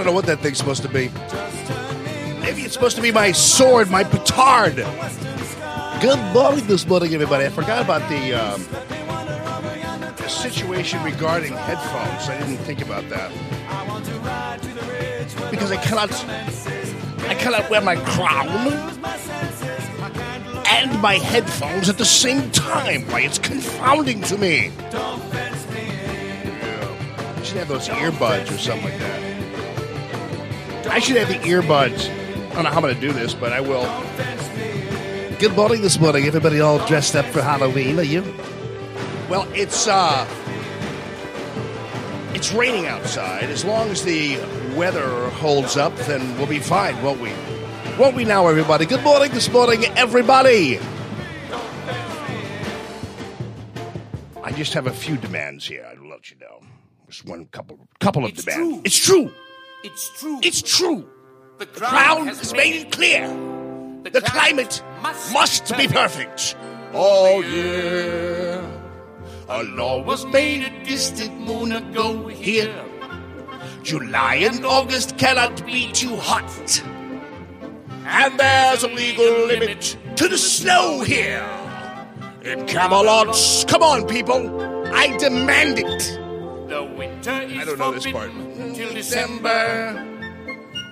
don't know what that thing's supposed to be. Maybe it's supposed to be my sword, my petard. Good morning this morning, everybody. I forgot about the um, situation regarding headphones. I didn't think about that because I cannot. I cannot wear my crown and my headphones at the same time. Why, it's confounding to me. In. I should have those earbuds or something like that. I should have the earbuds. I don't know how I'm going to do this, but I will. Don't fence me in. Good morning this morning. Everybody all dressed up for Halloween, are you? Well, it's uh it's raining outside. As long as the weather holds up, then we'll be fine, won't we? Won't we now, everybody? Good morning this morning, everybody. I just have a few demands here. I'll let you know. Just one couple couple of It's demands. true. It's true. It's true. It's true. the Crown has made it clear. The climate must be perfect. Oh yeah. A law was made a distant moon ago here. July and August cannot be too hot. And there's a legal limit to the snow here. In Camelot, come on, people. I demand it. The winter is I don't know this part. Till December.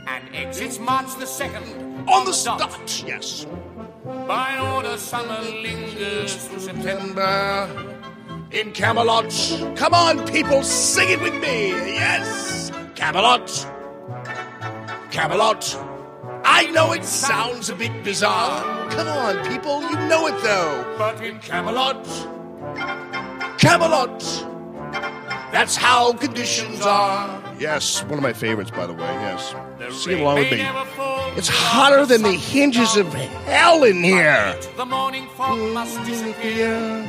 and exits March the second On the dot, yes. By order, summer lingers through. September in Camelot. Come on, people, sing it with me. Yes, Camelot. Camelot. I know it sounds a bit bizarre. Come on, people, you know it though. But in Camelot. Camelot. That's how conditions are. Yes, one of my favorites, by the way. Yes, the sing along with me. It's hotter than the hinges of hell in here. The morning fog must disappear.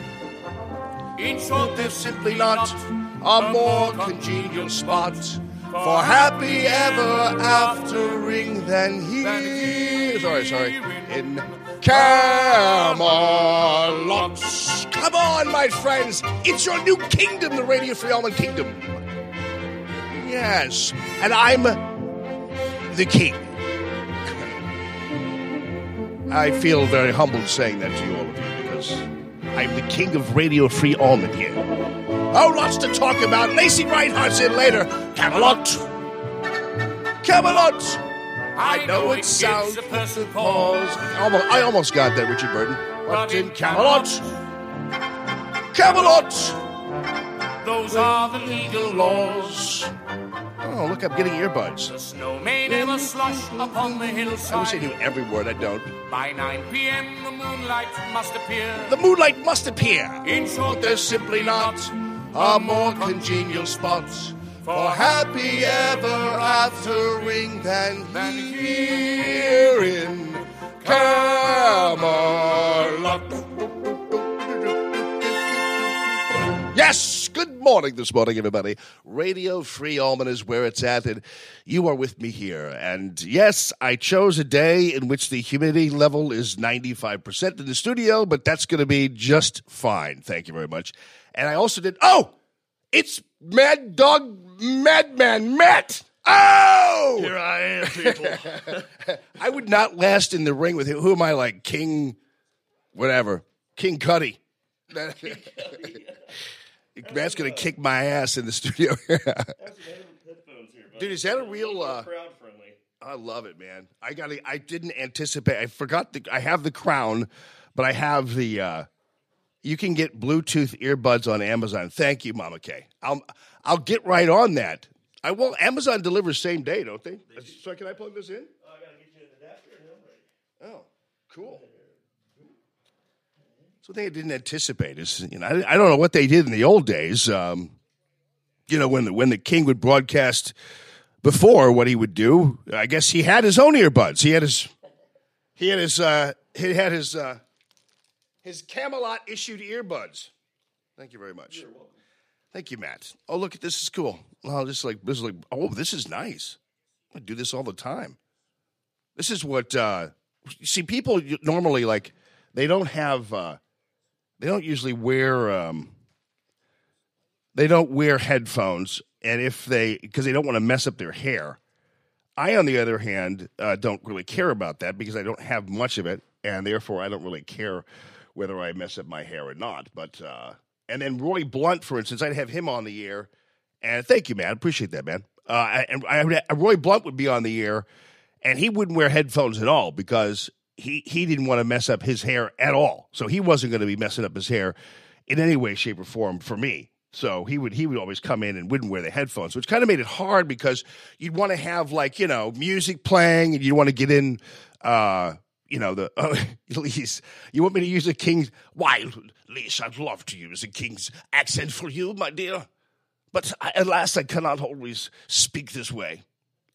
In short, There's simply not a more congenial spot for happy ever aftering than here. Sorry, sorry. In Camelot. Come on, my friends. It's your new kingdom, the Radio Free Allman Kingdom. Yes. And I'm the king. I feel very humbled saying that to you, all of you, because I'm the king of Radio Free Allman here. Oh, lots to talk about. Lacey Reinhardt's in later. Camelot. Camelot. I know it sounds a person pause. Almost, I almost got that, Richard Burton. But in Camelot. Camelot. Those are the legal laws. Oh, look, I'm getting earbuds. The snow may never slush upon the I wish I knew every word. I don't. By 9 p.m., the moonlight must appear. The moonlight must appear. In short, There's simply not a more congenial spot for happy ever aftering than here in Camelot. Yes, morning this morning, everybody. Radio Free Allman is where it's at, and you are with me here. And yes, I chose a day in which the humidity level is 95% in the studio, but that's going to be just fine. Thank you very much. And I also did, oh, it's Mad Dog Madman Matt. Oh! Here I am, people. I would not last in the ring with him. Who am I like? King, whatever. King Cuddy. Matt's going to kick my ass in the studio. Dude, is that a real? Uh, crowd friendly. I love it, man. I got. I didn't anticipate. I forgot. The, I have the crown, but I have the. Uh, you can get Bluetooth earbuds on Amazon. Thank you, Mama K. I'll I'll get right on that. I will. Amazon delivers same day, don't they? So can I plug this in? Oh, I gotta get you an adapter and I'm ready. Oh, cool. So they didn't anticipate is you know I, I don't know what they did in the old days. Um, you know when the when the king would broadcast before, what he would do. I guess he had his own earbuds. He had his he had his uh, he had his uh, his Camelot issued earbuds. Thank you very much. Thank you, Matt. Oh, look at this is cool. Oh, this is like this is like oh, this is nice. I do this all the time. This is what uh, you see. People normally like they don't have uh, they don't usually wear um, they don't wear headphones, and if they because they don't want to mess up their hair. I, on the other hand, uh, don't really care about that because I don't have much of it, and therefore I don't really care whether I mess up my hair or not. But uh, and then Roy Blunt, for instance, I'd have him on the air, and thank you, man, appreciate that, man. Uh, and I, Roy Blunt would be on the air, and he wouldn't wear headphones at all because he he didn't want to mess up his hair at all. So he wasn't going to be messing up his hair in any way, shape, or form for me. So he would he would always come in and wouldn't wear the headphones, which kind of made it hard because you'd want to have like you know music playing and you want to get in. uh you know the Lise, you want me to use a king's? Why, Lise, I'd love to use a king's accent for you, my dear. But I, alas, I cannot always speak this way.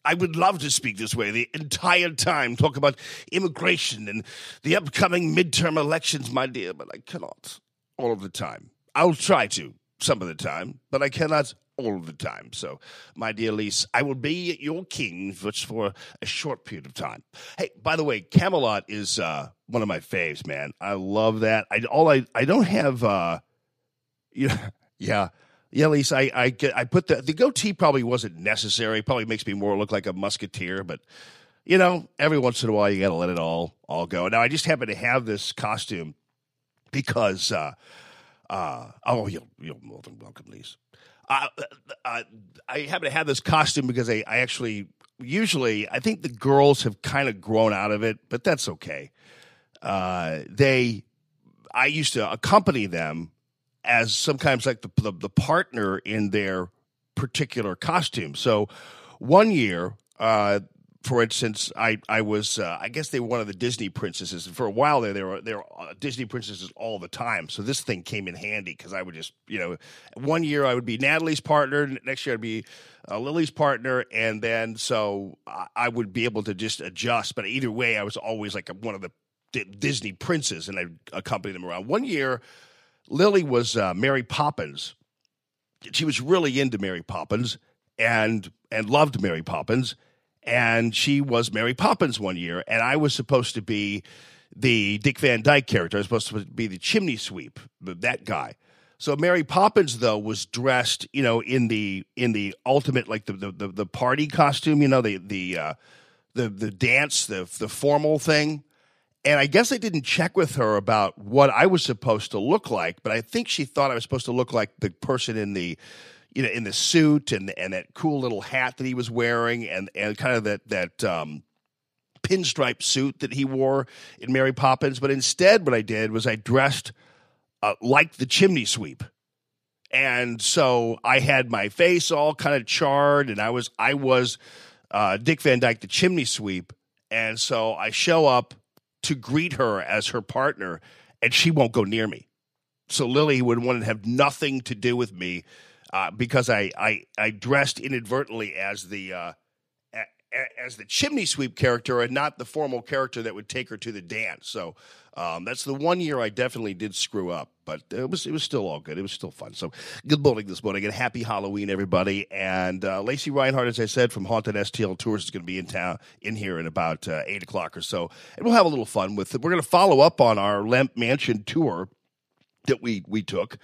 I would love to speak this way the entire time, talk about immigration and the upcoming midterm elections, my dear, but I cannot all of the time. I'll try to some of the time, but I cannot all the time. So, my dear Lise, I will be your king just for a short period of time. Hey, by the way, Camelot is uh, one of my faves, man. I love that. I all I I don't have. Uh, yeah, yeah. Yeah, Lise, I, I I put the the goatee probably wasn't necessary. Probably makes me more look like a musketeer, but you know, every once in a while you gotta let it all all go. Now I just happen to have this costume because uh uh oh you're you're more than welcome, Lise. Uh, I happen to have this costume because I, I actually usually I think the girls have kind of grown out of it, but that's okay. Uh, they I used to accompany them as sometimes like the, the the partner in their particular costume. So one year, uh, for instance, I I was uh, I guess they were one of the Disney princesses, and for a while there they were they were uh, Disney princesses all the time. So this thing came in handy because I would just you know one year I would be Natalie's partner, next year I'd be uh, Lily's partner, and then so I, I would be able to just adjust. But either way, I was always like one of the Disney princes, and I accompanied them around. One year. Lily was uh, Mary Poppins. She was really into Mary Poppins and and loved Mary Poppins, and she was Mary Poppins one year, and I was supposed to be the Dick Van Dyke character. I was supposed to be the chimney sweep, that guy. So Mary Poppins though was dressed, you know, in the in the ultimate like the the, the, party costume, you know, the the uh, the the dance, the the formal thing. And I guess I didn't check with her about what I was supposed to look like, but I think she thought I was supposed to look like the person in the, you know, in the suit and and that cool little hat that he was wearing, and and kind of that that um, pinstripe suit that he wore in Mary Poppins. But instead, what I did was I dressed uh, like the chimney sweep. And so I had my face all kind of charred, and I was I was uh, Dick Van Dyke, the chimney sweep. And so I show up to greet her as her partner, and she won't go near me. so Lily would want to have nothing to do with me uh, because I, I I dressed inadvertently as the uh, as the chimney sweep character and not the formal character that would take her to the dance. So um, that's the one year I definitely did screw up, but it was it was still all good. It was still fun. So good morning this morning and happy Halloween, everybody. And uh, Lacey Reinhardt, as I said, from Haunted STL Tours is going to be in town in here in about uh, eight o'clock or so, and we'll have a little fun with it. We're going to follow up on our Lemp Mansion tour that we we took.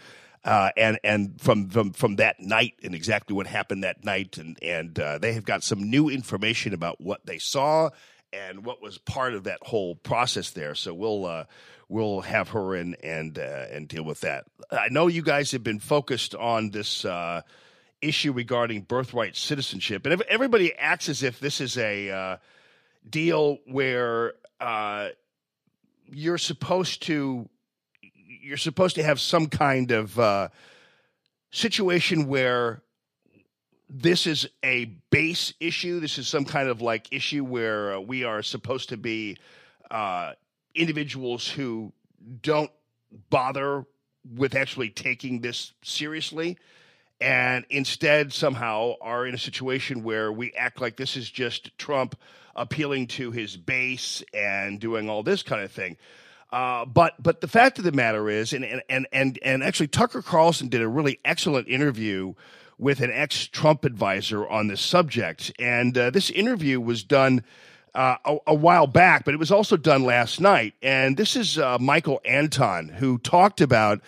Uh, and and from from from that night and exactly what happened that night, and and uh, they have got some new information about what they saw and what was part of that whole process there. So we'll uh, we'll have her in and uh, and deal with that. I know you guys have been focused on this uh, issue regarding birthright citizenship, and everybody acts as if this is a uh, deal where you're supposed to you're supposed to have some kind of uh, situation where this is a base issue. This is some kind of like issue where uh, we are supposed to be uh, individuals who don't bother with actually taking this seriously and instead somehow are in a situation where we act like this is just Trump appealing to his base and doing all this kind of thing. Uh, but but the fact of the matter is, and and and and actually, Tucker Carlson did a really excellent interview with an ex Trump advisor on this subject, and uh, this interview was done. Uh, a, a, while back, but it was also done last night. And this is uh, Michael Anton, who talked about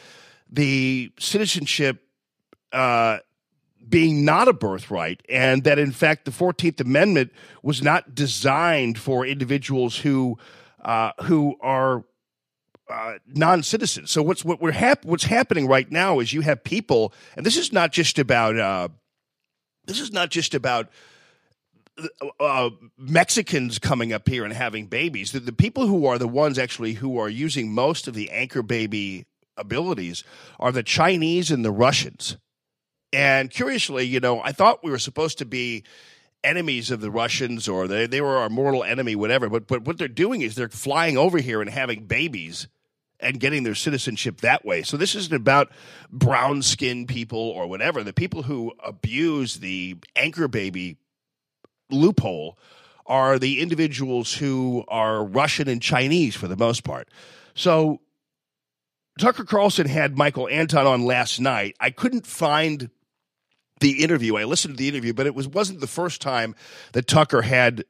the citizenship uh, being not a birthright, and that in fact the 14th Amendment was not designed for individuals who uh, who are uh, non-citizens. So what's what we're hap- what's happening right now is you have people, and this is not just about uh, this is not just about uh, Mexicans coming up here and having babies. The, the, people who are the ones actually who are using most of the anchor baby abilities are the Chinese and the Russians. And curiously, you know, I thought we were supposed to be enemies of the Russians or they, they were our mortal enemy, whatever. But but what they're doing is they're flying over here and having babies and getting their citizenship that way. So this isn't about brown skinned people or whatever. The people who abuse the anchor baby loophole are the individuals who are Russian and Chinese for the most part. So Tucker Carlson had Michael Anton on last night. I couldn't find the interview. I listened to the interview, but it was wasn't the first time that Tucker had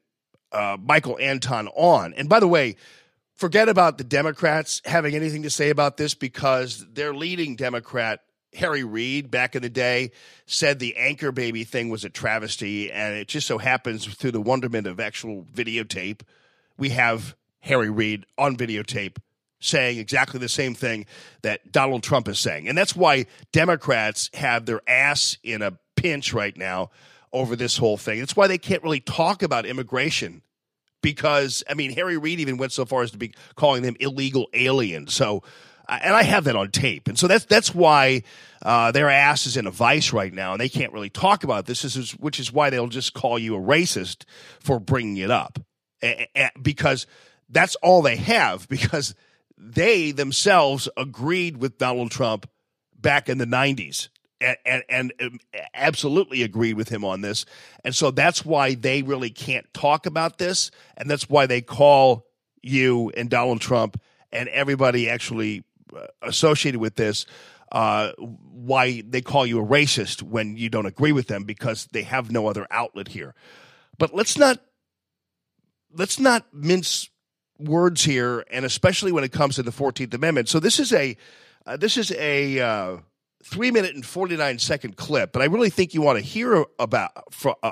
uh, Michael Anton on. And by the way, forget about the Democrats having anything to say about this because their leading Democrat, Harry Reid, back in the day, said the anchor baby thing was a travesty. And it just so happens through the wonderment of actual videotape, we have Harry Reid on videotape saying exactly the same thing that Donald Trump is saying. And that's why Democrats have their ass in a pinch right now over this whole thing. That's why they can't really talk about immigration because I mean Harry Reid even went so far as to be calling them illegal aliens. So, uh, and I have that on tape, and so that's that's why uh, their ass is in a vice right now, and they can't really talk about this. This is which is why they'll just call you a racist for bringing it up, because that's all they have. Because they themselves agreed with Donald Trump back in the '90s and, and, and um, absolutely agreed with him on this. And so that's why they really can't talk about this. And that's why they call you and Donald Trump and everybody actually uh, associated with this. Uh, why they call you a racist when you don't agree with them because they have no other outlet here. But let's not let's not mince words here, and especially when it comes to the Fourteenth Amendment. So this is a uh, this is a uh, three minute and 49 second clip, but I really think you want to hear about from, uh,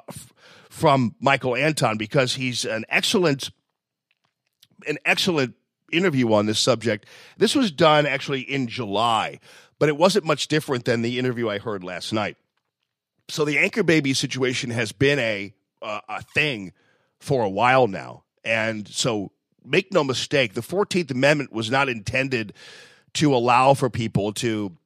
from Michael Anton because he's an excellent, an excellent interview on this subject. This was done actually in July, but it wasn't much different than the interview I heard last night. So the anchor baby situation has been a uh, a thing for a while now, and so make no mistake, the Fourteenth Amendment was not intended to allow for people to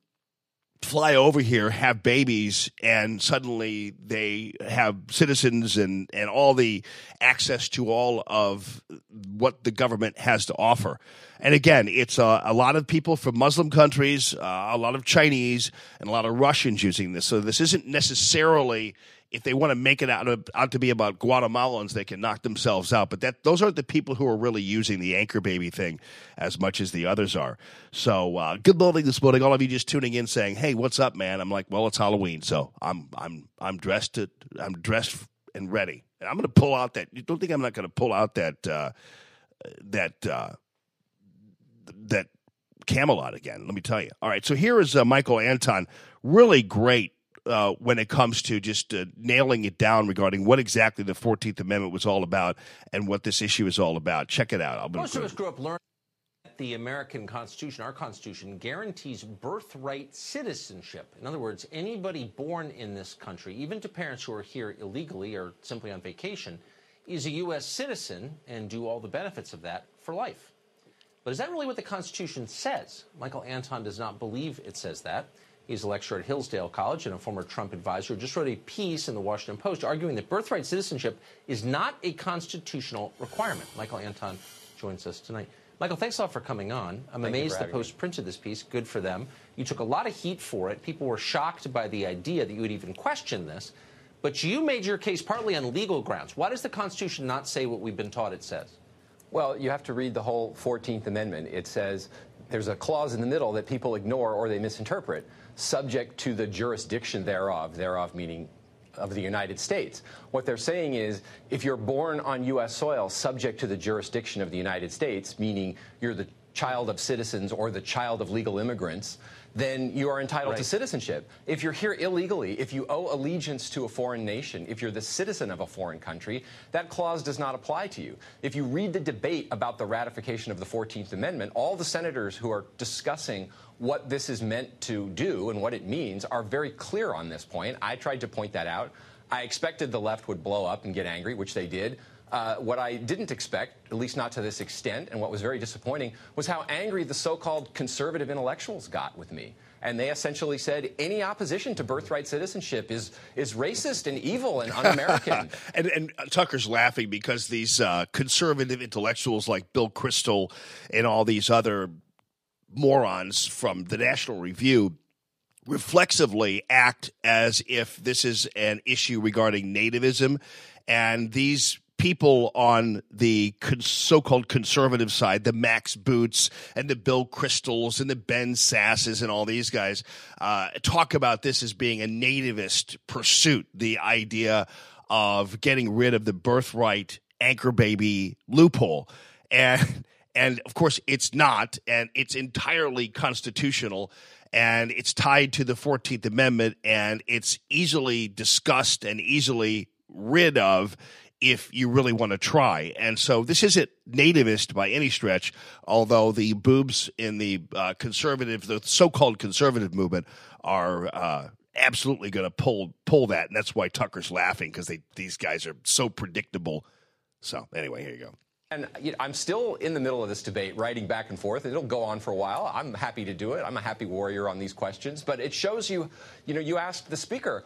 fly over here, have babies, and suddenly they have citizens and, and all the access to all of what the government has to offer. And again, it's uh, a lot of people from Muslim countries, uh, a lot of Chinese, and a lot of Russians using this. So this isn't necessarily if they want to make it out, of, out to be about Guatemalans, they can knock themselves out. But that those aren't the people who are really using the anchor baby thing as much as the others are. So uh, good morning this morning. All of you just tuning in, saying, "Hey, what's up, man?" I'm like, "Well, it's Halloween, so I'm I'm I'm dressed to, I'm dressed and ready. And I'm going to pull out that. You don't think I'm not going to pull out that uh, that uh, that Camelot again? Let me tell you. All right, so here is uh, Michael Anton. Really great uh, when it comes to just uh, nailing it down regarding what exactly the 14th Amendment was all about and what this issue is all about. Check it out. Most of us grew up learning that the American Constitution, our Constitution, guarantees birthright citizenship. In other words, anybody born in this country, even to parents who are here illegally or simply on vacation, is a U.S. citizen and do all the benefits of that for life. But is that really what the Constitution says? Michael Anton does not believe it says that. He's a lecturer at Hillsdale College and a former Trump advisor. Just wrote a piece in the Washington Post arguing that birthright citizenship is not a constitutional requirement. Michael Anton joins us tonight. Michael, thanks a lot for coming on. I'm Thank amazed the Post me. printed this piece. Good for them. You took a lot of heat for it. People were shocked by the idea that you would even question this. But you made your case partly on legal grounds. Why does the Constitution not say what we've been taught it says? Well, you have to read the whole 14th Amendment. It says there's a clause in the middle that people ignore or they misinterpret subject to the jurisdiction thereof, thereof meaning of the United States. What they're saying is if you're born on U.S. soil subject to the jurisdiction of the United States, meaning you're the child of citizens or the child of legal immigrants, then you are entitled right. to citizenship. If you're here illegally, if you owe allegiance to a foreign nation, if you're the citizen of a foreign country, that clause does not apply to you. If you read the debate about the ratification of the 14th Amendment, all the senators who are discussing what this is meant to do and what it means are very clear on this point. I tried to point that out. I expected the left would blow up and get angry, which they did. Uh, what I didn't expect, at least not to this extent, and what was very disappointing, was how angry the so called conservative intellectuals got with me. And they essentially said any opposition to birthright citizenship is, is racist and evil and un American. and, and, Tucker's laughing because these uh, conservative intellectuals like Bill Kristol and all these other morons from the National Review reflexively act as if this is an issue regarding nativism. And these people on the so-called conservative side, the Max Boots and the Bill Kristols and the Ben Sasses and all these guys, uh, talk about this as being a nativist pursuit. The idea of getting rid of the birthright anchor baby loophole, and and of course, it's not, and it's entirely constitutional, and it's tied to the 14th Amendment, and it's easily discussed and easily rid of if you really want to try. And so this isn't nativist by any stretch, although the boobs in the uh, conservative, the so-called conservative movement, are uh, absolutely going to pull pull that, and that's why Tucker's laughing because they these guys are so predictable. So anyway, here you go. And you know, I'm still in the middle of this debate, writing back and forth. It'll go on for a while. I'm happy to do it. I'm a happy warrior on these questions. But it shows you, you know, you asked the speaker,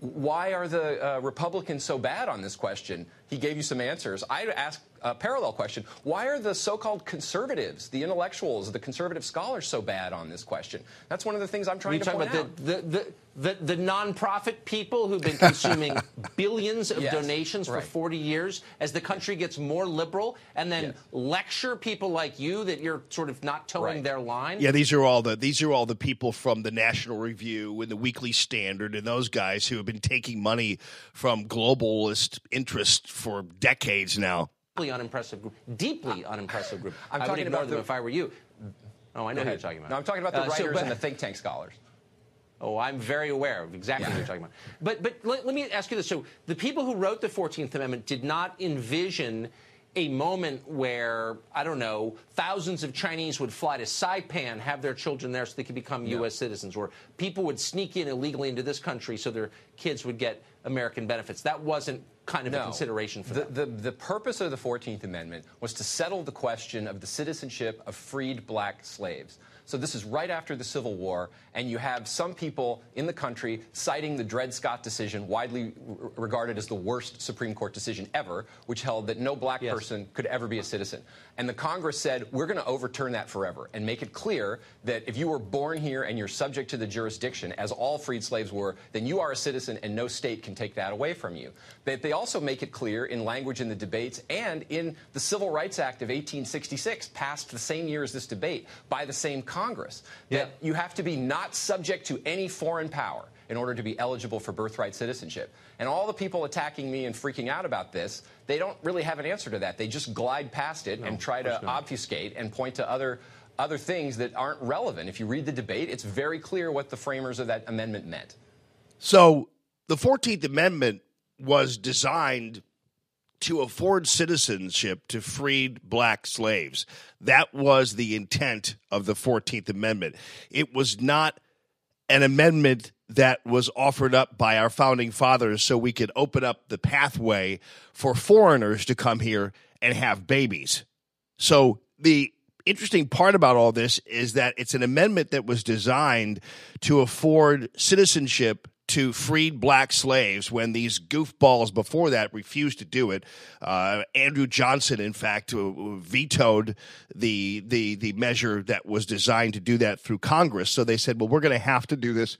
why are the uh, Republicans so bad on this question? He gave you some answers. I asked a parallel question. Why are the so-called conservatives, the intellectuals, the conservative scholars so bad on this question? That's one of the things I'm trying to point out. The, the, the, the nonprofit people who've been consuming billions of yes, donations right. for 40 years as the country gets more liberal and then yes. lecture people like you that you're sort of not towing right. their line? Yeah, these are all the these are all the people from the National Review and the Weekly Standard and those guys who have been taking money from globalist interests for decades now deeply unimpressive group. Deeply unimpressive group. I'm I would ignore them the, if I were you. Oh, I know who you're talking about. No, I'm talking about the uh, writers so, but, and the think tank scholars. Oh, I'm very aware of exactly yeah. what you're talking about. But but let, let me ask you this: so the people who wrote the Fourteenth Amendment did not envision a moment where, I don't know, thousands of Chinese would fly to Saipan, have their children there so they could become no. U.S. citizens, or people would sneak in illegally into this country so their kids would get American benefits. That wasn't kind of no. a consideration for the. The, the purpose of the 14th Amendment was to settle the question of the citizenship of freed black slaves. So this is right after the Civil War, and you have some people in the country citing the Dred Scott decision, widely regarded as the worst Supreme Court decision ever, which held that no black yes. person could ever be a citizen. And the Congress said, we're going to overturn that forever and make it clear that if you were born here and you're subject to the jurisdiction, as all freed slaves were, then you are a citizen and no state can take that away from you. But they also make it clear in language in the debates and in the Civil Rights Act of 1866, passed the same year as this debate by the same Congress, that yeah. you have to be not subject to any foreign power in order to be eligible for birthright citizenship. And all the people attacking me and freaking out about this, they don't really have an answer to that. They just glide past it no, and try to not. obfuscate and point to other other things that aren't relevant. If you read the debate, it's very clear what the framers of that amendment meant. So, the 14th Amendment was designed to afford citizenship to freed black slaves. That was the intent of the 14th Amendment. It was not an amendment that was offered up by our founding fathers so we could open up the pathway for foreigners to come here and have babies. So the interesting part about all this is that it's an amendment that was designed to afford citizenship to freed black slaves when these goofballs before that refused to do it. Uh, Andrew Johnson, in fact, uh, vetoed the the the measure that was designed to do that through Congress. So they said, "Well, we're going to have to do this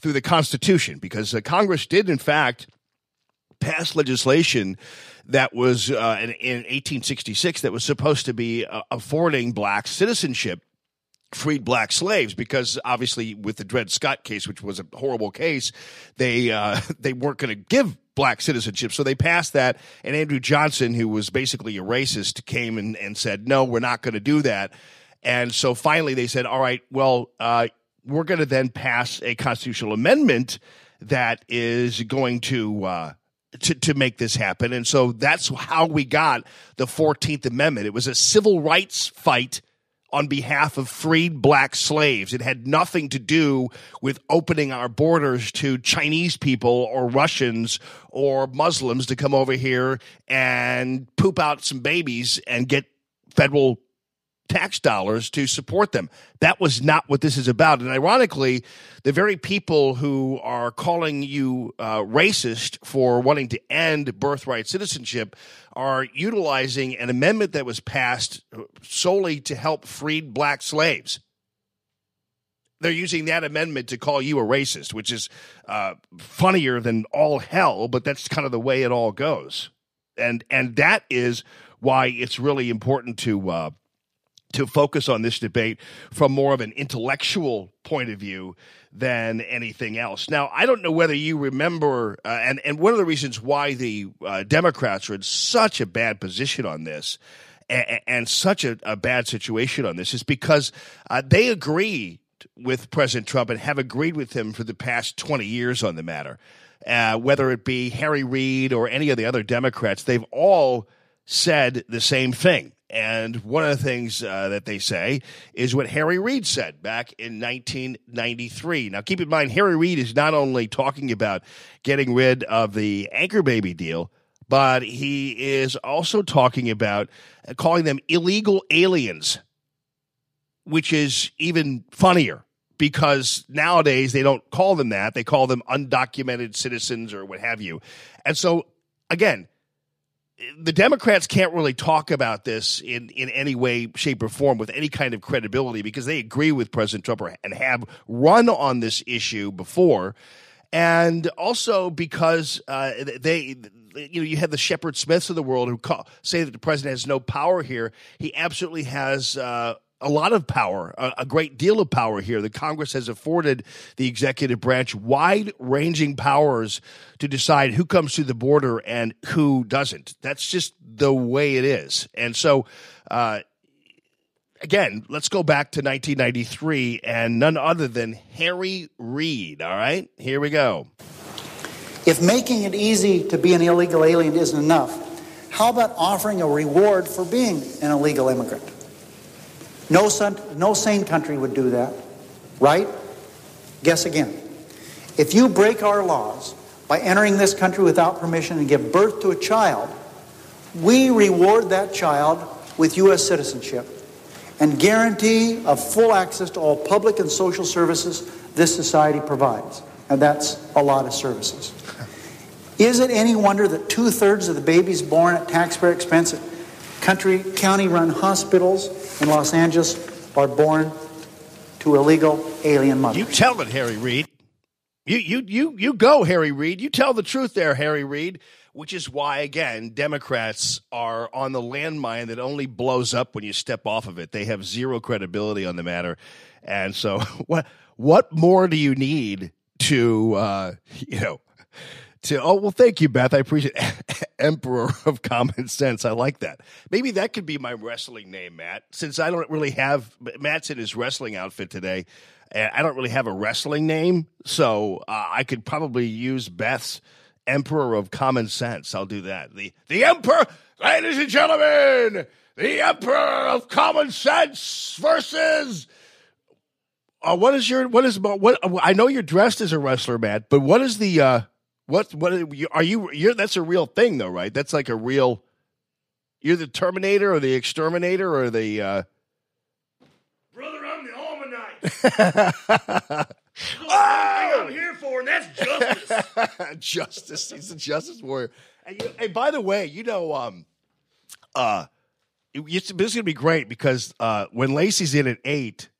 through the Constitution because uh, Congress did, in fact, pass legislation that was uh, in, in, 1866 that was supposed to be uh, affording black citizenship freed black slaves because obviously with the Dred Scott case, which was a horrible case, they uh, they weren't going to give black citizenship. So they passed that, and Andrew Johnson, who was basically a racist, came and, and said, "No, we're not going to do that." And so finally, they said, "All right, well, uh, we're going to then pass a constitutional amendment that is going to, uh, to to make this happen. And so that's how we got the Fourteenth Amendment. It was a civil rights fight on behalf of freed black slaves. It had nothing to do with opening our borders to Chinese people or Russians or Muslims to come over here and poop out some babies and get federal tax dollars to support them. That was not what this is about. And ironically, the very people who are calling you uh, racist for wanting to end birthright citizenship are utilizing an amendment that was passed solely to help freed black slaves. They're using that amendment to call you a racist, which is uh, funnier than all hell, but that's kind of the way it all goes. And and that is why it's really important to uh, to focus on this debate from more of an intellectual point of view than anything else. Now, I don't know whether you remember, uh, and and one of the reasons why the uh, Democrats are in such a bad position on this. And, and such a, a, bad situation on this is because uh, they agree with President Trump and have agreed with him for the past 20 years on the matter. Uh, whether it be Harry Reid or any of the other Democrats, they've all said the same thing. And one of the things uh, that they say is what Harry Reid said back in 1993. Now, keep in mind, Harry Reid is not only talking about getting rid of the anchor baby deal, but he is also talking about uh, calling them illegal aliens, which is even funnier because nowadays they don't call them that. They call them undocumented citizens or what have you. And so, again, the Democrats can't really talk about this in, in any way, shape, or form with any kind of credibility because they agree with President Trump and have run on this issue before. And also because uh, they, you know, you have the Shepard Smiths of the world who call, say that the president has no power here. He absolutely has uh, a lot of power, a, a, great deal of power here. The Congress has afforded the executive branch wide ranging powers to decide who comes to the border and who doesn't. That's just the way it is. And so, uh, again, let's go back to 1993 and none other than Harry Reid. All right, here we go. If making it easy to be an illegal alien isn't enough, how about offering a reward for being an illegal immigrant? No, no sane country would do that, right? Guess again. If you break our laws by entering this country without permission and give birth to a child, we reward that child with U.S. citizenship. and guarantee of full access to all public and social services this society provides. And that's a lot of services. Is it any wonder that two thirds of the babies born at taxpayer expense country county run hospitals in Los Angeles are born to illegal alien mothers? You tell it, Harry Reid. You you you you go, Harry Reid. You tell the truth there, Harry Reid. Which is why, again, Democrats are on the landmine that only blows up when you step off of it. They have zero credibility on the matter, and so what? What more do you need to, uh, you know, to? Oh well, thank you, Beth. I appreciate. Emperor of Common Sense. I like that. Maybe that could be my wrestling name, Matt. Since I don't really have Matt's in his wrestling outfit today and I don't really have a wrestling name, so uh, I could probably use Beth's Emperor of Common Sense. I'll do that. The the Emperor, ladies and gentlemen, the Emperor of Common Sense versus. Uh, what is your what is what? I know you're dressed as a wrestler, Matt, but what is the uh, what what are you? You're that's a real thing, though, right? That's like a real. You're the Terminator or the Exterminator or the. Uh, Brother, I'm the Almanite. oh! I'm here for, and that's justice. justice. He's a justice warrior. And, you, and by the way, you know, um, uh, it's, this is gonna be great because uh, when Lacey's in at eight,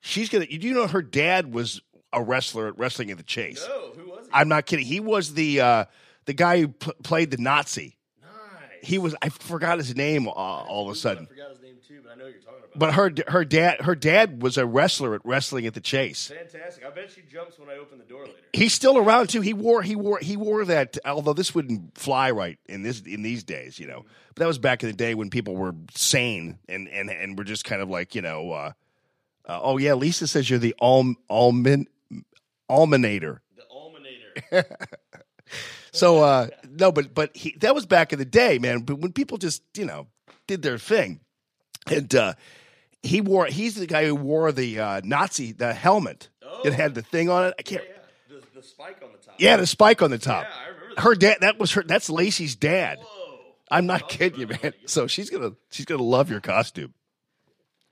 she's gonna. You do know her dad was a wrestler at Wrestling in the Chase. oh, who? I'm not kidding. He was the uh, the guy who pl- played the Nazi. nice. He was. I forgot his name uh, all of a sudden. I forgot his name too, but I know you're talking about. But her her dad her dad was a wrestler at Wrestling at the Chase. Fantastic. I bet she jumps when I open the door later. He's still around too. He wore he wore he wore that. Although this wouldn't fly right in this in these days, you know. But that was back in the day when people were sane and and and were just kind of like you know. Uh, uh, oh yeah, Lisa says you're the alm almond almanator. So uh, no, but but he that was back in the day, man. But when people just you know did their thing, and uh, he wore he's the guy who wore the uh, Nazi the helmet. It had the thing on it. I can't. yeah, the, the spike on the top. Yeah, the spike on the top. Yeah, I remember that. Her dad. That was her. That's Lacey's dad. Whoa. I'm not kidding you, man. So she's gonna she's gonna love your costume.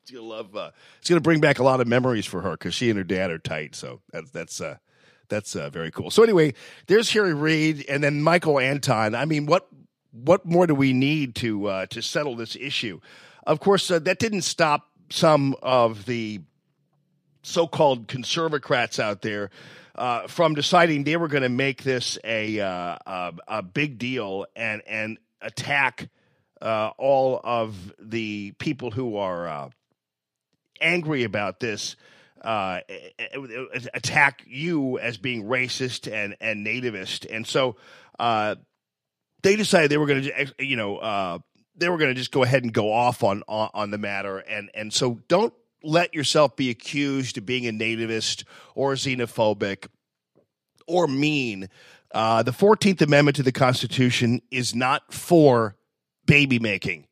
She's gonna love. Uh, it's gonna bring back a lot of memories for her because she and her dad are tight. So that's that's uh, that's uh, very cool. So anyway, there's Harry Reid and then Michael Anton. I mean, what what more do we need to uh, to settle this issue? Of course, uh, that didn't stop some of the so-called conservocrats out there uh, from deciding they were going to make this a, uh, a a big deal and and attack uh, all of the people who are uh, angry about this. Uh, attack you as being racist and and nativist, and so uh, they decided they were going to, you know, uh, they were going to just go ahead and go off on, on on the matter, and and so don't let yourself be accused of being a nativist or xenophobic or mean. Uh, the Fourteenth Amendment to the Constitution is not for baby making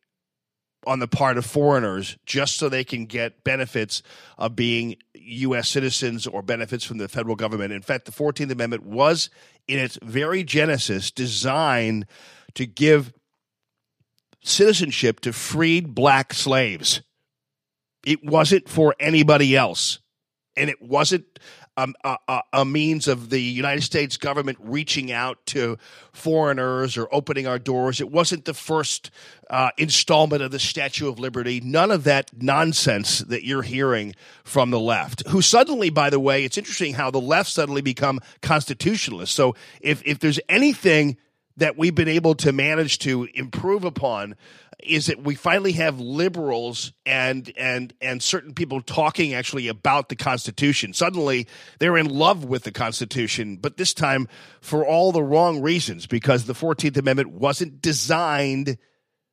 on the part of foreigners just so they can get benefits of being U.S. citizens or benefits from the federal government. In fact, the 14th Amendment was, in its very genesis, designed to give citizenship to freed black slaves. It wasn't for anybody else. And it wasn't um, a, a, a means of the United States government reaching out to foreigners or opening our doors. It wasn't the first uh, installment of the Statue of Liberty. None of that nonsense that you're hearing from the left, who suddenly, by the way, it's interesting how the left suddenly become constitutionalists. So if, if there's anything that we've been able to manage to improve upon is that we finally have liberals and and and certain people talking actually about the Constitution. Suddenly, they're in love with the Constitution, but this time for all the wrong reasons because the Fourteenth Amendment wasn't designed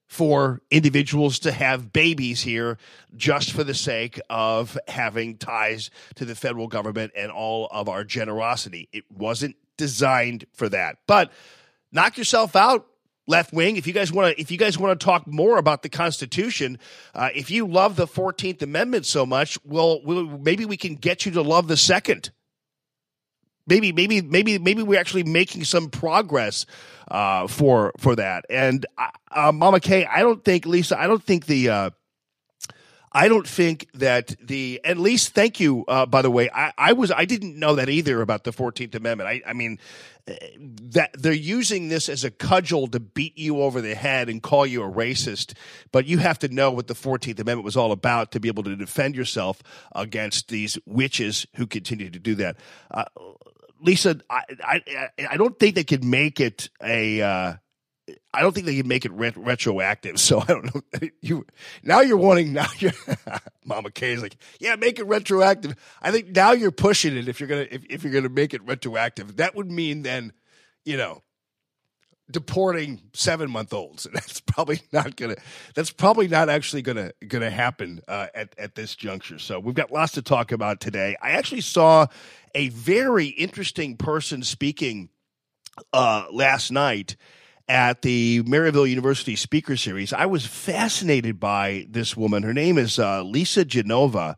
for individuals to have babies here just for the sake of having ties to the federal government and all of our generosity. It wasn't designed for that. But knock yourself out left wing. If you guys want to if you guys want to talk more about the constitution uh, if you love the 14th amendment so much well we'll maybe we can get you to love the second. Maybe maybe maybe maybe we're actually making some progress uh, for for that. And uh, uh, mama k i don't think lisa i don't think the uh, I don't think that the at least thank you uh, by the way I, I was I didn't know that either about the Fourteenth Amendment. I, I mean uh, that they're using this as a cudgel to beat you over the head and call you a racist but you have to know what the Fourteenth Amendment was all about to be able to defend yourself against these witches who continue to do that. Uh, Lisa I, I I don't think they could make it a uh, I don't think they can make it ret- retroactive. So I don't know. You now you're wanting now you're Mama K is like, yeah, make it retroactive. I think now you're pushing it. If you're gonna if, if you're gonna make it retroactive, that would mean then, you know, deporting seven month olds, and that's probably not gonna. That's probably not actually gonna gonna happen uh, at at this juncture. So we've got lots to talk about today. I actually saw a very interesting person speaking uh, last night at the Maryville University Speaker Series. I was fascinated by this woman. Her name is uh, Lisa Genova.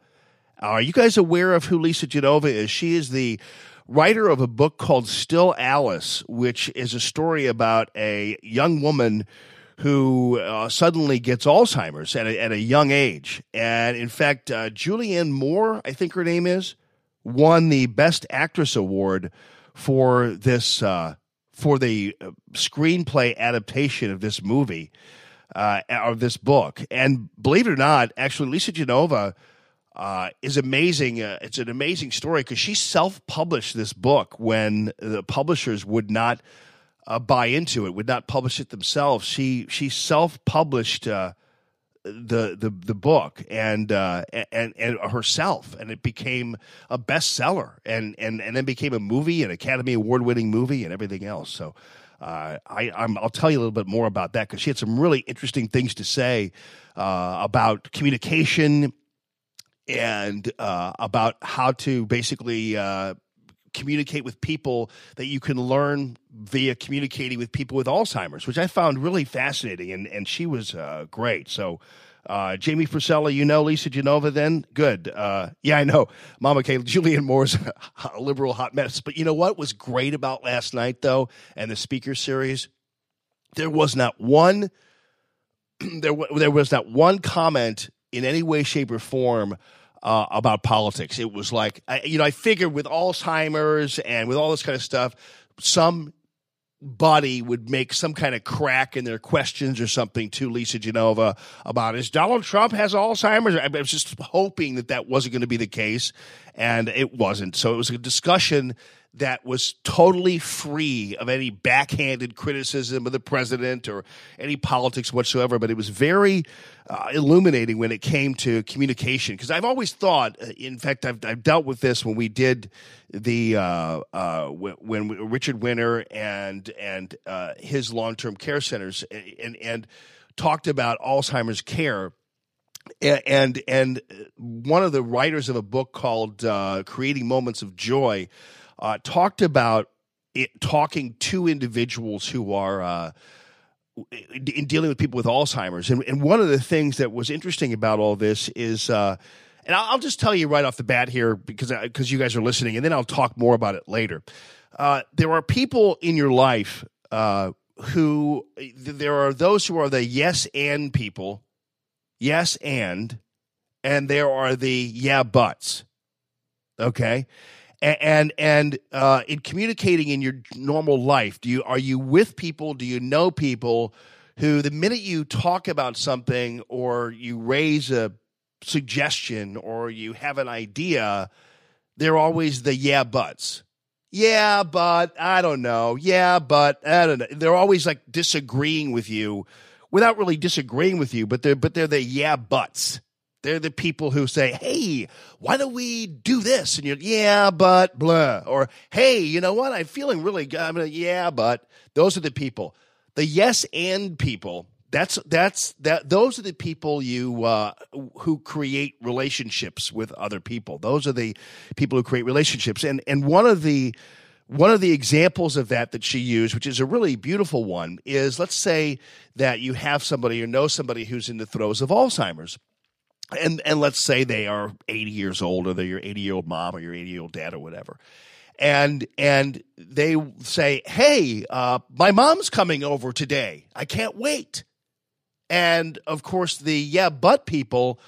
Are you guys aware of who Lisa Genova is? She is the writer of a book called Still Alice, which is a story about a young woman who uh, suddenly gets Alzheimer's at a, at a young age. And in fact, uh, Julianne Moore, I think her name is, won the Best Actress Award for this uh, for the uh, screenplay adaptation of this movie uh, of this book. And believe it or not, actually, Lisa Genova uh, is amazing. Uh, it's an amazing story because she self published this book when the publishers would not uh, buy into it, would not publish it themselves. She she self published uh, the the the book and uh, and and herself, and it became a bestseller, and and and then became a movie, an Academy Award winning movie, and everything else. So. Uh, I, i will tell you a little bit more about that because she had some really interesting things to say uh, about communication and uh, about how to basically uh, communicate with people that you can learn via communicating with people with Alzheimer's, which I found really fascinating. And, and she was uh, great. So, uh, Jamie Frisella, you know Lisa Genova then? Good. Uh, yeah, I know. Mama K. Julianne Moore's a liberal hot mess. But you know what was great about last night, though, and the speaker series? There was not one. there, there was not one comment in any way, shape, or form uh, about politics. It was like, I, you know, I figured with Alzheimer's and with all this kind of stuff, some body would make some kind of crack in their questions or something to Lisa Genova about is Donald Trump has Alzheimer's. I was just hoping that that wasn't going to be the case, and it wasn't. So it was a discussion that was totally free of any backhanded criticism of the president or any politics whatsoever. But it was very uh, illuminating when it came to communication because I've always thought, uh, in fact, I've, I've dealt with this when we did the uh, uh, when, when, Richard Winter and and uh, his long term care centers and and talked about Alzheimer's care and and one of the writers of a book called uh, "Creating Moments of Joy" uh, talked about it, talking to individuals who are uh, in dealing with people with Alzheimer's. And, and, one of the things that was interesting about all this is, uh, and I'll, just tell you right off the bat here because because you guys are listening, and then I'll talk more about it later. Uh, there are people in your life uh, who there are those who are the yes and people, yes and, and there are the yeah buts. Okay and and uh, in communicating in your normal life do you are you with people? Do you know people who the minute you talk about something or you raise a suggestion or you have an idea they're always the yeah buts. Yeah but i don't know. Yeah but i don't know. They're always like disagreeing with you without really disagreeing with you but they're but they're the yeah buts they're the people who say, Hey, why don't we do this? And you're, yeah, but blah. Or, Hey, you know what? I'm feeling really good. I'm like, yeah, but those are the people. The yes and people. That's, that's, that, those are the people you, uh, who create relationships with other people. Those are the people who create relationships. And, and one of the, one of the examples of that that she used, which is a really beautiful one, is let's say that you have somebody or know somebody who's in the throes of Alzheimer's and and let's say they are 80 years old or they're your 80 year old mom or your 80 year old dad or whatever and and they say hey uh, my mom's coming over today i can't wait and of course the yeah but people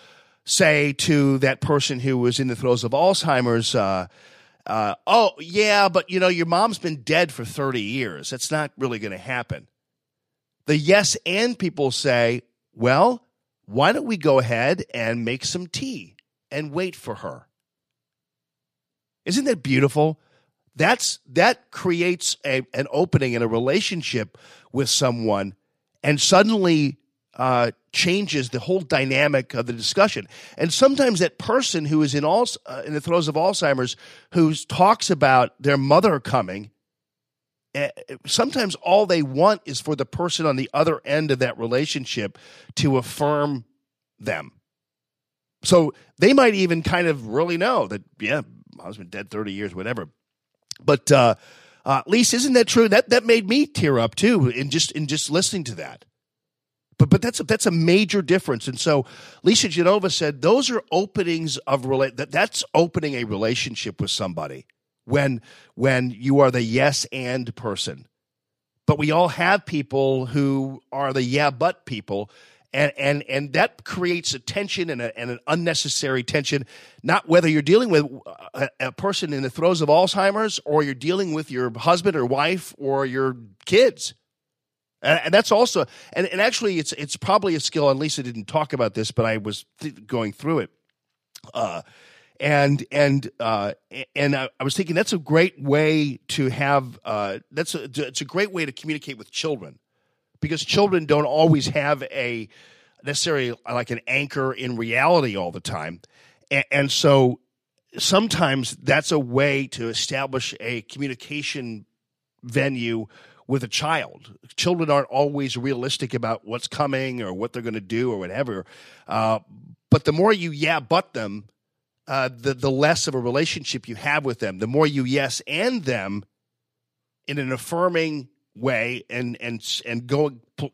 say to that person who was in the throes of Alzheimer's, uh, uh, oh, yeah, but you know, your mom's been dead for 30 years. That's not really going to happen. The yes and people say, well, why don't we go ahead and make some tea and wait for her? Isn't that beautiful? That's that creates a, an opening in a relationship with someone, and suddenly uh, changes the whole dynamic of the discussion. And sometimes that person who is in all uh, in the throes of Alzheimer's, who talks about their mother coming, sometimes all they want is for the person on the other end of that relationship to affirm them. So they might even kind of really know that, yeah, my husband dead 30 years, whatever. But uh, uh, Lisa, isn't that true? That that made me tear up too, in just in just listening to that. But but that's a, that's a major difference. And so Lisa Genova said those are openings of relate that that's opening a relationship with somebody when when you are the yes and person. But we all have people who are the yeah but people and and and that creates a tension and, a, and an unnecessary tension. Not whether you're dealing with a, a, person in the throes of Alzheimer's or you're dealing with your husband or wife or your kids, and, and that's also and, and actually it's it's probably a skill. And Lisa didn't talk about this, but I was th- going through it. Uh, and and uh, and I, I, was thinking that's a great way to have uh, that's a, it's a great way to communicate with children because children don't always have a necessarily like an anchor in reality all the time. And, and so sometimes that's a way to establish a communication venue with a child. Children aren't always realistic about what's coming or what they're going to do or whatever. Uh, but the more you yeah but them, uh, the the less of a relationship you have with them. The more you yes and them in an affirming way and and and go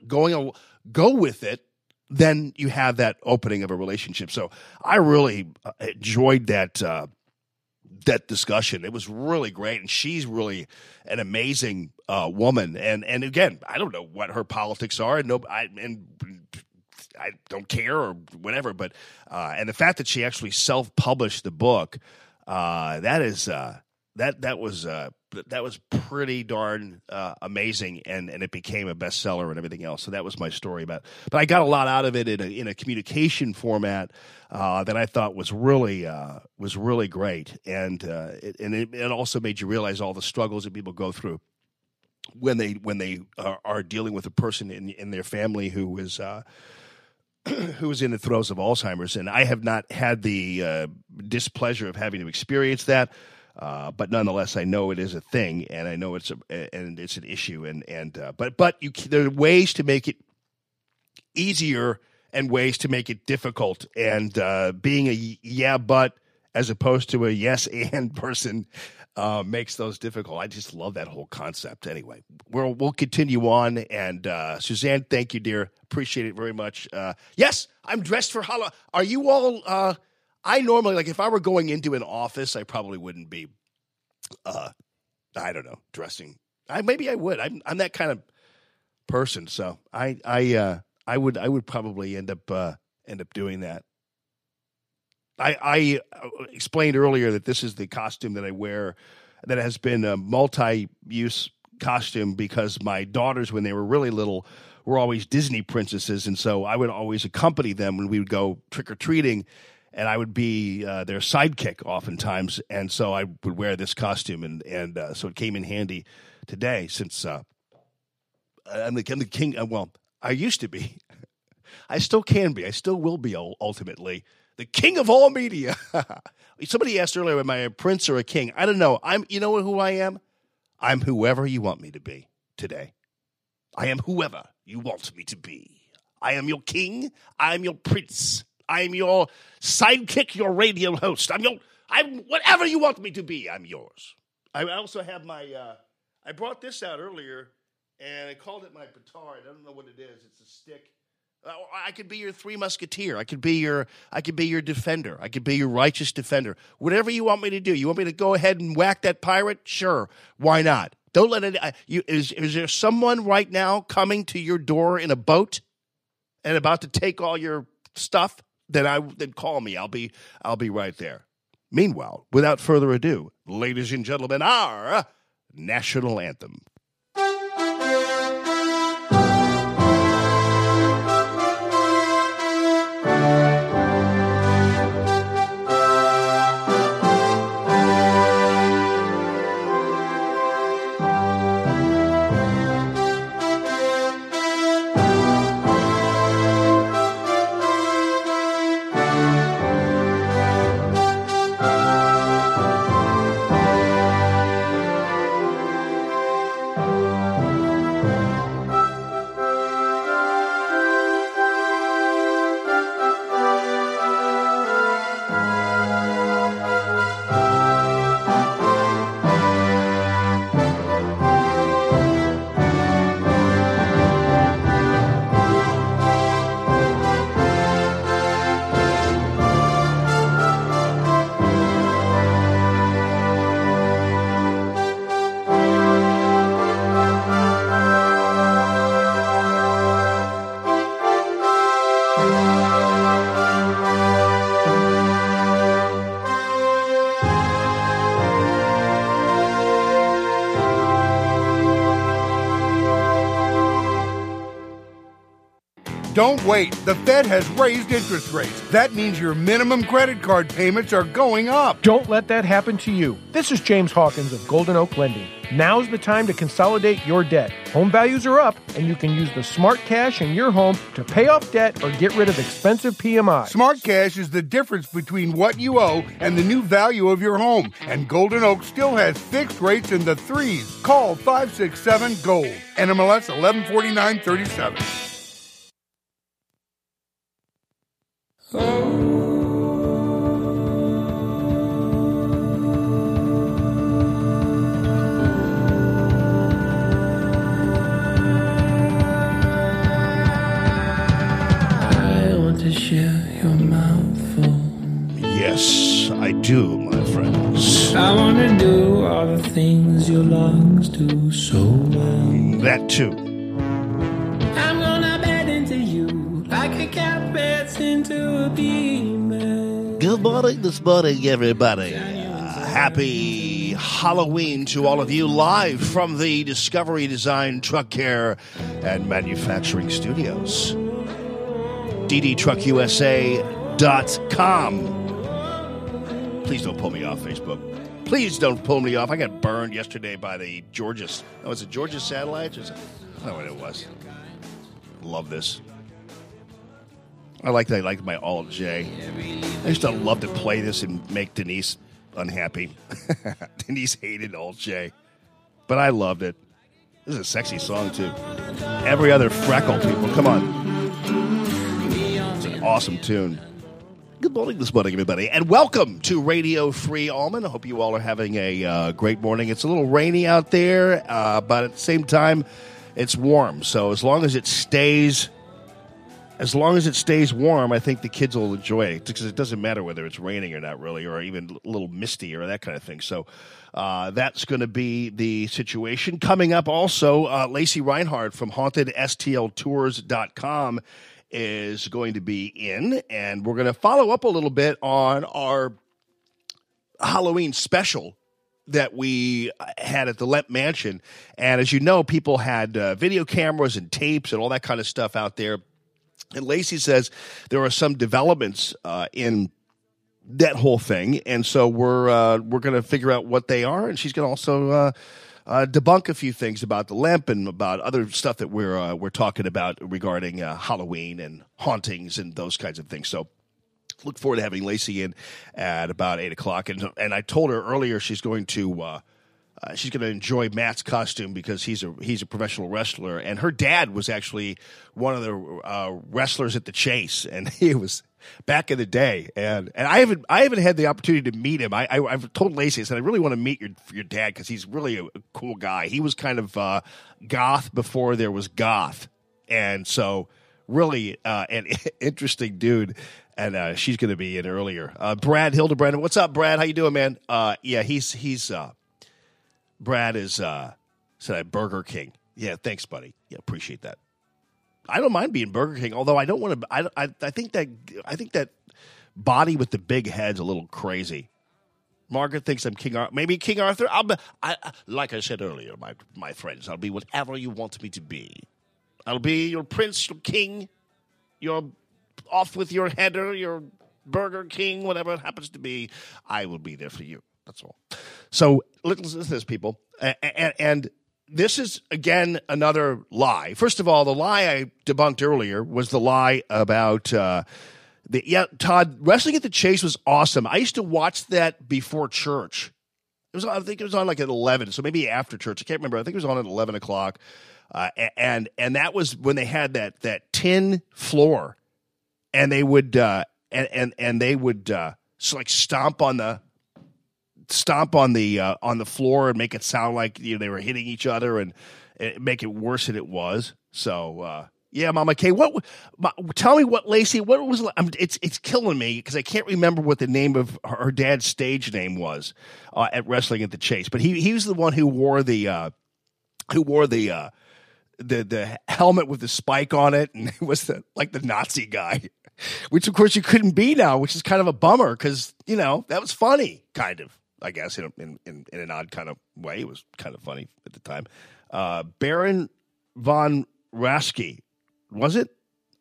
going go with it then you have that opening of a relationship so i really uh, enjoyed that uh, that discussion it was really great and she's really an amazing uh, woman and and again i don't know what her politics are and no i and I don't care or whatever, but uh, and the fact that she actually self-published the book, uh, that is uh, that that was uh, that was pretty darn uh, amazing, and and it became a bestseller and everything else. So that was my story about. But I got a lot out of it in a in a communication format uh, that I thought was really was really great, and it, and it, it, also made you realize all the struggles that people go through when they when they are, are dealing with a person in in their family who is. Uh, who is in the throes of Alzheimer's, and I have not had the uh, displeasure of having to experience that. Uh, but nonetheless, I know it is a thing, and I know it's a and it's an issue, and and uh, but but you there are ways to make it easier and ways to make it difficult, and uh, being a yeah but as opposed to a yes and person uh, makes those difficult. I just love that whole concept. Anyway, we'll we'll continue on, and uh, Suzanne, thank you, dear, appreciate it very much. Uh, yes, I'm dressed for Halloween. Are you all? Uh, I normally like if I were going into an office, I probably wouldn't be. Uh, I don't know, dressing. I maybe I would. I'm I'm that kind of person, so I I uh, I would I would probably end up uh, end up doing that. I I uh, explained earlier that this is the costume that I wear that has been a multi-use costume because my daughters, when they were really little, were always Disney princesses, and so I would always accompany them when we would go trick or treating and I would be uh, their sidekick oftentimes, and so I would wear this costume, and and uh, so it came in handy today since uh, I'm, the, I'm the king. Uh, well, I used to be, I still can be, I still will be ultimately the king of all media. Somebody asked earlier, am I a prince or a king? I don't know. I'm, you know who I am? I'm whoever you want me to be today. I am whoever you want me to be. I am your king. I am your prince. I'm your sidekick, your radio host. I'm your, I'm whatever you want me to be. I'm yours. I also have my. Uh, I brought this out earlier, and I called it my petard. I don't know what it is. It's a stick. Uh, I could be your three musketeer. I could be your. I could be your defender. I could be your righteous defender. Whatever you want me to do. You want me to go ahead and whack that pirate? Sure. Why not? Don't let it. Uh, you, is is there someone right now coming to your door in a boat and about to take all your stuff? then I then call me. I'll be I'll be right there. Meanwhile, without further ado, ladies and gentlemen, our national anthem. Don't wait. The Fed has raised interest rates. That means your minimum credit card payments are going up. Don't let that happen to you. This is James Hawkins of Golden Oak Lending. Now's the time to consolidate your debt. Home values are up, and you can use the smart cash in your home to pay off debt or get rid of expensive PMI. Smart cash is the difference between what you owe and the new value of your home. And Golden Oak still has fixed rates in the threes. Call 567 Gold. NMLS 114937. Yes, I do, my friends. I want to do all the things your lungs do so well. That too. Good morning this morning, everybody. Uh, happy Halloween to all of you live from the Discovery Design Truck Care and Manufacturing Studios. DDTruckUSA.com. Please don't pull me off Facebook. Please don't pull me off. I got burned yesterday by the Georgia. Oh, was it Georgia Satellites? I don't know what it was. Love this. I like that. I like my Alt J. I used to love to play this and make Denise unhappy. Denise hated Alt J, but I loved it. This is a sexy song too. Every other freckle, people, come on. It's an awesome tune. Good morning this morning, everybody, and welcome to Radio Free Allman. I hope you all are having a uh, great morning. It's a little rainy out there, uh, but at the same time, it's warm. So as long as it stays as long as it stays warm, I think the kids will enjoy it because it doesn't matter whether it's raining or not, really, or even a little misty or that kind of thing. So uh, that's going to be the situation. Coming up also, uh, Lacey Reinhardt from HauntedSTLTours.com is going to be in, and we're going to follow up a little bit on our Halloween special that we had at the Lemp Mansion. And as you know, people had uh, video cameras and tapes and all that kind of stuff out there. And Lacey says there are some developments uh, in that whole thing, and so we're uh, we're going to figure out what they are, and she's going to also uh, uh, debunk a few things about the Lemp and about other stuff that we're uh, we're talking about regarding uh, Halloween and hauntings and those kinds of things. So look forward to having Lacey in at about eight o'clock. And and I told her earlier she's going to uh, she's going to enjoy Matt's costume because he's a he's a professional wrestler, and her dad was actually one of the uh, wrestlers at the Chase, and he was back in the day. And and I haven't I haven't had the opportunity to meet him. I, I have told Lacey I said I really want to meet your your dad because he's really a, a cool guy. He was kind of uh, goth before there was goth, and so really uh, an interesting dude. And uh, she's going to be in earlier. Uh, Brad Hildebrand, what's up, Brad? How you doing, man? Uh, yeah, he's he's uh, Brad is uh, said I Burger King. Yeah, thanks, buddy. Yeah, appreciate that. I don't mind being Burger King, although I don't want to. I, I, I think that I think that body with the big head's a little crazy. Margaret thinks I'm King Arthur. Maybe King Arthur. I'll be, I, like I said earlier, my my friends, I'll be whatever you want me to be. I'll be your prince, your king, your off with your header, your Burger King, whatever it happens to be. I will be there for you. That's all. So listen to this, people, and, and this is again another lie. First of all, the lie I debunked earlier was the lie about. Uh, the, yeah, Todd, wrestling at the Chase was awesome. I used to watch that before church. It was, I think it was on like at eleven, so maybe after church. I can't remember. I think it was on at eleven o'clock, uh, and and that was when they had that that tin floor, and they would uh, and and and they would uh, so like stomp on the stomp on the uh, on the floor and make it sound like you know they were hitting each other and, and make it worse than it was. So uh, yeah, Mama K, what? Tell me what Lacey. What was? I'm, it's it's killing me because I can't remember what the name of her, her dad's stage name was uh, at wrestling at the Chase. But he he was the one who wore the uh, who wore the uh, the the helmet with the spike on it, and it was the like the Nazi guy, which of course you couldn't be now, which is kind of a bummer because you know that was funny, kind of. I guess in in in, in an odd kind of way, it was kind of funny at the time. Uh, Baron von Raschke was it?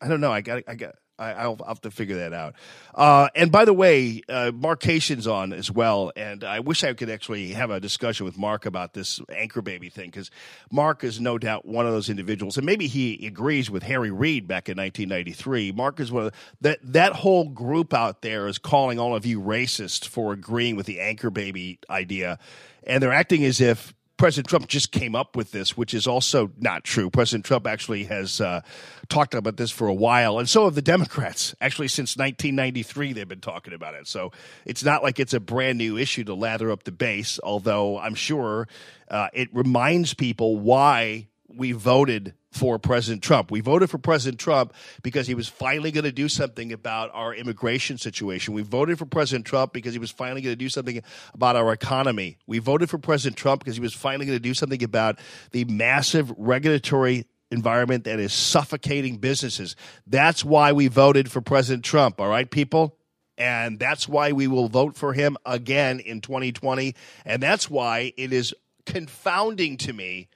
I don't know. I got. I got. I, will have to figure that out. Uh, and by the way, uh, Mark Cation's on as well, and I wish I could actually have a discussion with Mark about this anchor baby thing because Mark is no doubt one of those individuals, and maybe he agrees with Harry Reid back in 1993. Mark is one of the, that that whole group out there is calling all of you racist for agreeing with the anchor baby idea, and they're acting as if President Trump just came up with this, which is also not true. President Trump actually has uh, talked about this for a while, and so have the Democrats. Actually, since 1993, they've been talking about it. So it's not like it's a brand new issue to lather up the base, although I'm sure uh, it reminds people why we voted for President Trump. We voted for President Trump because he was finally going to do something about our immigration situation. We voted for President Trump because he was finally going to do something about our economy. We voted for President Trump because he was finally going to do something about the massive regulatory environment that is suffocating businesses. That's why we voted for President Trump, all right, people? And that's why we will vote for him again in 2020. And that's why it is confounding to me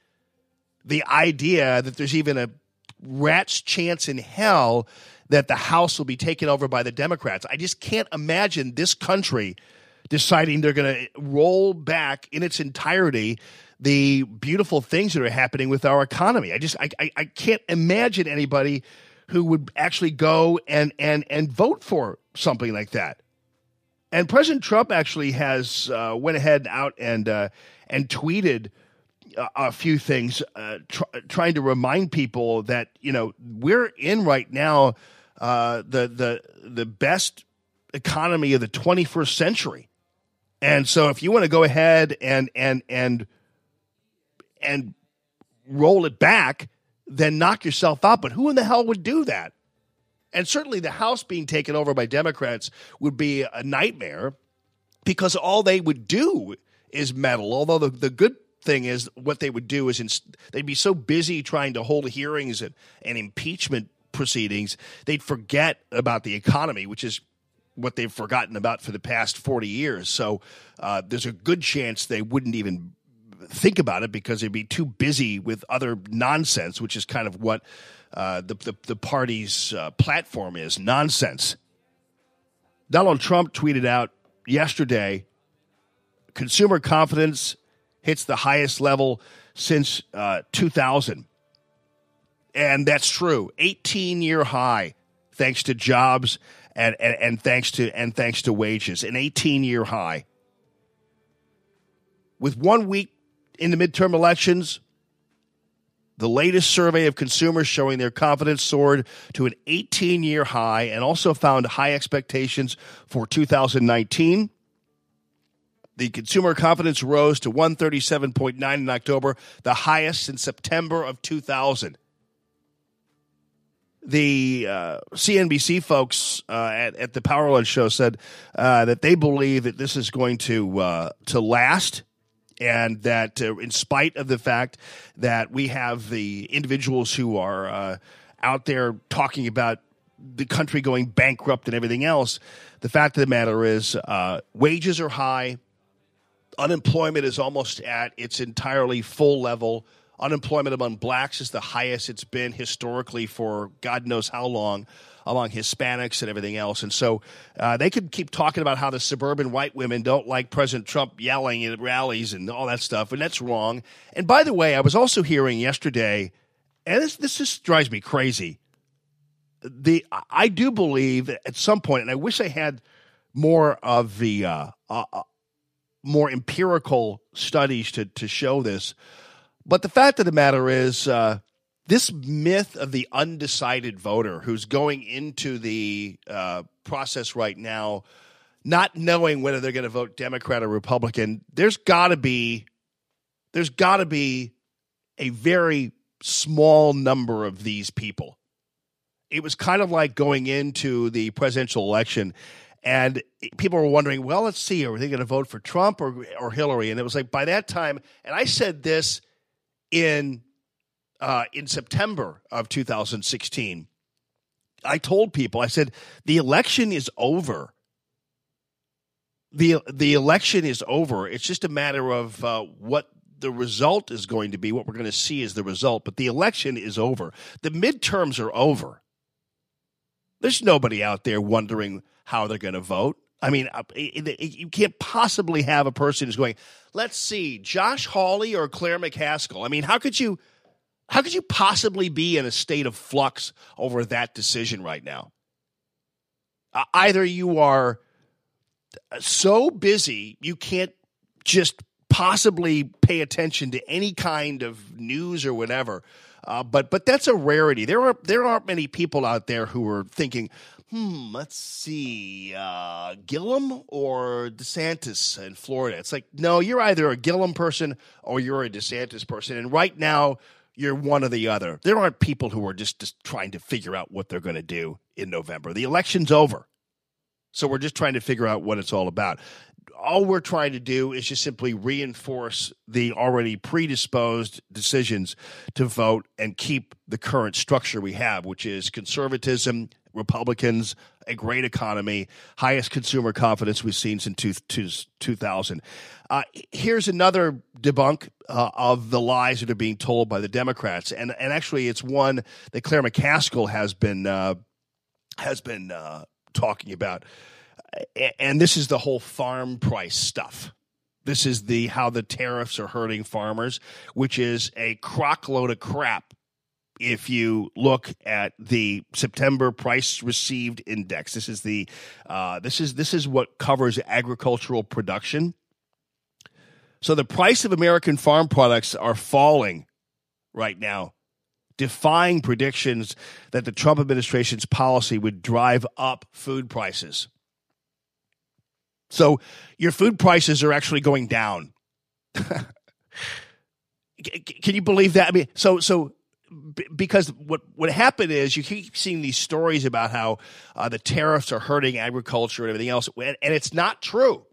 the idea that there's even a rat's chance in hell that the House will be taken over by the Democrats. I just can't imagine this country deciding they're going to roll back in its entirety the beautiful things that are happening with our economy. I just I, I, I can't imagine anybody who would actually go and and and vote for something like that. And President Trump actually has uh, went ahead out and uh, and tweeted a few things, uh, tr- trying to remind people that you know we're in right now uh, the the the best economy of the 21st century, and so if you want to go ahead and and and and roll it back, then knock yourself out. But who in the hell would do that? And certainly the House being taken over by Democrats would be a nightmare because all they would do is meddle. Although the, the good thing is what they would do is they'd be so busy trying to hold hearings and, and impeachment proceedings, they'd forget about the economy, which is what they've forgotten about for the past 40 years. So uh, there's a good chance they wouldn't even think about it because they'd be too busy with other nonsense, which is kind of what uh, the, the, the, party's uh, platform is nonsense. Donald Trump tweeted out yesterday consumer confidence hits the highest level since uh, 2000. And that's true. 18 year high thanks to jobs and, and, and thanks to and thanks to wages. An 18 year high. With one week in the midterm elections, the latest survey of consumers showing their confidence soared to an 18 year high and also found high expectations for 2019. The consumer confidence rose to 137.9 in October, the highest since September of 2000. The uh, CNBC folks uh, at, at, the Power Lunch show said uh, that they believe that this is going to uh, to last, and that uh, in spite of the fact that we have the individuals who are uh, out there talking about the country going bankrupt and everything else. The fact of the matter is, wages are high. Unemployment is almost at its entirely full level. Unemployment among blacks is the highest it's been historically for God knows how long among Hispanics and everything else. And so uh, they could keep talking about how the suburban white women don't like President Trump yelling at rallies and all that stuff, and that's wrong. And by the way, I was also hearing yesterday, and this this just drives me crazy. The I do believe at some point, and I wish I had more of the uh, uh more empirical studies to to show this. But the fact of the matter is, uh, this myth of the undecided voter who's going into the uh, process right now not knowing whether they're going to vote democrat or republican there's got to be there's got to be a very small number of these people it was kind of like going into the presidential election and people were wondering well let's see are they going to vote for trump or, or hillary and it was like by that time and i said this in uh, in September of 2016, I told people, I said, the election is over. The, the election is over. It's just a matter of uh, what the result is going to be. What we're going to see is the result, but the election is over. The midterms are over. There's nobody out there wondering how they're going to vote. I mean, uh, you can't possibly have a person who's going, let's see, Josh Hawley or Claire McCaskill. I mean, how could you how could you possibly be in a state of flux over that decision right now? Uh, either you are so busy you can't just possibly pay attention to any kind of news or whatever. Uh, but but that's a rarity. There are there aren't many people out there who are thinking, hmm, let's see, uh, Gillum or DeSantis in Florida. It's like no, you're either a Gillum person or you're a DeSantis person. And right now, you're one or the other. There aren't people who are just, just trying to figure out what they're going to do in November. The election's over. So we're just trying to figure out what it's all about. All we're trying to do is just simply reinforce the already predisposed decisions to vote and keep the current structure we have, which is conservatism, Republicans, a great economy, highest consumer confidence we've seen since two, two, 2000. Uh, here's another debunk uh, of the lies that are being told by the Democrats, and and actually, it's one that Claire McCaskill has been uh, has been uh, talking about, and this is the whole farm price stuff. This is the how the tariffs are hurting farmers, which is a crockload of crap if you look at the September price received index, this is the uh, this is this is what covers agricultural production. So the price of American farm products are falling right now, defying predictions that the Trump administration's policy would drive up food prices. So your food prices are actually going down. Can you believe that? I mean, so so because what what happened is you keep seeing these stories about how uh, the tariffs are hurting agriculture and everything else, and, and, it's not true.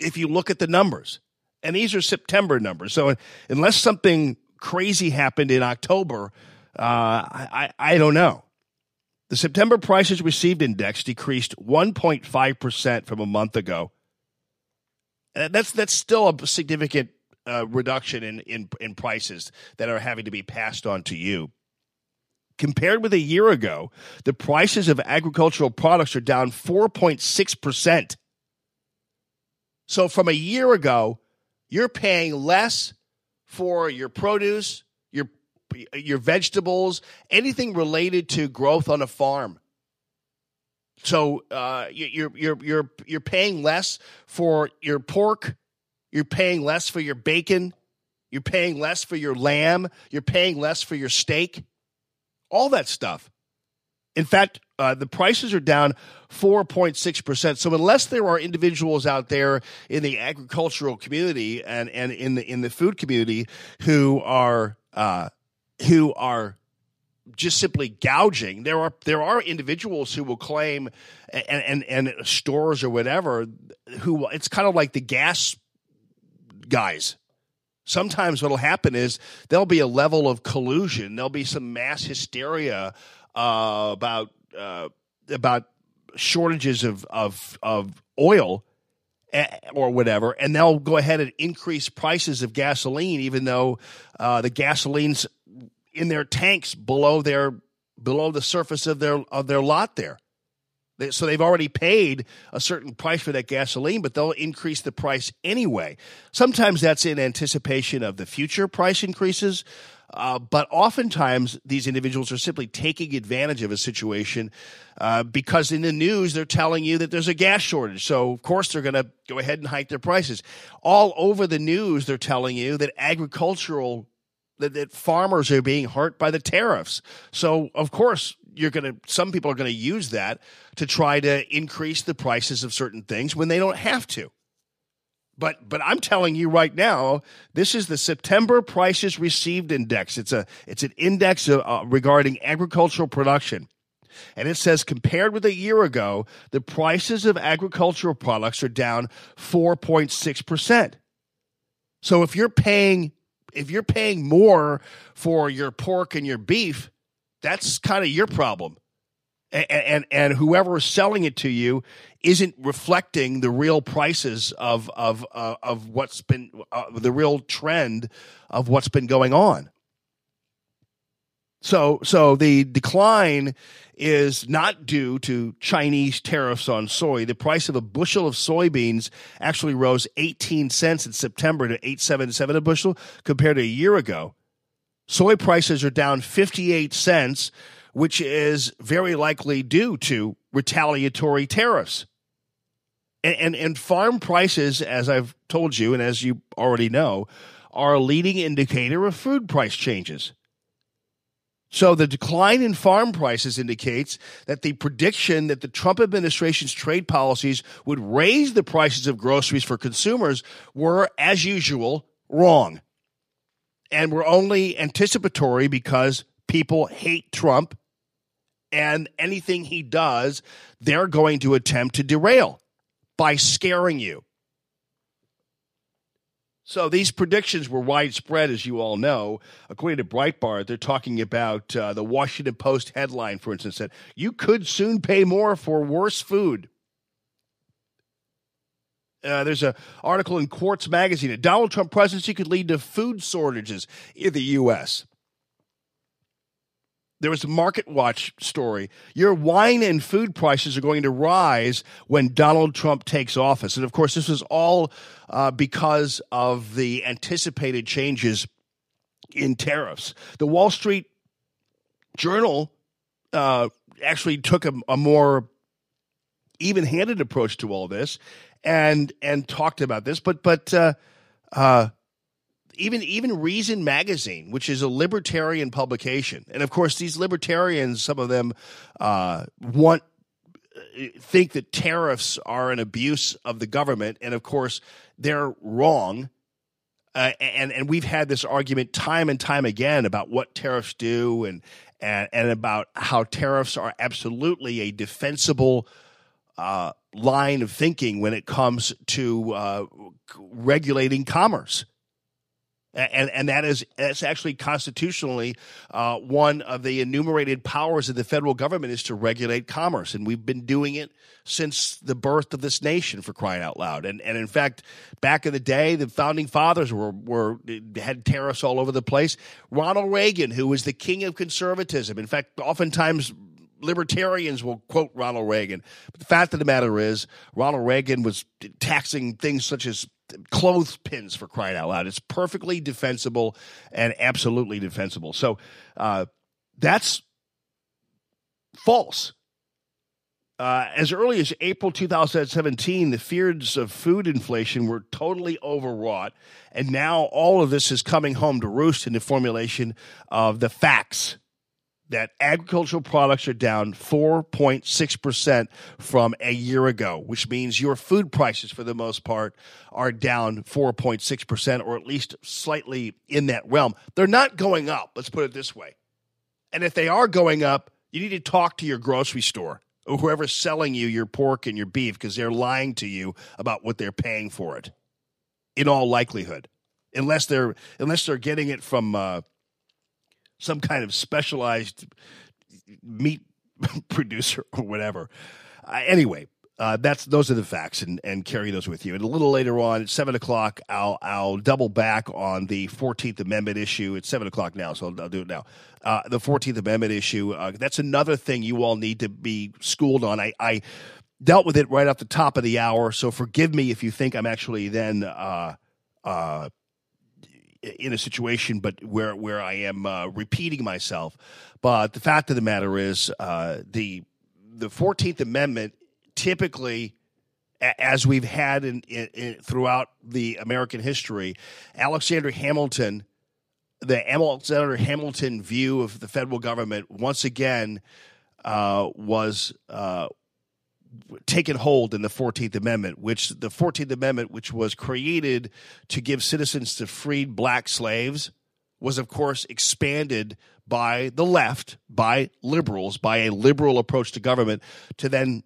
If you look at the numbers, and these are September numbers, so unless something crazy happened in October, uh, I, I don't know. The September prices received index decreased 1.5 percent from a month ago. That's that's still a significant uh, reduction in, in, in prices that are having to be passed on to you. Compared with a year ago, the prices of agricultural products are down 4.6%. So from a year ago, you're paying less for your produce, your your vegetables, anything related to growth on a farm. So uh, you're you're you're you're paying less for your pork, you're paying less for your bacon. You're paying less for your lamb. You're paying less for your steak. All that stuff. In fact, uh, the prices are down 4.6%. So unless there are individuals out there in the agricultural community and, and in the in the food community who are uh, who are just simply gouging. There are there are individuals who will claim and and, and stores or whatever who it's kind of like the gas guys. Sometimes what'll happen is there'll be a level of collusion. There'll be some mass hysteria uh, about uh, about shortages of of of oil eh, or whatever, and they'll go ahead and increase prices of gasoline, even though uh, the gasoline's in their tanks below their below the surface of their of their lot there. So they've already paid a certain price for that gasoline, but they'll increase the price anyway. Sometimes that's in anticipation of the future price increases, uh, but oftentimes these individuals are simply taking advantage of a situation uh, because in the news they're telling you that there's a gas shortage. So of course they're going to go ahead and hike their prices. All over the news they're telling you that agricultural that, that farmers are being hurt by the tariffs. So of course you're going to some people are going to use that to try to increase the prices of certain things when they don't have to. But but I'm telling you right now, this is the September prices received index. It's a it's an index uh, uh, regarding agricultural production. And it says compared with a year ago, the prices of agricultural products are down 4.6%. So if you're paying if you're paying more for your pork and your beef, that's kind of your problem. And, and and whoever is selling it to you isn't reflecting the real prices of of uh, of what's been uh, the real trend of what's been going on. So so the decline is not due to Chinese tariffs on soy. The price of a bushel of soybeans actually rose 18 cents in September to 877 a bushel compared to a year ago. Soy prices are down 58 cents, which is very likely due to retaliatory tariffs. And, and, and farm prices, as I've told you, and as you already know, are a leading indicator of food price changes. So the decline in farm prices indicates that the prediction that the Trump administration's trade policies would raise the prices of groceries for consumers were, as usual, wrong. And were only anticipatory because people hate Trump and anything he does, they're going to attempt to derail by scaring you. So these predictions were widespread, as you all know. According to Breitbart, they're talking about uh, the Washington Post headline, for instance, that you could soon pay more for worse food. Uh, there's an article in Quartz magazine. that Donald Trump presidency could lead to food shortages in the U.S. There was a Market Watch story. Your wine and food prices are going to rise when Donald Trump takes office. And of course, this was all uh, because of the anticipated changes in tariffs. The Wall Street Journal uh, actually took a, a more even-handed approach to all this and and talked about this. But but uh, uh, even even Reason magazine, which is a libertarian publication, and of course these libertarians, some of them uh, want think that tariffs are an abuse of the government, and of course they're wrong. Uh, and and we've had this argument time and time again about what tariffs do, and and, and about how tariffs are absolutely a defensible uh, line of thinking when it comes to uh, regulating commerce and and that is that's actually constitutionally uh, one of the enumerated powers of the federal government is to regulate commerce, and we've been doing it since the birth of this nation for crying out loud. And and in fact, back in the day, the founding fathers were were had tariffs all over the place. Ronald Reagan, who was the king of conservatism, in fact, oftentimes libertarians will quote Ronald Reagan. But the fact of the matter is, Ronald Reagan was taxing things such as clothespins for crying out loud. It's perfectly defensible and absolutely defensible. So uh, that's false. Uh, as early as April 2017, the fears of food inflation were totally overwrought. And now all of this is coming home to roost in the formulation of the facts that agricultural products are down 4.6% from a year ago, which means your food prices, for the most part, are down 4.6%, or at least slightly in that realm. They're not going up, let's put it this way. And if they are going up, you need to talk to your grocery store or whoever's selling you your pork and your beef because they're lying to you about what they're paying for it, in all likelihood. unless they're unless they're getting it from uh, some kind of specialized meat producer or whatever. Uh, anyway, uh, that's those are the facts, and, and carry those with you. And a little later on, at seven o'clock, I'll I'll double back on the Fourteenth Amendment issue. It's seven o'clock now, so I'll, I'll do it now. Uh, the Fourteenth Amendment issue. Uh, that's another thing you all need to be schooled on. I, I dealt with it right off the top of the hour, so forgive me if you think I'm actually then uh, uh, in a situation, but where where I am uh, repeating myself. But the fact of the matter is, uh, the the Fourteenth Amendment typically, a- as we've had in, in, in throughout the American history, Alexander Hamilton, the Alexander Hamilton view of the federal government once again uh, was uh, taken hold in the 14th Amendment, which the 14th Amendment, which was created to give citizens to freed black slaves, was of course expanded by the left, by liberals, by a liberal approach to government to then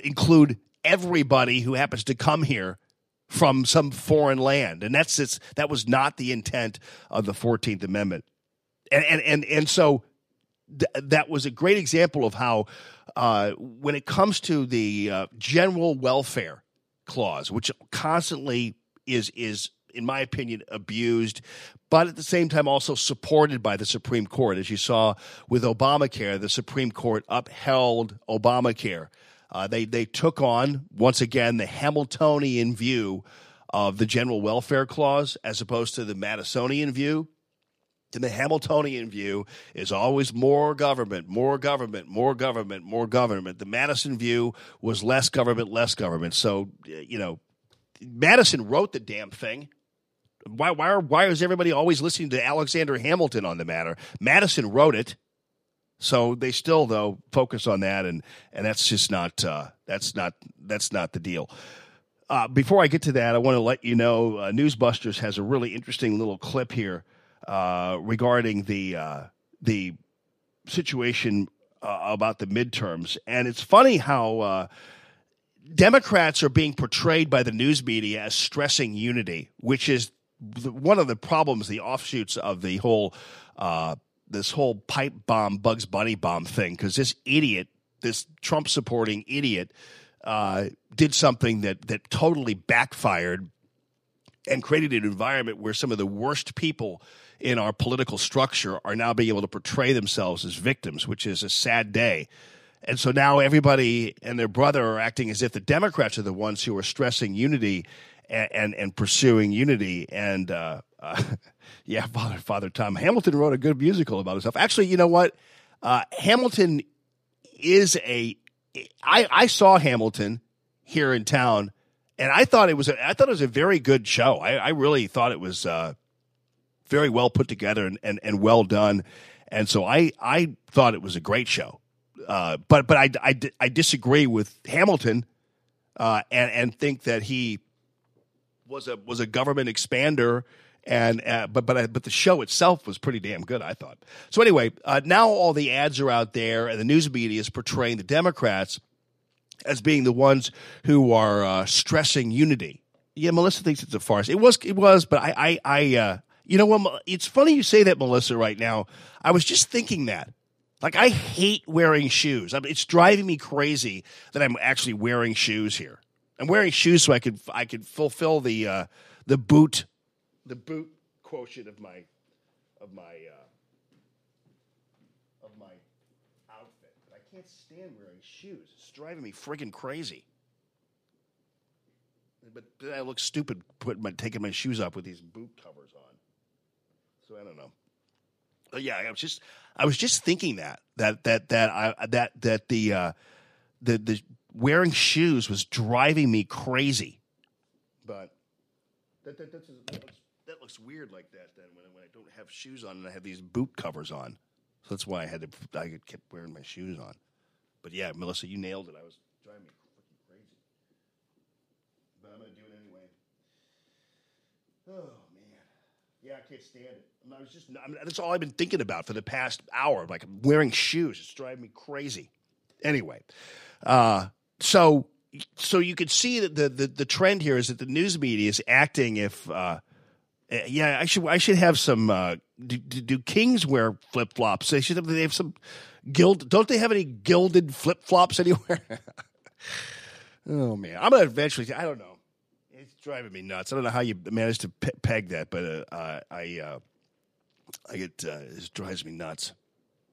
include everybody who happens to come here from some foreign land. And that's it's, that was not the intent of the 14th Amendment. And, and, and, and so th- that was a great example of how, uh, when it comes to the uh, general welfare clause, which constantly is is in my opinion abused, but at the same time also supported by the Supreme Court, as you saw with Obamacare, the Supreme Court upheld Obamacare. Uh, they they took on once again the Hamiltonian view of the general welfare clause as opposed to the Madisonian view. And the Hamiltonian view is always more government, more government, more government, more government. The Madison view was less government, less government. So, you know, Madison wrote the damn thing. Why, why, are, why is everybody always listening to Alexander Hamilton on the matter? Madison wrote it. So they still, though, focus on that, and, and that's just not uh, that's not that's not the deal. Uh, before I get to that, I want to let you know uh, Newsbusters has a really interesting little clip here uh, regarding the uh, the situation uh, about the midterms, and it's funny how uh, Democrats are being portrayed by the news media as stressing unity, which is one of the problems, the offshoots of the whole uh, this whole pipe bomb, Bugs Bunny bomb thing, because this idiot, this Trump supporting idiot, uh, did something that that totally backfired and created an environment where some of the worst people in our political structure are now being able to portray themselves as victims, which is a sad day. And so now everybody and their brother are acting as if the Democrats are the ones who are stressing unity and and, and pursuing unity. And uh, uh, yeah, Father Father Tom Hamilton wrote a good musical about himself. Actually, you know what? Uh, Hamilton is a. I I saw Hamilton here in town, and I thought it was a, I thought it was a very good show. I, I really thought it was uh, very well put together and, and, and well done. And so I I thought it was a great show. Uh, but but I, I, I disagree with Hamilton uh, and and think that he was a was a government expander and uh, but but I, but the show itself was pretty damn good I thought. So anyway, uh, now all the ads are out there and the news media is portraying the Democrats as being the ones who are uh, stressing unity. Yeah, Melissa thinks it's a farce. It was it was, but I I, I uh, you know what? It's funny you say that, Melissa. Right now, I was just thinking that. Like I hate wearing shoes. I mean, it's driving me crazy that I'm actually wearing shoes here. I'm wearing shoes so I could I could fulfill the uh, the boot the boot quotient of my of my uh, of my outfit. But I can't stand wearing shoes. It's driving me friggin' crazy. But I look stupid putting my taking my shoes off with these boot covers on. So I don't know. But yeah, I was just I was just thinking that that that that I that that the uh, the the wearing shoes was driving me crazy. But that that, that's, that, looks, that looks weird like that then when when I don't have shoes on and I have these boot covers on. So that's why I had to I kept wearing my shoes on. But yeah, Melissa, you nailed it. I was driving me crazy. But I'm gonna do it anyway. Oh man, yeah, I can't stand it. I was just I mean, that's all I've been thinking about for the past hour. Like I'm wearing shoes, it's driving me crazy. Anyway, uh, so so you could see that the, the the trend here is that the news media is acting if uh, Uh, yeah, I should I should have some. Uh, do, do, kings wear flip flops? They should have. They have some gild. Don't they have any gilded flip flops anywhere? oh man, I'm gonna eventually. I don't know. It's driving me nuts. I don't know how you managed to pe- peg that, but uh, uh, I uh, I get uh, it drives me nuts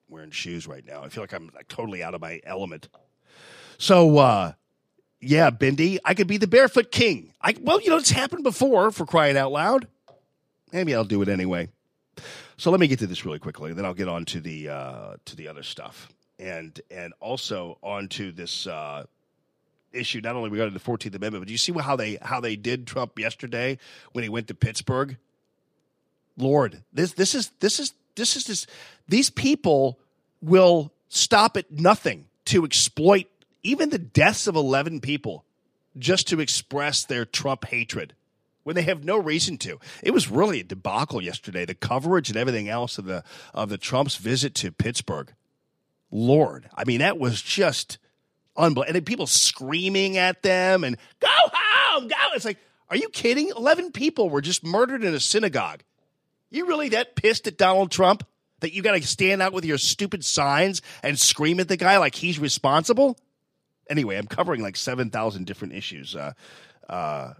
wearing shoes right now. I feel like I'm like, totally out of my element. So uh, yeah, Bindi, I could be the barefoot king. I well, you know, it's happened before for crying out loud. Maybe I'll do it anyway. So let me get to this really quickly, then I'll get on to the uh, to the other stuff, and and also on to this uh, issue. Not only regarding the Fourteenth Amendment, but you see how they how they did Trump yesterday when he went to Pittsburgh? Lord, this this is this is this is this. These people will stop at nothing to exploit even the deaths of eleven people just to express their Trump hatred when they have no reason to. It was really a debacle yesterday. The coverage and everything else of the of the Trump's visit to Pittsburgh. Lord, I mean that was just unbelievable. And people screaming at them and go home, go. It's like, are you kidding? Eleven people were just murdered in a synagogue. You really that pissed at Donald Trump that you got to stand out with your stupid signs and scream at the guy like he's responsible? Anyway, I'm covering like seven thousand different issues. Uh, uh,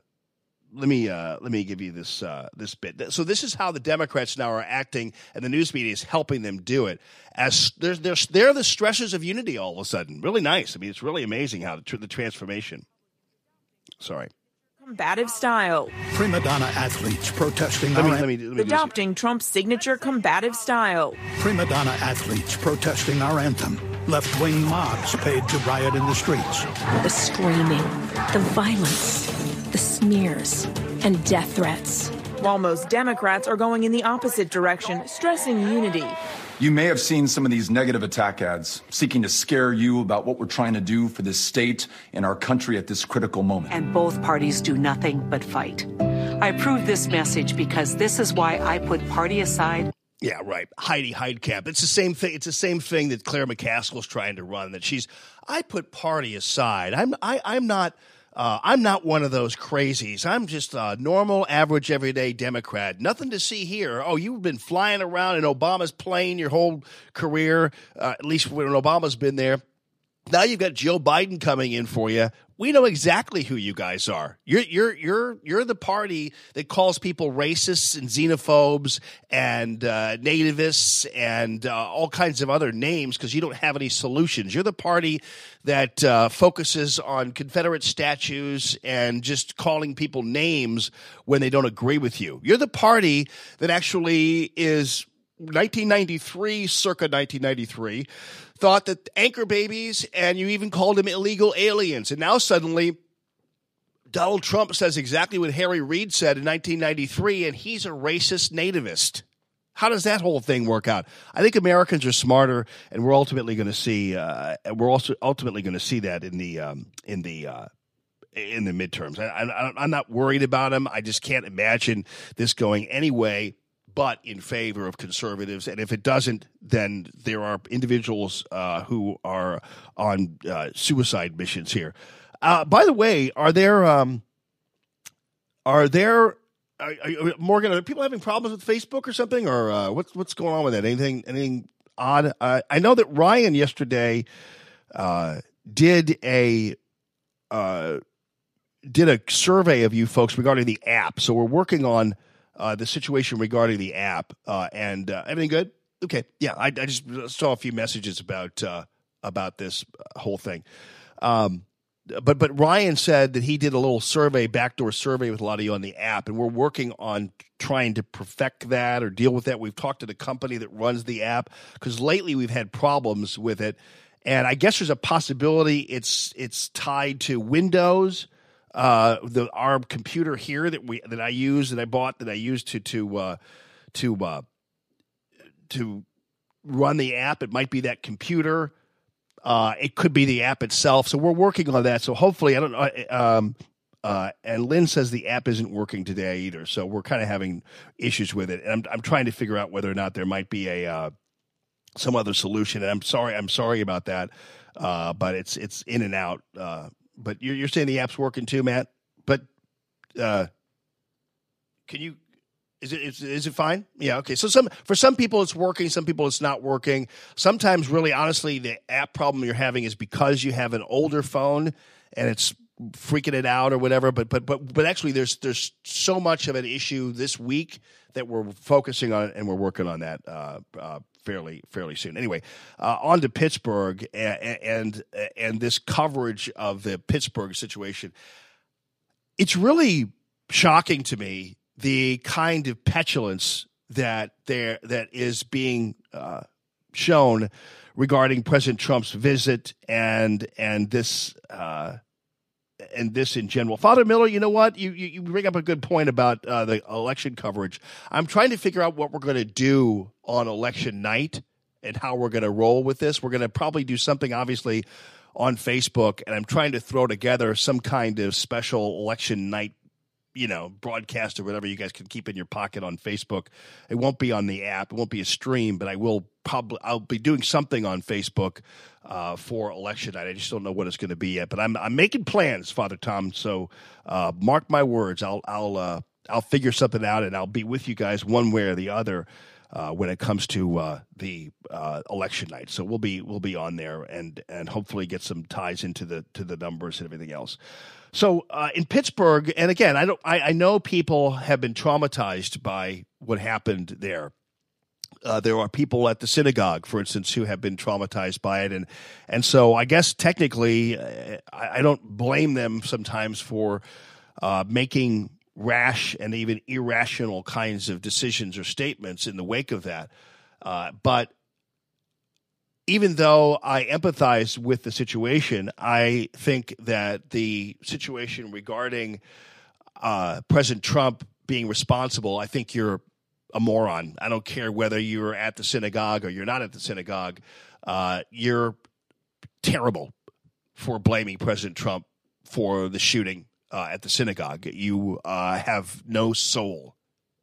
let me uh, let me give you this uh, this bit. So this is how the Democrats now are acting, and the news media is helping them do it. As there's there's they're the stresses of unity all of a sudden. Really nice. I mean, it's really amazing how the, the transformation. Sorry. Combative style. Prima donna athletes protesting Let me, our let me, let me. Adopting Trump's signature combative style. prima donna athletes protesting our anthem. Left-wing mobs paid to riot in the streets. The screaming, the violence, the smears, and death threats. While most Democrats are going in the opposite direction, stressing unity. You may have seen some of these negative attack ads seeking to scare you about what we're trying to do for this state and our country at this critical moment. and both parties do nothing but fight. I approve this message because this is why I put party aside Yeah, right. Heidi Heitkamp. It's the same thing. It's the same thing that Claire McCaskill's trying to run. That she's. I put party aside. I'm. I, I'm not. Uh, I'm not one of those crazies. I'm just a normal, average, everyday Democrat. Nothing to see here. Oh, you've been flying around in Obama's plane your whole career, uh, at least when Obama's been there. Now you've got Joe Biden coming in for you. We know exactly who you guys are. You're you're you're you're the party that calls people racists and xenophobes and uh, nativists and uh, all kinds of other names because you don't have any solutions. You're the party that uh, focuses on Confederate statues and just calling people names when they don't agree with you. You're the party that actually is 1993, circa 1993, thought that anchor babies and you even called them illegal aliens. And now suddenly, Donald Trump says exactly what Harry Reid said in 1993, and he's a racist nativist. How does that whole thing work out? I think Americans are smarter, and we're ultimately going to see. Uh, we're also ultimately going to see that in the um, in the uh, in the midterms. I, I'm not worried about him. I just can't imagine this going any way but in favor of conservatives. And if it doesn't, then there are individuals uh, who are on uh, suicide missions here. Uh, by the way, are there um, are there are, are, Morgan? Are people having problems with Facebook or something, or uh, what's what's going on with that? Anything anything odd? I know that Ryan yesterday uh, did a uh, did a survey of you folks regarding the app. So we're working on uh, the situation regarding the app. Uh, and uh, everything good? Okay, yeah. I, I just saw a few messages about uh, about this whole thing. Um, but but Ryan said that he did a little survey, backdoor survey with a lot of you on the app, and we're working on trying to perfect that or deal with that. We've talked to the company that runs the app because lately we've had problems with it, and I guess there's a possibility it's it's tied to Windows. Uh, the our computer here that we that I use that I bought that I use to to uh, to uh, to run the app. It might be that computer. Uh, it could be the app itself. So we're working on that. So hopefully, I don't know. Um, uh, and Lynn says the app isn't working today either. So we're kind of having issues with it. And I'm, I'm trying to figure out whether or not there might be a uh, some other solution. And I'm sorry, I'm sorry about that. Uh, but it's it's in and out. But you're, you're saying the app's working too, Matt. But uh, can you Is it is, is it fine? Yeah. Okay. So some for some people it's working. Some people it's not working. Sometimes, really, honestly, the app problem you're having is because you have an older phone and it's freaking it out or whatever. But but but but actually, there's there's so much of an issue this week that we're focusing on and we're working on that uh, uh, fairly fairly soon. Anyway, uh, on to Pittsburgh and, and and this coverage of the Pittsburgh situation. It's really shocking to me the kind of petulance that there that is being uh, shown regarding President Trump's visit and and this uh, and this in general. Father Miller, you know what? You you, you bring up a good point about uh, the election coverage. I'm trying to figure out what we're going to do on election night and how we're going to roll with this. We're going to probably do something, obviously. On Facebook, and I'm trying to throw together some kind of special election night you know, broadcast or whatever you guys can keep in your pocket on Facebook. It won't be on the app. It won't be a stream, but I will probably I'll be doing something on Facebook uh, for election night. I just don't know what it's going to be yet, but I'm I'm making plans, Father Tom. So uh, mark my words. I'll I'll uh, I'll figure something out, and I'll be with you guys one way or the other. Uh, when it comes to uh, the uh, election night, so we'll be we'll be on there and and hopefully get some ties into the to the numbers and everything else. So uh, in Pittsburgh, and again, I don't, I, I, know people have been traumatized by what happened there. Uh, there are people at the synagogue, for instance, who have been traumatized by it, and and so I guess technically, uh, I, I, don't blame them sometimes for uh, making rash and even irrational kinds of decisions or statements in the wake of that. Uh, but even though I empathize with the situation, I think that the situation regarding uh, President Trump being responsible, I think you're a moron. I don't care whether you're at the synagogue or you're not at the synagogue. Uh, you're terrible for blaming President Trump for the shooting uh, at the synagogue. You uh, have no soul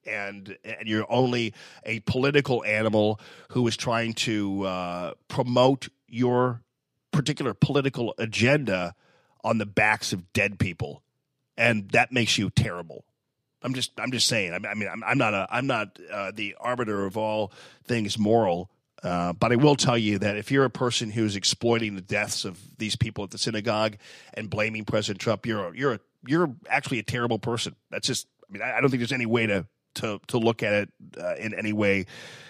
and and you're only a political animal who is trying to uh, promote your particular political agenda on the backs of dead people, and that makes you terrible. I'm just I'm just saying. I mean, I'm, I'm not a I'm not uh, the arbiter of all things moral. Uh, but I will tell you that if you're a person who's exploiting the deaths of these people at the synagogue and blaming President Trump, you're you're you're actually a terrible person. That's just I mean I, I don't think there's any way to to to look at it uh, in any way,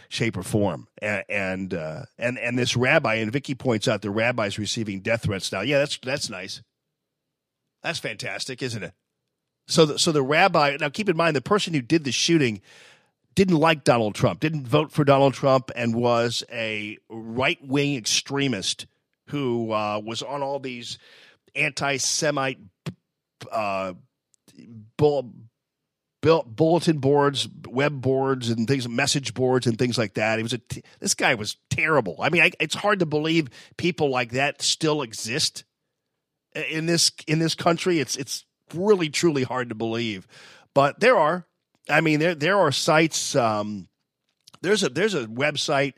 shape, or form. And and uh, and, and this rabbi and Vicky points out the rabbi's receiving death threats now. Yeah, that's that's nice. That's fantastic, isn't it? So the, so the rabbi now keep in mind the person who did the shooting didn't like Donald Trump, didn't vote for Donald Trump, and was a right wing extremist who uh, was on all these anti Semite uh, bull, built bulletin boards, web boards, and things, message boards, and things like that. He was a t- this guy was terrible. I mean, I, it's hard to believe people like that still exist in this in this country. It's it's really truly hard to believe, but there are. I mean, there there are sites. Um, there's a there's a website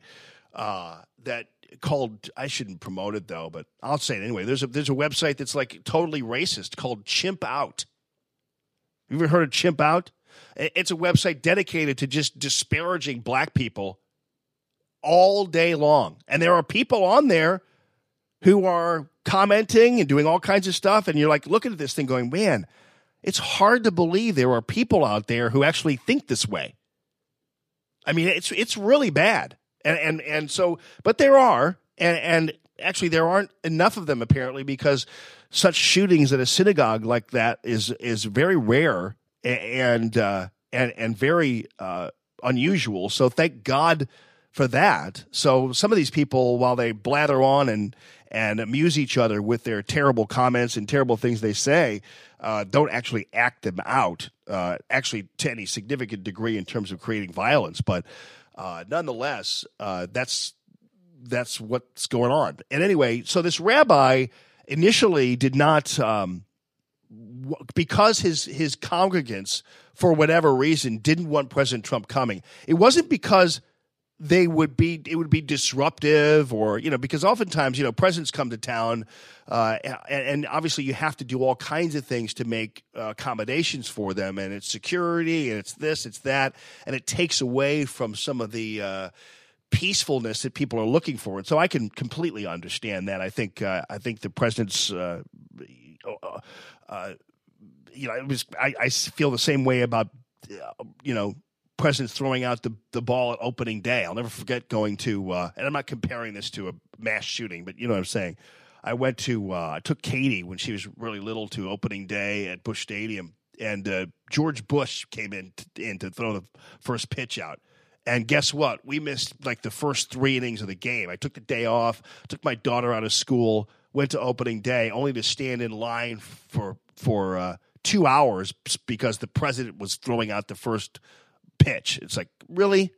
uh, that called I shouldn't promote it though, but I'll say it anyway. There's a there's a website that's like totally racist called Chimp Out. You ever heard of Chimp Out? It's a website dedicated to just disparaging black people all day long. And there are people on there who are commenting and doing all kinds of stuff. And you're like looking at this thing going, man, it's hard to believe there are people out there who actually think this way. I mean, it's it's really bad. And and and so but there are and and actually there aren't enough of them apparently because such shootings at a synagogue like that is is very rare and uh, and and very uh, unusual. So thank God for that. So some of these people, while they blather on and and amuse each other with their terrible comments and terrible things they say, uh, don't actually act them out. Uh, actually, to any significant degree in terms of creating violence, but uh, nonetheless, uh, that's that's what's going on. And anyway, so this rabbi initially did not. Um, because his his congregants for whatever reason didn't want President Trump coming. It wasn't because they would be it would be disruptive or you know because oftentimes you know presidents come to town uh, and, and, obviously you have to do all kinds of things to make uh, accommodations for them and it's security and it's this it's that and it takes away from some of the uh, peacefulness that people are looking for and so I can completely understand that I think uh, I think the president's uh, uh, you know it was I, I feel the same way about you know presidents throwing out the, the ball at opening day. I'll never forget going to, uh, and I'm not comparing this to a mass shooting, but you know what I'm saying. I went to, uh, I took Katie when she was really little to opening day at Busch Stadium, and uh, George Bush came in, t- in to throw the first pitch out. And guess what? We missed like the first three innings of the game. I took the day off, took my daughter out of school, went to opening day, only to stand in line for for uh, two hours because the president was throwing out the first pitch. It's like, really?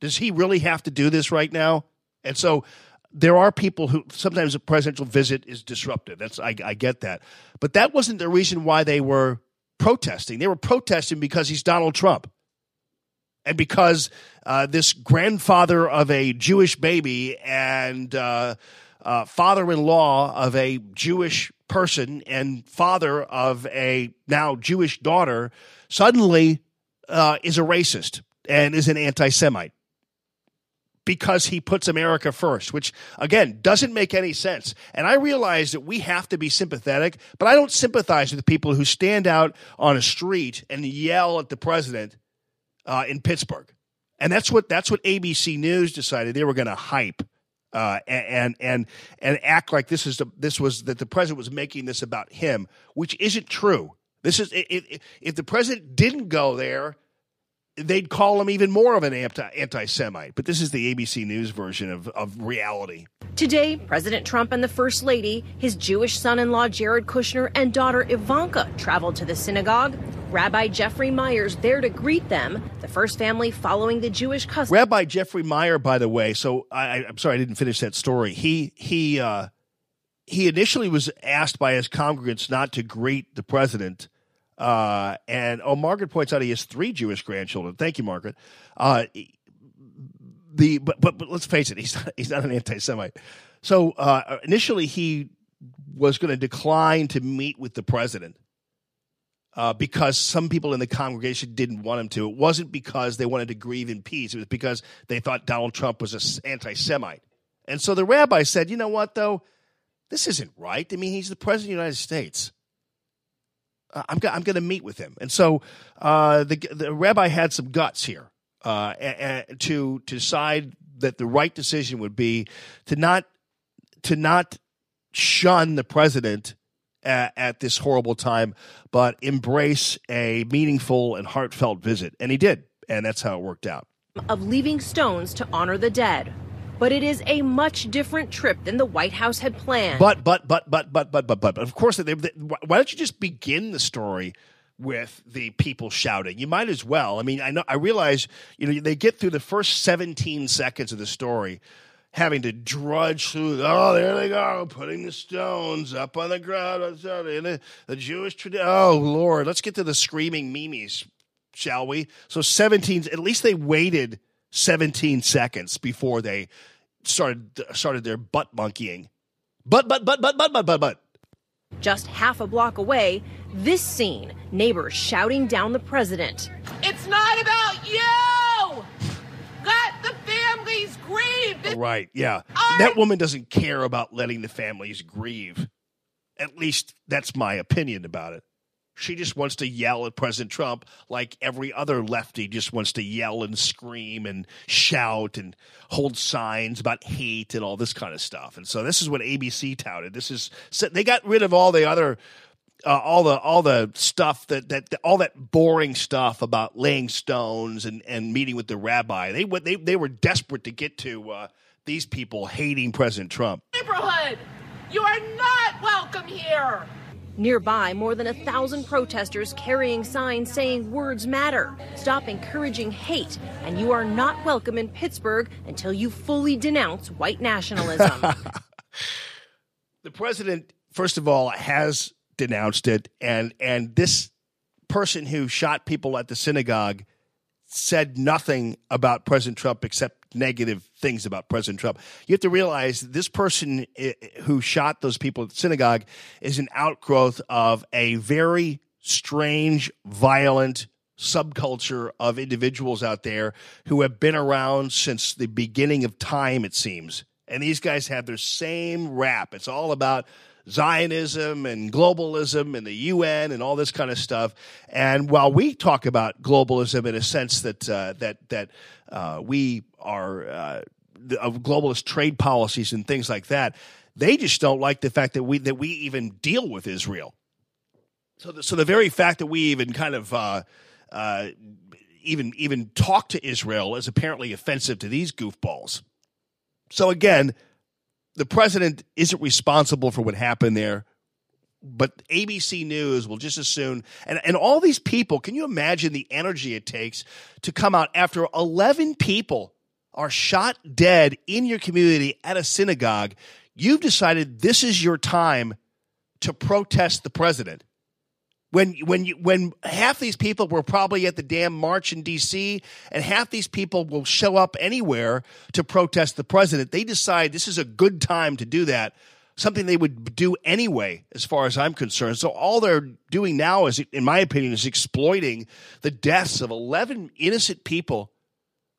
Does he really have to do this right now? And so there are people who sometimes a presidential visit is disruptive. That's I, I get that, but that wasn't the reason why they were protesting. They were protesting because he's Donald Trump, and because uh, this grandfather of a Jewish baby and uh, uh, father-in-law of a Jewish person and father of a now Jewish daughter suddenly uh, is a racist and is an anti Semite because he puts America first, which again doesn't make any sense. And I realize that we have to be sympathetic, but I don't sympathize with the people who stand out on a street and yell at the president uh, in Pittsburgh. And that's what that's what ABC News decided they were going to hype. Uh, and and and act like this is the, this was that the president was making this about him, which isn't true. This is if, if the president didn't go there, they'd call him even more of an anti Semite. But this is the ABC News version of, of reality. Today, President Trump and the First Lady, his Jewish son in law Jared Kushner, and daughter Ivanka traveled to the synagogue. Rabbi Jeffrey Myers there to greet them, the first family following the Jewish custom. Rabbi Jeffrey Meyer, by the way, so I, am sorry I didn't finish that story. He he uh, he initially was asked by his congregants not to greet the president uh, and oh, Margaret points out he has three Jewish grandchildren. Thank you, Margaret. Uh, the but, but but let's face it, he's not, he's not an anti-Semite. So uh, initially, he was going to decline to meet with the president uh, because some people in the congregation didn't want him to. It wasn't because they wanted to grieve in peace. It was because they thought Donald Trump was an anti-Semite. And so the rabbi said, "You know what, though, this isn't right. I mean, he's the president of the United States." Uh, I'm, I'm going to meet with him. And so uh, the, the rabbi had some guts here uh, a, a, to, to decide that the right decision would be to not to not shun the president at, this horrible time, but embrace a meaningful and heartfelt visit. And he did. And that's how it worked out. Of leaving stones to honor the dead but it is a much different trip than the White House had planned. But, but, but, but, but, but, but, but, of course, they, they, why don't you just begin the story with the people shouting? You might as well. I mean, I know, I realize, you know, they get through the first 17 seconds of the story having to drudge through. Oh, there they go, putting the stones up on the ground. The, the Jewish tradition. Oh Lord, let's get to the screaming memes, shall we? So 17. At least they waited 17 seconds before they started started their butt monkeying. But but but but but but but but. Just half a block away, this scene, neighbors shouting down the president. It's not about you. Let the families grieve. Right, yeah. I... That woman doesn't care about letting the families grieve. At least that's my opinion about it. She just wants to yell at President Trump like every other lefty just wants to yell and scream and shout and hold signs about hate and all this kind of stuff. And so this is what ABC touted. This is they got rid of all the other uh, all the all the stuff that, that all that boring stuff about laying stones and, and meeting with the rabbi. They they they were desperate to get to uh, these people hating President Trump. Neighborhood, you are not welcome here. Nearby, more than a thousand protesters carrying signs saying words matter, stop encouraging hate, and you are not welcome in Pittsburgh until you fully denounce white nationalism. the president, first of all, has denounced it, and and this person who shot people at the synagogue said nothing about President Trump except negative things about President Trump. You have to realize this person who shot those people at the synagogue is an outgrowth of a very strange, violent subculture of individuals out there who have been around since the beginning of time, it seems. And these guys have their same rap. It's all about Zionism and globalism and the UN and all this kind of stuff. And while we talk about globalism in a sense that uh, that that uh, we are uh, of globalist trade policies and things like that, they just don't like the fact that we that we even deal with Israel. So, the, so the very fact that we even kind of uh, uh, even even talk to Israel is apparently offensive to these goofballs. So again, the president isn't responsible for what happened there, but ABC News will just as soon and and all these people. Can you imagine the energy it takes to come out after eleven people are shot dead in your community at a synagogue? You've decided this is your time to protest the president when when you when half these people were probably at the damn march in DC and half these people will show up anywhere to protest the president they decide this is a good time to do that something they would do anyway as far as I'm concerned. So all they're doing now is in my opinion is exploiting the deaths of 11 innocent people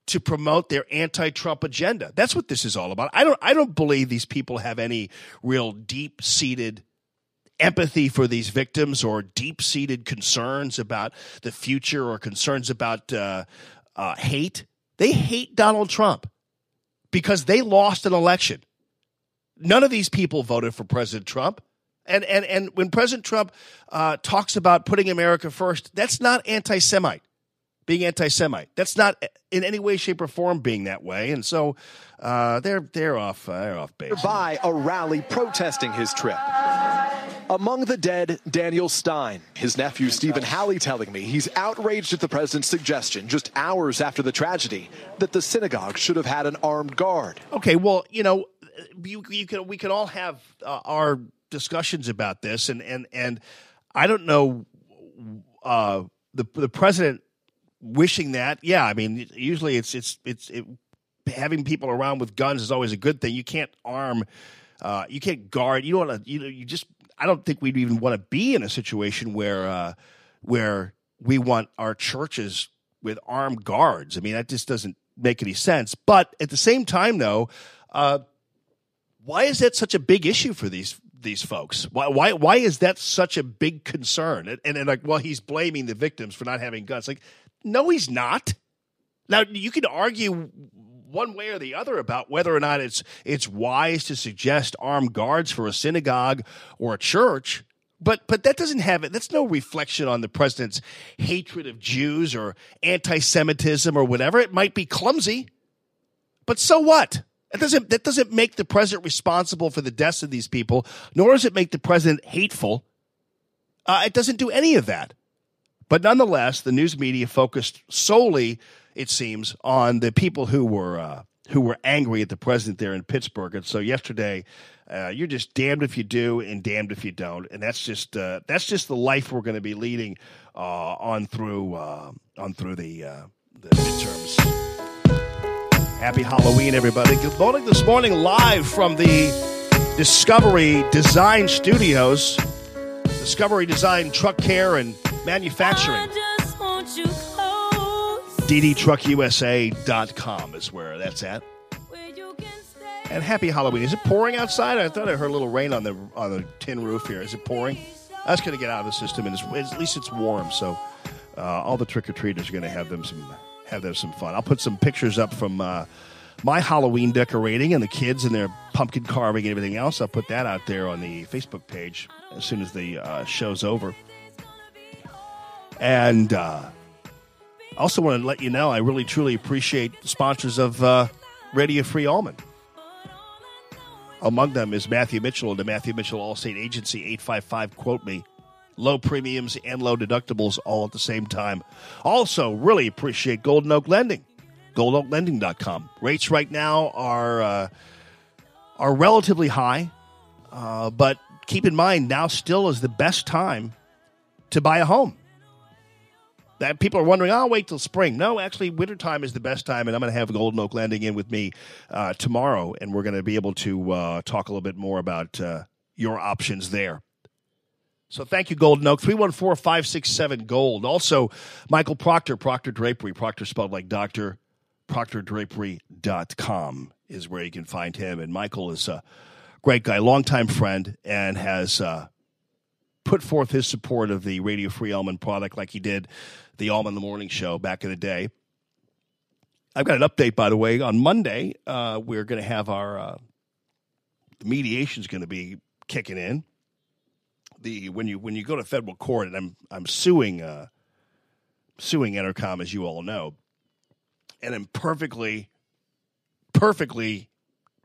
to promote their anti-Trump agenda. That's what this is all about. I don't I don't believe these people have any real deep-seated empathy for these victims or deep seated concerns about the future or concerns about uh, uh, hate. They hate Donald Trump because they lost an election. None of these people voted for President Trump. And, and, and when President Trump uh, talks about putting America first, that's not anti Semite, being anti Semite. That's not in any way, shape, or form being that way. And so uh, they're, they're, off, they're off base. By a rally protesting his trip. Among the dead, Daniel Stein. His nephew, Stephen Halley, telling me he's outraged at the president's suggestion just hours after the tragedy that the synagogue should have had an armed guard. Okay, well, you know, you, you can we can all have uh, our discussions about this, and and and I don't know uh, the the president wishing that. Yeah, I mean, usually it's it's it's it, having people around with guns is always a good thing. You can't arm. Uh, you can't guard. You don't want to. You know. You just I don't think we'd even want to be in a situation where uh, where we want our churches with armed guards. I mean, that just doesn't make any sense. But at the same time, though, uh, why is that such a big issue for these these folks? Why why why is that such a big concern? And, and, and like, well, he's blaming the victims for not having guns. Like, no, he's not. Now you can argue one way or the other about whether or not it's it's wise to suggest armed guards for a synagogue or a church. But but that doesn't have it. That's no reflection on the president's hatred of Jews or anti-Semitism or whatever. It might be clumsy, but so what? That doesn't that doesn't make the president responsible for the deaths of these people. Nor does it make the president hateful. Uh, it doesn't do any of that. But nonetheless, the news media focused solely it seems, on the people who were uh, who were angry at the president there in Pittsburgh. And so yesterday, uh, you're just damned if you do and damned if you don't, and that's just uh, that's just the life we're going to be leading uh, on through uh, on through the uh, the midterms. Happy Halloween, everybody! Good morning this morning, live from the Discovery Design Studios. Discovery Design Truck Care and Manufacturing. DDTruckUSA.com is where that's at. And happy Halloween. Is it pouring outside? I thought I heard a little rain on the on the tin roof here. Is it pouring? That's going to get out of the system, and at least it's warm. So uh, all the trick or treaters are going to have them some have them some fun. I'll put some pictures up from uh, my Halloween decorating and the kids and their pumpkin carving and everything else. I'll put that out there on the Facebook page as soon as the uh, show's over. And uh, I also want to let you know I really truly appreciate sponsors of uh, Radio Free Allman. Among them is Matthew Mitchell and the Matthew Mitchell Allstate Agency 855 quote me. Low premiums and low deductibles all at the same time. Also, really appreciate Golden Oak Lending. GoldenOakLending.com. Rates right now are uh, are relatively high, uh, but keep in mind now still is the best time to buy a home. That people are wondering, I'll wait till spring. No, actually, wintertime is the best time, and I'm going to have Golden Oak Lending in with me uh, tomorrow, and we're going to be able to uh, talk a little bit more about uh, your options there. So thank you, Golden Oak. 314-567 Gold. Also, Michael Proctor, Proctor Drapery. Proctor spelled like doctor. ProctorDrapery.com is where you can find him. And Michael is a great guy, longtime friend, and has uh, put forth his support of the Radio Free Allman product like he did the Allman the Morning show back in the day. I've got an update, by the way. On Monday, uh, we're going to have our uh, mediation is going to be kicking in. The when you when you go to federal court, and I'm I'm suing uh, suing Entercom, as you all know, and I'm perfectly perfectly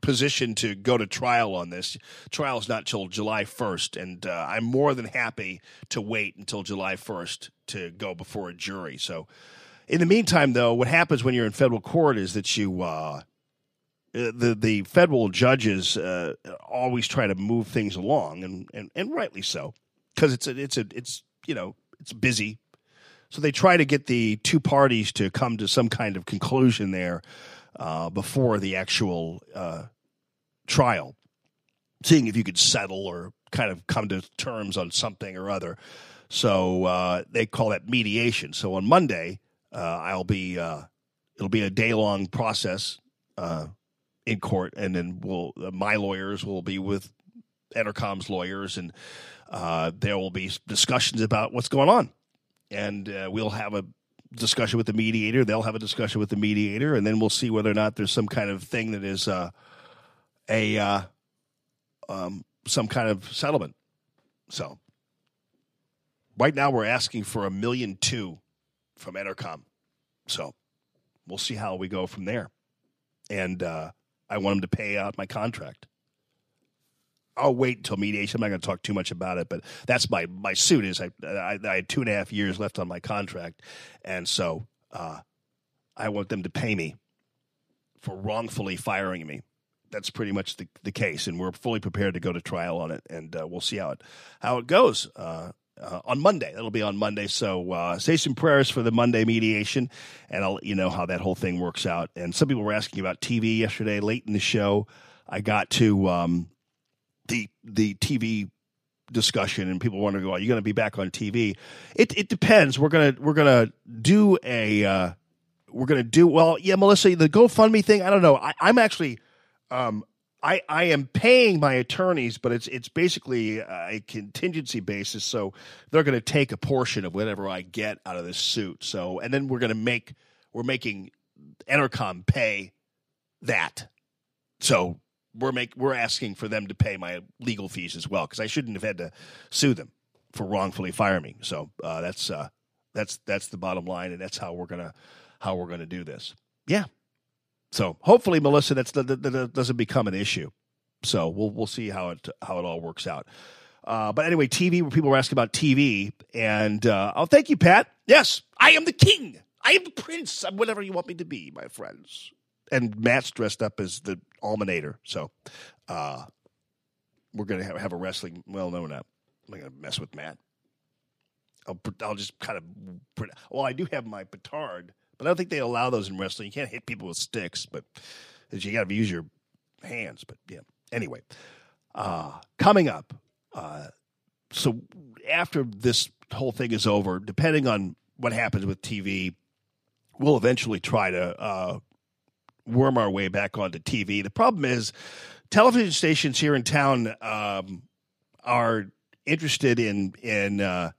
positioned to go to trial on this. Trial's not till July 1st, and uh, I'm more than happy to wait until July 1st to go before a jury. So, in the meantime, though, what happens when you're in federal court is that you. Uh, the the federal judges uh, always try to move things along, and, and, and rightly so, because it's a, it's a it's you know it's busy, so they try to get the two parties to come to some kind of conclusion there uh, before the actual uh, trial, seeing if you could settle or kind of come to terms on something or other. So uh, they call that mediation. So on Monday, uh, I'll be uh, it'll be a day long process uh, in court, and then we'll my lawyers will be with Entercom's lawyers, and there will be discussions about what's going on, and we'll have a discussion with the mediator. They'll have a discussion with the mediator, and then we'll see whether or not there's some kind of thing that is uh, a uh, um, some kind of settlement. So right now we're asking for a million two from Entercom. So we'll see how we go from there. And uh, I want them to pay out my contract. I'll wait until mediation. I'm not going to talk too much about it, but that's my my suit. Is I I, I had two and a half years left on my contract, and so uh, I want them to pay me for wrongfully firing me. That's pretty much the, the case, and we're fully prepared to go to trial on it, and uh, we'll see how it how it goes. Uh, uh, on Monday. That'll be on Monday. So uh, say some prayers for the Monday mediation, and I'll let you know how that whole thing works out. And some people were asking about TV yesterday, late in the show. I got to um, the the TV discussion, and people wonder, "Are you going to be back on TV?" It it depends. We're gonna we're gonna do a uh, we're gonna do well. Yeah, Melissa, the GoFundMe thing. I don't know. I, I'm actually. Um, I, I am paying my attorneys, but it's it's basically a contingency basis. So they're going to take a portion of whatever I get out of this suit. So and then we're going to make we're making Entercom pay that. So we're make we're asking for them to pay my legal fees as well because I shouldn't have had to sue them for wrongfully firing me. So uh, that's uh, that's that's the bottom line, and that's how we're gonna how we're gonna do this. Yeah. So hopefully, Melissa, that's that, that, that doesn't become an issue. So we'll we'll see how it how it all works out. Uh, but anyway, TV. People were asking about TV, and uh, oh, thank you, Pat. Yes, I am the king. I am the prince. I'm whatever you want me to be, my friends. And Matt's dressed up as the Allmanator. So uh, we're going to have, have a wrestling. Well, no, we're not. I'm going to mess with Matt. I'll, I'll just kind of. Well, I do have my petard, but I don't think they allow those in wrestling. You can't hit people with sticks, but you got to use your hands. But yeah. Anyway, uh, coming up. Uh, so after this whole thing is over, depending on what happens with TV, we'll eventually try to uh, worm our way back onto TV. The problem is, television stations here in town um, are interested in in uh,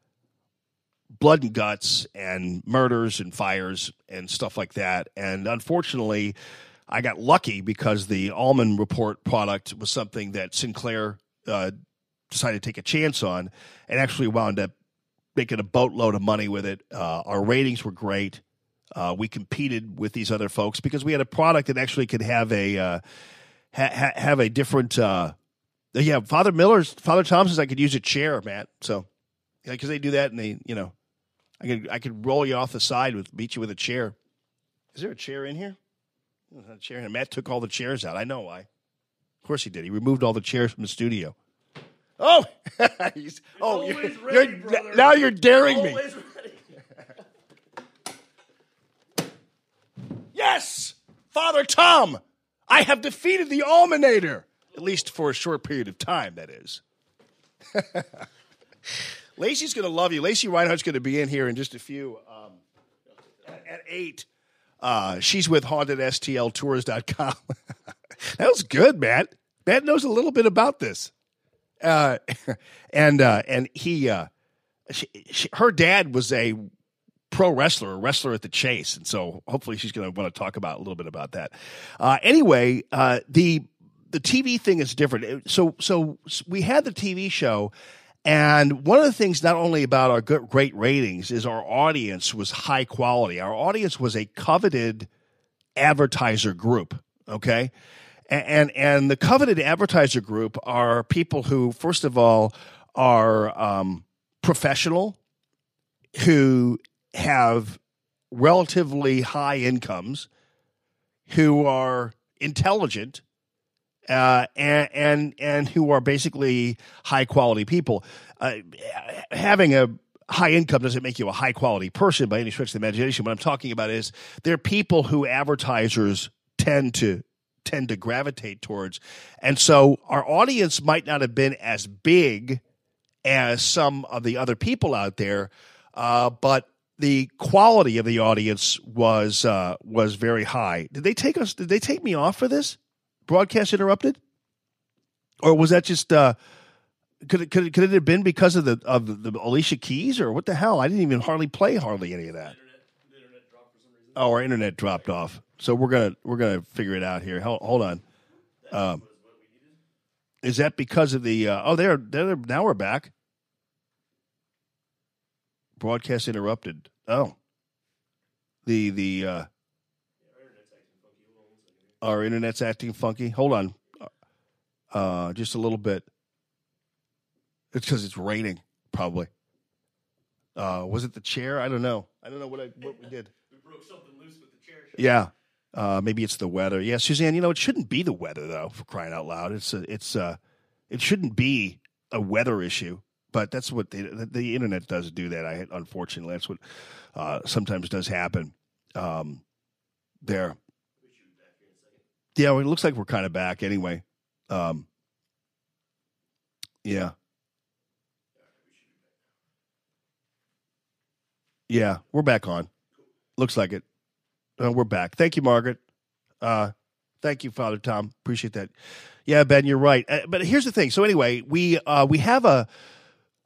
blood and guts and murders and fires and stuff like that. And unfortunately, I got lucky because the Allman Report product was something that Sinclair uh, decided to take a chance on, and actually wound up making a boatload of money with it. Uh, our ratings were great. Uh, we competed with these other folks because we had a product that actually could have a uh, ha- have a different. Uh, yeah, Father Miller's Father Thompson's. I could use a chair, Matt. So because they do that, and they, you know, I could I could roll you off the side with beat you with a chair. Is there a chair in here? There's a chair, and Matt took all the chairs out. I know why. Of course he did. He removed all the chairs from the studio. Oh, oh, you're, ready, you're now you're daring me. Yes, Father Tom, I have defeated the Allmanator, at least for a short period of time, that is. Lacey's going to love you. Lacey Reinhardt's going to be in here in just a few. Um, at 8, uh, she's with HauntedSTLTours.com. that was good, Matt. Matt knows a little bit about this. Uh, and uh, and he, uh, she, she, her dad was a pro wrestler, a wrestler at the Chase, and so hopefully she's going to want to talk about a little bit about that. Uh, anyway, uh, the the TV thing is different. So so we had the TV show. And one of the things, not only about our good, great ratings, is our audience was high quality. Our audience was a coveted advertiser group. Okay, and and the coveted advertiser group are people who, first of all, are um, professional, who have relatively high incomes, who are intelligent, uh, and, and and who are basically high quality people. Uh, having a high income doesn't make you a high quality person by any stretch of the imagination. What I'm talking about is they're people who advertisers tend to tend to gravitate towards, and so our audience might not have been as big as some of the other people out there, uh, but the quality of the audience was uh, was very high. Did they take us? Did they take me off for this? broadcast interrupted, or was that just uh, could it, could it, could it have been because of the of the Alicia Keys or what the hell? I didn't even hardly play hardly any of that. Oh, our internet dropped off. So we're gonna we're gonna figure it out here. Hold, hold on. Um, is that because of the? Uh, oh, they're, they're now we're back. Broadcast interrupted. Oh, the the uh, our internet's acting funky. Hold on, uh, just a little bit. It's because it's raining, probably. Uh, was it the chair? I don't know. I don't know what I what we did. we broke something loose with the chair. Yeah, uh, maybe it's the weather. Yeah, Suzanne. You know, it shouldn't be the weather though. For crying out loud, it's a, it's uh, it shouldn't be a weather issue. But that's what the, the, the internet does do that. I unfortunately that's what uh, sometimes does happen. Um, there. Yeah, well, it looks like we're kind of back anyway. Um, yeah. Yeah, we're back on. Looks like it. Uh, we're back. Thank you, Margaret. Uh, thank you, Father Tom. Appreciate that. Yeah, Ben, you're right. Uh, but here's the thing. So anyway, we uh, we have a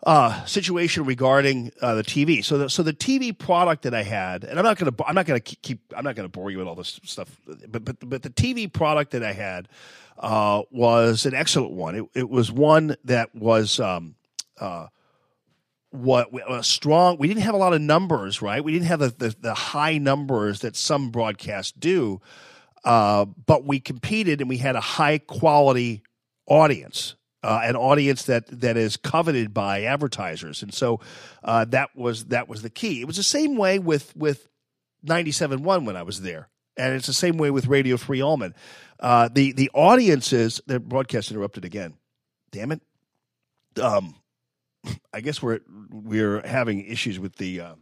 uh, situation regarding uh, the TV. So the so the TV product that I had, and I'm not gonna I'm not gonna keep I'm not gonna bore you with all this stuff, but but but the TV product that I had uh, was an excellent one. It, it was one that was um, uh, what a strong. We didn't have a lot of numbers, right? We didn't have the the, the high numbers that some broadcasts do, uh, but we competed and we had a high quality audience uh, an audience that that is coveted by advertisers, and so uh, that was that was the key. It was the same way with with 97.1 when I was there, and it's the same way with Radio Free Allman. Uh, the the audiences, the broadcast interrupted again. Damn it. Um, I guess we're we're having issues with the. Uh,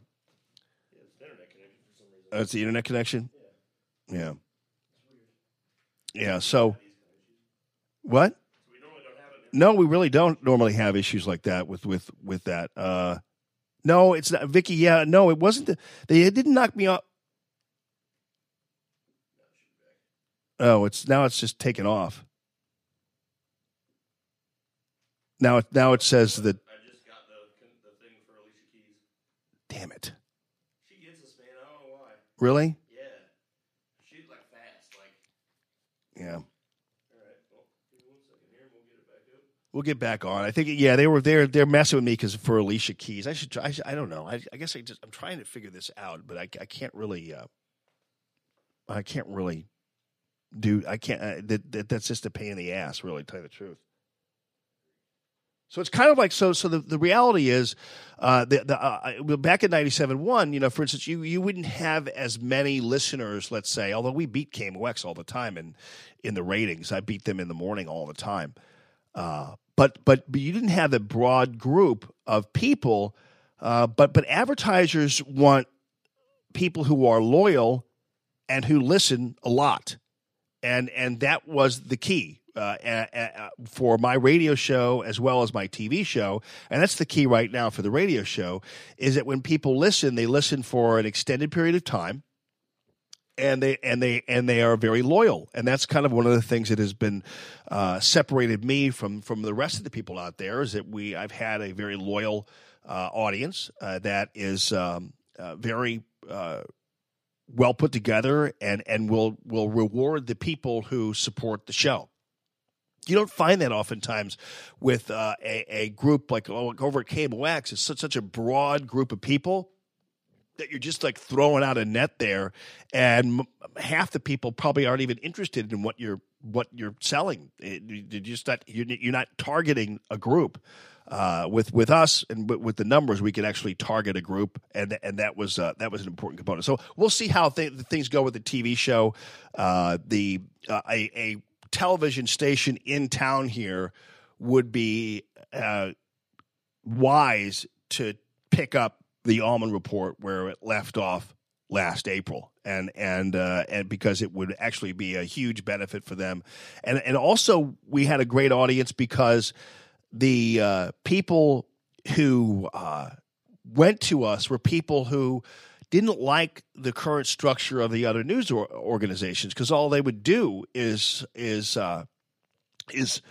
uh, it's the internet connection. Yeah. Yeah. So. What? No, we really don't normally have issues like that with with with that. Uh, no, it's not Vicky. Yeah, no, it wasn't. The, they didn't knock me off. Oh, it's now it's just taken off. Now it now it says that. I just got the, the thing for Alicia Keys. Damn it! She gets us, man. I don't know why. Really? Yeah. She's like fast. Like, Yeah. all right. Well, give me one second here. We'll get it back up. We'll get back on. I think yeah, they were they're they're messing with me because for Alicia Keys, I should I, should- I don't know. I, I guess I just I'm trying to figure this out, but I, I can't really uh, I can't really do I can't uh, that, that that's just a pain in the ass, really. To tell you the truth. So it's kind of like so. So the, the reality is, uh, the, the uh, back in ninety-seven one, you know, for instance, you you wouldn't have as many listeners. Let's say, although we beat KMOX all the time in in the ratings, I beat them in the morning all the time. Uh, but but but you didn't have a broad group of people. Uh, but but advertisers want people who are loyal and who listen a lot, and and that was the key. Uh, uh, uh, for my radio show as well as my TV show, and that's the key right now for the radio show, is that when people listen, they listen for an extended period of time, and they and they and they are very loyal, and that's kind of one of the things that has been uh, separated me from from the rest of the people out there is that we I've had a very loyal uh, audience uh, that is um, uh, very uh, well put together and and will will reward the people who support the show. You don't find that oftentimes with uh, a, a group like, oh, like over at KMOX. It's such, such a broad group of people that you're just like throwing out a net there, and half the people probably aren't even interested in what you're what you're selling. It- You're just not you're, not targeting a group. Uh, with with us and with, with the numbers, we could actually target a group, and and that was uh, that was an important component. So we'll see how th- things go with the TV show. Uh, the uh, a, a television station in town here would be uh, wise to pick up the Allman Report where it left off last April, and and uh, and because it would actually be a huge benefit for them, and and also we had a great audience because the uh, people who uh, went to us were people who didn't like the current structure of the other news or- organizations. Because all they would do is is uh, is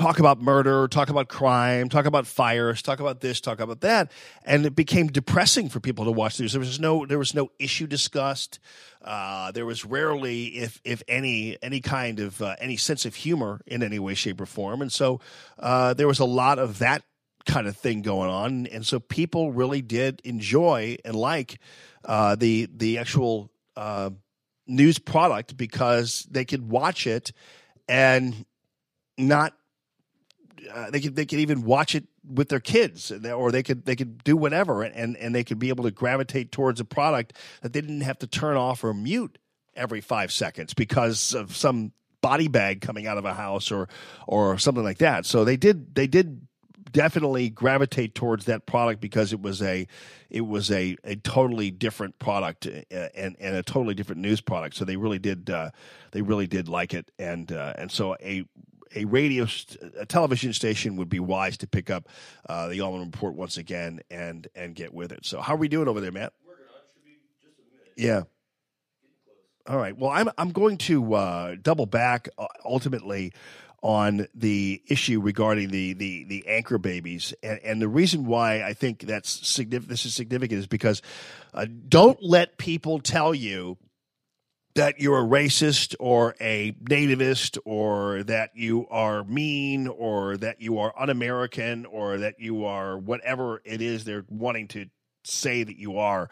talk about murder, talk about crime, talk about fires, talk about this, talk about that, and it became depressing for people to watch the news. There was no there was no issue discussed. Uh, there was rarely, if if any, any kind of uh, any sense of humor in any way, shape, or form, and so uh, there was a lot of that kind of thing going on, and so people really did enjoy and like uh, the the actual uh, news product because they could watch it and not uh, they could they could even watch it with their kids or they could they could do whatever and and they could be able to gravitate towards a product that they didn't have to turn off or mute every 5 seconds because of some body bag coming out of a house or or something like that. So they did they did definitely gravitate towards that product because it was a it was a, a totally different product uh, and and a totally different news product. So they really did uh, they really did like it and uh, and so a a radio st- a television station would be wise to pick up uh, the Allman Report once again and and get with it. So how are we doing over there, Matt? Yeah. All right. Well, I'm I'm going to uh, double back uh, ultimately on the issue regarding the the the anchor babies, and, and the reason why I think that's significant. This is significant is because uh, don't let people tell you that you're a racist or a nativist or that you are mean or that you are un-American or that you are whatever it is they're wanting to say that you are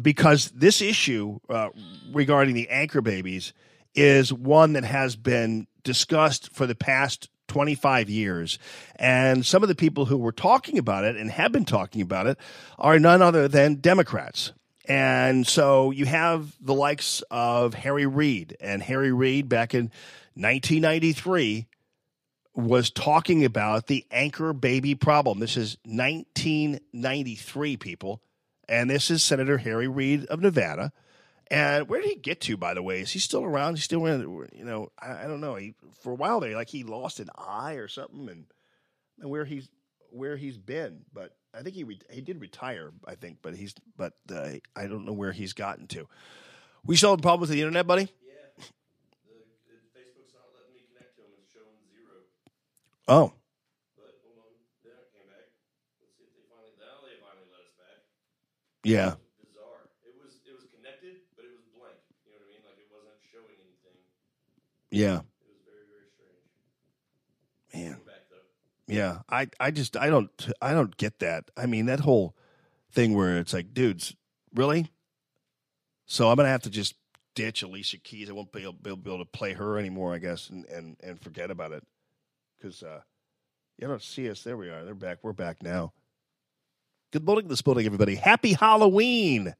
because this issue uh, regarding the anchor babies is one that has been discussed for the past 25 years. And some of the people who were talking about it and have been talking about it are none other than Democrats. And so you have the likes of Harry Reid. And Harry Reid, back in 1993, was talking about the anchor baby problem. This is 1993, people. And this is Senator Harry Reid of Nevada. And where did he get to, by the way? Is he still around? He's still in, you know, I, I don't know. He, for a while there, like he lost an eye or something, and, and where he's where he's been. But I think he re- he did retire, I think, but he's but uh, I don't know where he's gotten to. We still have problems with the internet, buddy. Yeah. Facebook's not letting me connect to him. It's showing zero. Oh, But hold on, yeah, it came back. Let's see if they finally. Now they finally let us back. yeah. Bizarre. It was it was connected, but it was blank. You know what I mean? Like it wasn't showing anything. Yeah. It was very very strange. Man. Came back though. Yeah, I, I just I don't I don't get that. I mean that whole thing where it's like, dudes, really? So I'm gonna have to just ditch Alicia Keys. I won't be able, be able to play her anymore, I guess, and and, and forget about it because uh, you don't see us. There we are. They're back. We're back now. Good morning, this morning, everybody. Happy Halloween!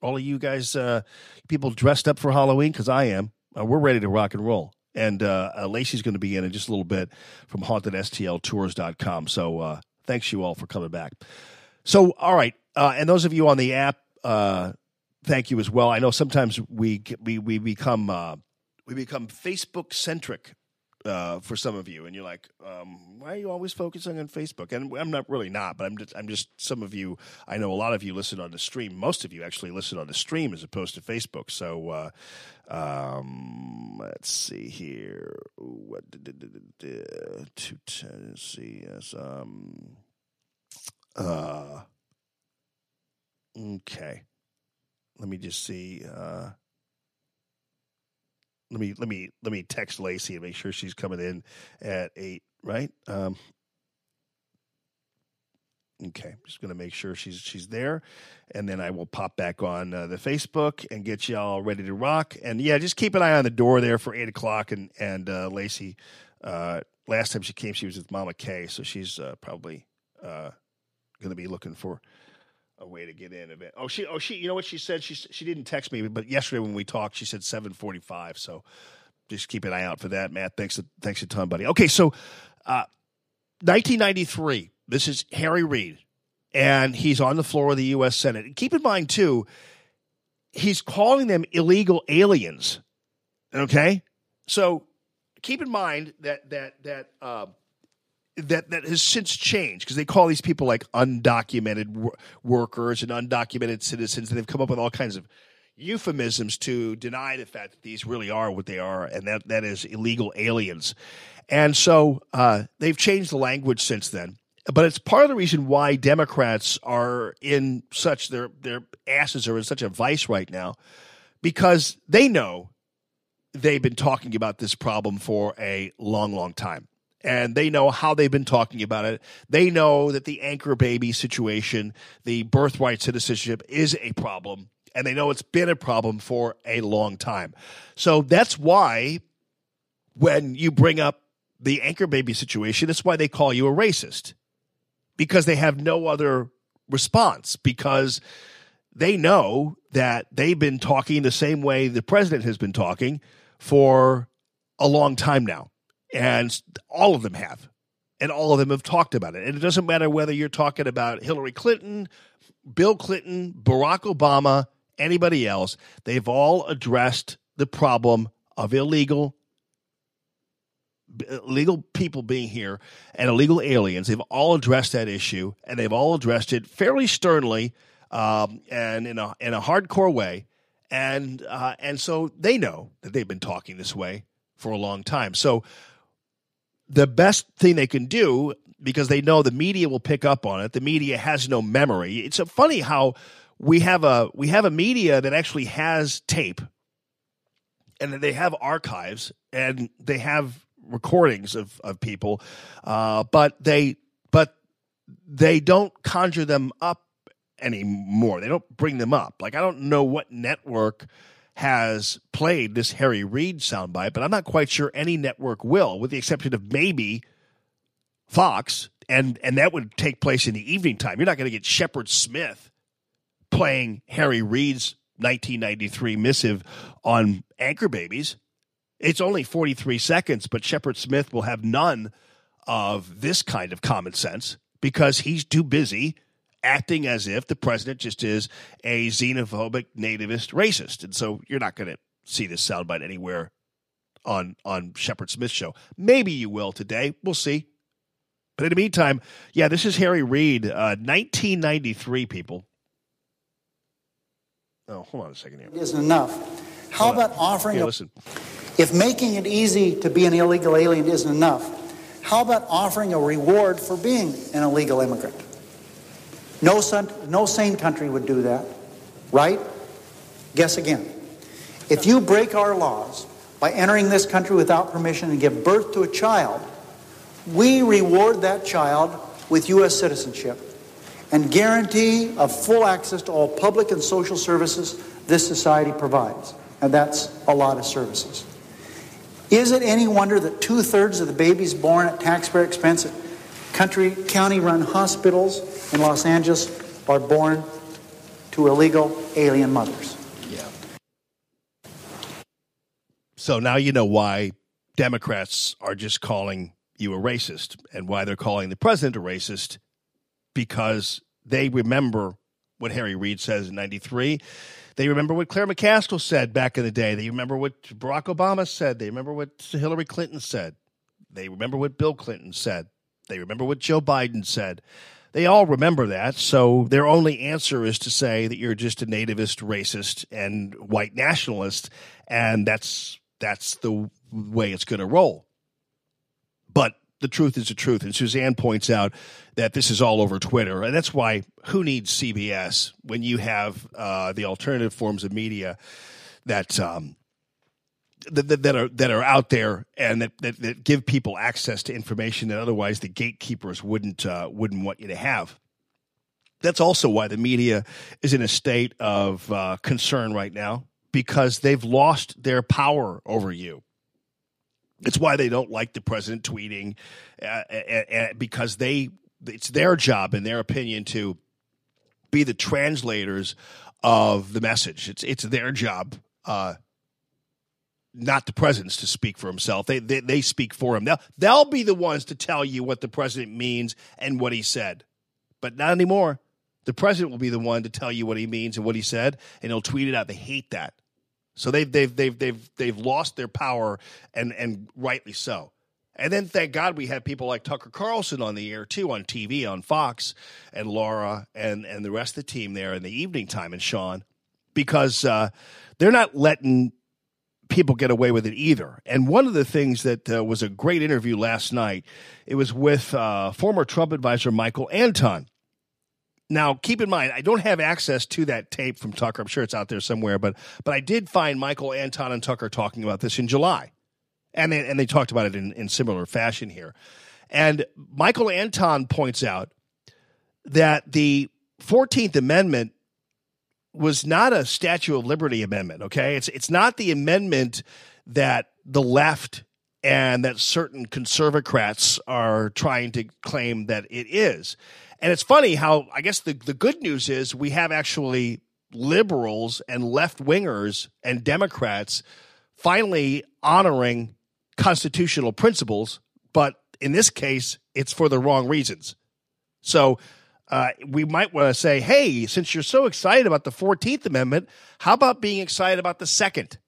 All of you guys, uh, people dressed up for Halloween because I am. Uh, we're ready to rock and roll. And uh, uh, Lacey's going to be in in just a little bit from hauntedstltours.com. So uh, thanks you all for coming back. So, all right. Uh, and those of you on the app, uh, thank you as well. I know sometimes we we we become uh, we become Facebook centric uh, for some of you, and you're like, um, why are you always focusing on Facebook? And I'm not really not, but I'm just, I'm just some of you. I know a lot of you listen on the stream. Most of you actually listen on the stream as opposed to Facebook. So. Uh, um, let's see here. What did, did, did, did, two ten? Let's see. Yes. Um. Uh. Okay. Let me just see. Uh. Let me let me let me text Lacey and make sure she's coming in at eight. Right. Um. Okay, just to make sure she's she's there, and then I will pop back on uh, the Facebook and get y'all ready to rock. And yeah, just keep an eye on the door there for eight o'clock. And and uh, Lacey, uh, last time she came, she was with Mama Kay, so she's uh, probably uh, to be looking for a way to get in. A bit. Oh, she oh she you know what she said? She she didn't text me, but yesterday when we talked, she said seven forty five. So just keep an eye out for that, Matt. Thanks thanks a ton, buddy. Okay, so uh, 1993. This is Harry Reid, and he's on the floor of the U.S. Senate. And keep in mind, too, he's calling them illegal aliens. Okay, so keep in mind that that that uh, that that has since changed because they call these people like undocumented wor- workers and undocumented citizens, and they've come up with all kinds of euphemisms to deny the fact that these really are what they are, and that that is illegal aliens. And so uh, they've changed the language since then. But it's part of the reason why Democrats are in such their their asses are in such a vice right now, because they know they've been talking about this problem for a long, long time. And they know how they've been talking about it. They know that the anchor baby situation, the birthright citizenship, is a problem. And they know it's been a problem for a long time. So that's why when you bring up the anchor baby situation, that's why they call you a racist because they have no other response because they know that they've been talking the same way the president has been talking for a long time now. And all of them have. And all of them have talked about it. And it doesn't matter whether you're talking about Hillary Clinton, Bill Clinton, Barack Obama, anybody else, they've all addressed the problem of illegal illegal people being here and illegal aliens. They've all addressed that issue, and they've all addressed it fairly sternly um, and in a in a hardcore way. And uh, and so they know that they've been talking this way for a long time. So the best thing they can do because they know the media will pick up on it. The media has no memory. It's funny how we have a we have a media that actually has tape and they have archives and they have recordings of, of people, uh, but they but they don't conjure them up anymore. They don't bring them up. Like I don't know what network has played this Harry Reid soundbite, but I'm not quite sure any network will, with the exception of maybe Fox, and and that would take place in the evening time. You're not going to get Shepard Smith playing Harry Reid's 1993 missive on Anchor Babies. It's only 43 seconds, but Shepard Smith will have none of this kind of common sense because he's too busy acting as if the president just is a xenophobic, nativist, racist. And so you're not going to see this soundbite anywhere on on Shepard Smith's show. Maybe you will today. We'll see. But in the meantime, yeah, this is Harry Reid, uh, 1993, people. Oh, hold on a second here. isn't enough. How Hold on. about offering Here, a, listen. if making it easy to be an illegal alien isn't enough, how about offering a reward for being an illegal immigrant? No, son, no sane country would do that, right? Guess again. If you break our laws by entering this country without permission and give birth to a child, we reward that child with U.S. citizenship and guarantee of full access to all public and social services this society provides. And that's a lot of services. Is it any wonder that two thirds of the babies born at taxpayer expense at country county run hospitals in Los Angeles are born to illegal alien mothers? Yeah. So now you know why Democrats are just calling you a racist and why they're calling the president a racist because they remember what Harry Reid says in 93. They remember what Claire McCaskill said back in the day. They remember what Barack Obama said. They remember what Hillary Clinton said. They remember what Bill Clinton said. They remember what Joe Biden said. They all remember that. So their only answer is to say that you're just a nativist, racist, and white nationalist, and that's that's the way it's going to roll. But the truth is the truth. And Suzanne points out that this is all over Twitter. And that's why who needs CBS when you have uh, the alternative forms of media that, um, that, that, are that are out there and that, that, that give people access to information that otherwise the gatekeepers wouldn't uh, wouldn't want you to have. That's also why the media is in a state of uh, concern right now because they've lost their power over you. It's why they don't like the president tweeting, uh, because they it's their job, in their opinion, to be the translators of the message. It's it's their job, uh, not the president's, to speak for himself. They, they they speak for him. They'll they'll be the ones to tell you what the president means and what he said, but not anymore. The president will be the one to tell you what he means and what he said, and he'll tweet it out. They hate that. So they've they've they've they've they've lost their power and and rightly so. And then thank God we have people like Tucker Carlson on the air too on TV on Fox and Laura and and the rest of the team there in the evening time and Sean because uh, they're not letting people get away with it either. And one of the things that uh, was a great interview last night, it was with uh, former Trump advisor Michael Anton. Now, keep in mind, I don't have access to that tape from Tucker. I'm sure it's out there somewhere, but but I did find Michael Anton and Tucker talking about this in July, and they, and they talked about it in, in similar fashion here. And Michael Anton points out that the Fourteenth Amendment was not a Statue of Liberty amendment. Okay, it's it's not the amendment that the left and that certain conservocrats are trying to claim that it is. And it's funny how I guess the, the good news is we have actually liberals and left wingers and Democrats finally honoring constitutional principles, but in this case, it's for the wrong reasons. So uh, we might want to say, hey, since you're so excited about the 14th Amendment, how about being excited about the second?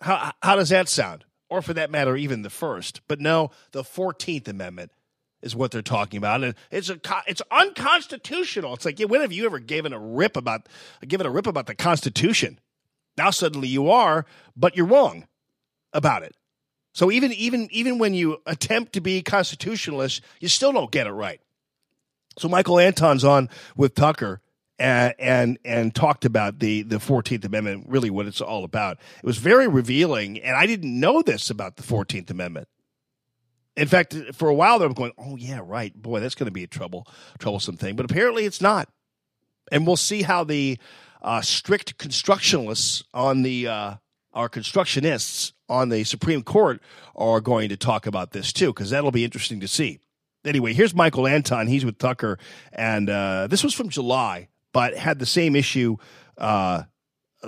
How, how does that sound? Or for that matter, even the first. But no, the 14th Amendment is what they're talking about, and it's a it's unconstitutional. It's like, yeah, when have you ever given a rip about given a rip about the Constitution? Now suddenly you are, but you're wrong about it. So even even even when you attempt to be constitutionalist, you still don't get it right. So Michael Anton's on with Tucker and and, and talked about the the Fourteenth Amendment, really what it's all about. It was very revealing, and I didn't know this about the Fourteenth Amendment. In fact, for a while there, I'm going, oh yeah, right, boy, that's going to be a trouble, troublesome thing. But apparently, it's not, and we'll see how the uh, strict constructionalists on the uh, our constructionists on the Supreme Court are going to talk about this too, because that'll be interesting to see. Anyway, here's Michael Anton. He's with Tucker, and uh, this was from July, but had the same issue uh,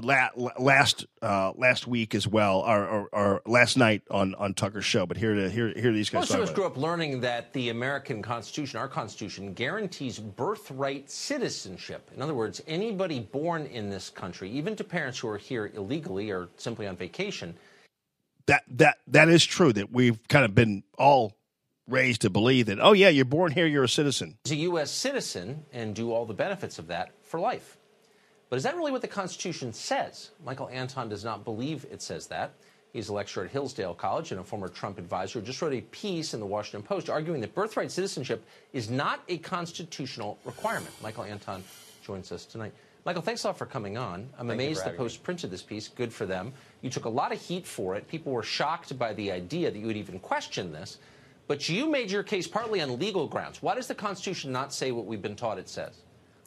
last uh, last week as well, or, or, or, last night on, on Tucker's show. But here to here here these guys. Most of us grew up learning that the American Constitution, our Constitution, guarantees birthright citizenship. In other words, anybody born in this country, even to parents who are here illegally or simply on vacation. That that that is true. That we've kind of been all raised to believe that. Oh yeah, you're born here, you're a citizen. Is a U.S. citizen and do all the benefits of that for life. But is that really what the Constitution says? Michael Anton does not believe it says that. He's a lecturer at Hillsdale College and a former Trump advisor just wrote a piece in the Washington Post arguing that birthright citizenship is not a constitutional requirement. Michael Anton joins us tonight. Michael, thanks a lot for coming on. I'm Thank amazed the Post me. printed this piece. Good for them. You took a lot of heat for it. People were shocked by the idea that you would even question this. But you made your case partly on legal grounds. Why does the Constitution not say what we've been taught it says?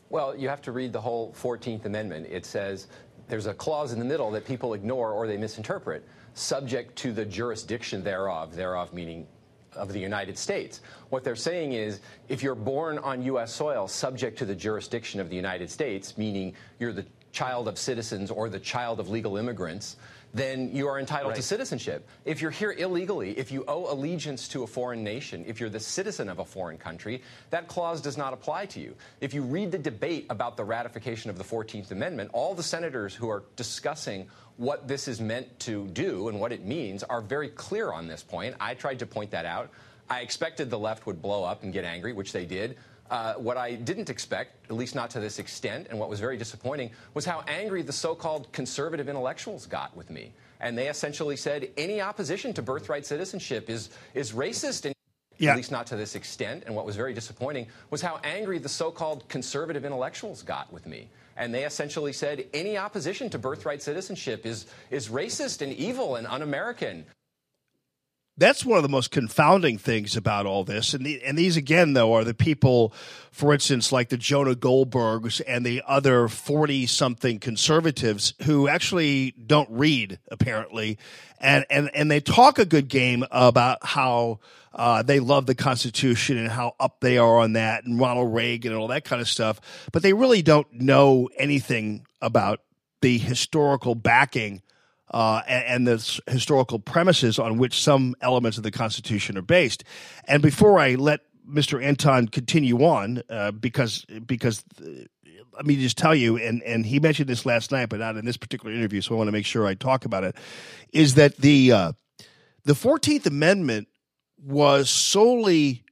Well, you have to read the whole 14th Amendment. It says there's a clause in the middle that people ignore or they misinterpret, subject to the jurisdiction thereof, thereof meaning of the United States. What they're saying is if you're born on U.S. soil subject to the jurisdiction of the United States, meaning you're the child of citizens or the child of legal immigrants, then you are entitled to citizenship. If you're here illegally, if you owe allegiance to a foreign nation, if you're the citizen of a foreign country, that clause does not apply to you. If you read the debate about the ratification of the 14th Amendment, all the senators who are discussing what this is meant to do and what it means are very clear on this point. I tried to point that out. I expected the left would blow up and get angry, which they did. Uh, what I didn't expect, at least not to this extent, and what was very disappointing, was how angry the so called conservative intellectuals got with me. And they essentially said any opposition to birthright citizenship is, is racist. And Yeah. At least not to this extent. And what was very disappointing was how angry the so called conservative intellectuals got with me. And they essentially said any opposition to birthright citizenship is, is racist and evil and un American. That's one of the most confounding things about all this. And, the, and these, again, though, are the people, for instance, like the Jonah Goldbergs and the other 40 something conservatives who actually don't read, apparently. And, and, and they talk a good game about how uh, they love the Constitution and how up they are on that and Ronald Reagan and all that kind of stuff. But they really don't know anything about the historical backing uh, and, and the historical premises on which some elements of the Constitution are based. And before I let Mr. Anton continue on, uh, because because uh, let me just tell you, and and he mentioned this last night, but not in this particular interview, so I want to make sure I talk about it. Is that the uh, the Fourteenth Amendment was solely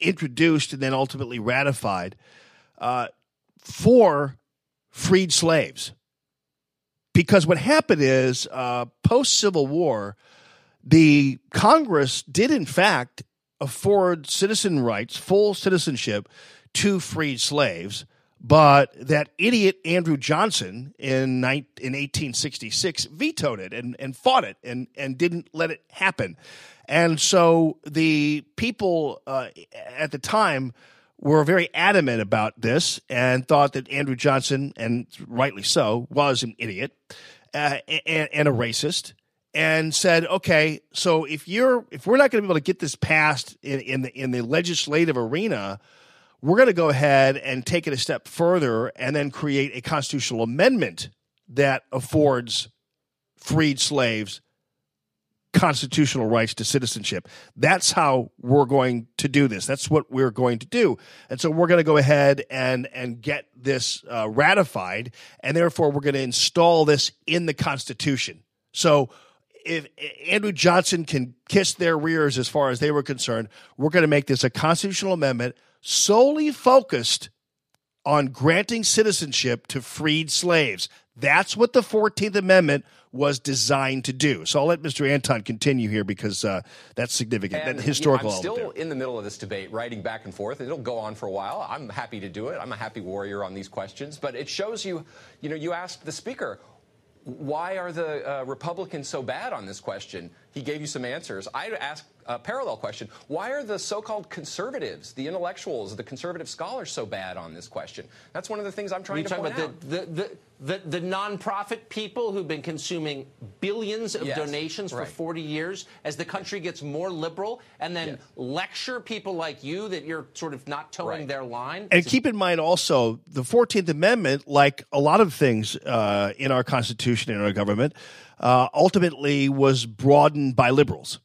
introduced and then ultimately ratified uh, for freed slaves because what happened is uh, post Civil War, the Congress did in fact afford citizen rights, full citizenship to freed slaves. But that idiot Andrew Johnson in, in 1866 vetoed it and, and fought it and, and didn't let it happen. And so the people uh, at the time were very adamant about this and thought that Andrew Johnson, and rightly so, was an idiot uh, and, and a racist, and said, "Okay, so if you're if we're not going to be able to get this passed in, in the in the legislative arena." We're going to go ahead and take it a step further and then create a constitutional amendment that affords freed slaves constitutional rights to citizenship. That's how we're going to do this. That's what we're going to do. And so we're going to go ahead and and get this uh, ratified, and therefore we're going to install this in the Constitution. So. If Andrew Johnson can kiss their rears as far as they were concerned, we're going to make this a constitutional amendment solely focused on granting citizenship to freed slaves. That's what the 14th Amendment was designed to do. So I'll let Mr. Anton continue here because uh, that's significant. And that historical I'm still in the middle of this debate, writing back and forth. It'll go on for a while. I'm happy to do it. I'm a happy warrior on these questions. But it shows you, you know, you asked the speaker, why are the uh, Republicans so bad on this question? He gave you some answers. I'd ask a parallel question. Why are the so-called conservatives, the intellectuals, the conservative scholars so bad on this question? That's one of the things I'm trying You're to talking point about out. the, the, the, the, the nonprofit people who've been consuming billions of Yes, donations for right. 40 years as the country gets more liberal, and then lecture people like you that you're sort of not toeing their line. And keep in mind also the 14th Amendment, like a lot of things uh, in our Constitution and our government, uh, ultimately was broadened by liberals,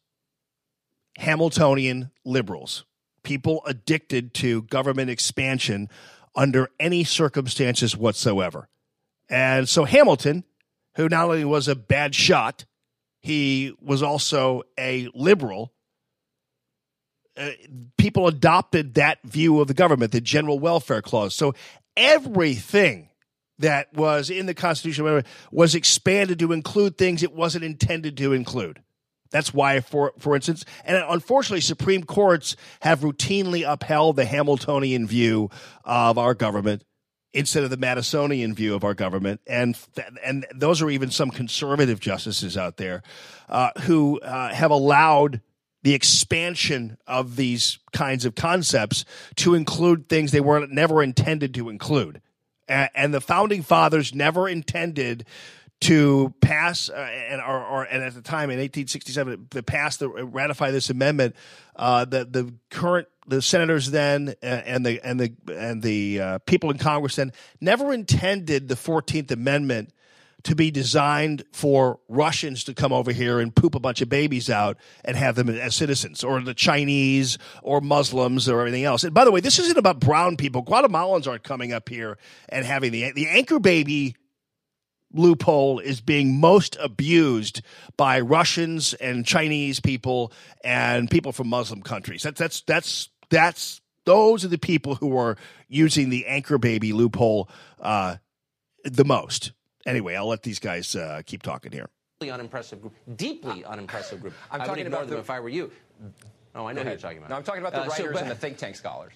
Hamiltonian liberals, people addicted to government expansion under any circumstances whatsoever. And so Hamilton, who not only was a bad shot, he was also a liberal uh, people adopted that view of the government, the general welfare clause. So everything that was in the Constitution was expanded to include things it wasn't intended to include. That's why, for for instance, and unfortunately, Supreme Courts have routinely upheld the Hamiltonian view of our government instead of the Madisonian view of our government, and and those are even some conservative justices out there uh, who uh, have allowed the expansion of these kinds of concepts to include things they were never intended to include. A- And the founding fathers never intended to pass uh, and or, or and at the time in 1867 to pass the ratify this amendment uh, the the current the senators then uh, and the and the and the uh, people in Congress then never intended the 14th amendment to be designed for Russians to come over here and poop a bunch of babies out and have them as citizens, or the Chinese, or Muslims, or everything else. And by the way, this isn't about brown people. Guatemalans aren't coming up here and having the the anchor baby loophole is being most abused by Russians and Chinese people and people from Muslim countries. That's that's that's that's those are the people who are using the anchor baby loophole uh, the most. Anyway, I'll let these guys uh, keep talking here. unimpressive group, deeply unimpressive group. I'm I talking ignore about them the- if I were you. Oh, I know who you're talking about. No, I'm talking about the Uh, so, writers but- and the think tank scholars.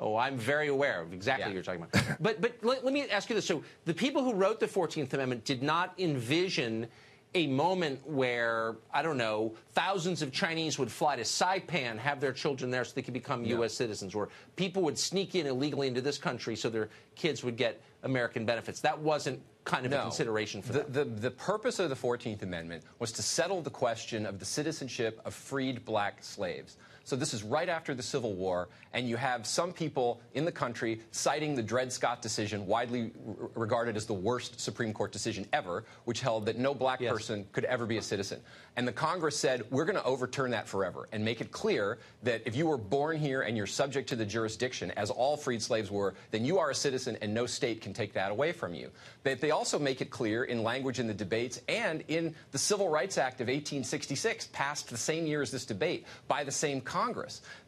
Oh, I'm very aware of exactly what you're talking about. but but let, let me ask you this: so the people who wrote the Fourteenth Amendment did not envision a moment where I don't know thousands of Chinese would fly to Saipan, have their children there so they could become U.S. citizens, or people would sneak in illegally into this country so their kids would get American benefits. That wasn't kind of a consideration for the, them. the, the purpose of the 14th Amendment was to settle the question of the citizenship of freed black slaves. So this is right after the Civil War, and you have some people in the country citing the Dred Scott decision, widely regarded as the worst Supreme Court decision ever, which held that no black person could ever be a citizen. And the Congress said, we're going to overturn that forever and make it clear that if you were born here and you're subject to the jurisdiction, as all freed slaves were, then you are a citizen and no state can take that away from you. But they also make it clear in language in the debates and in the Civil Rights Act of 1866, passed the same year as this debate by the same Congress,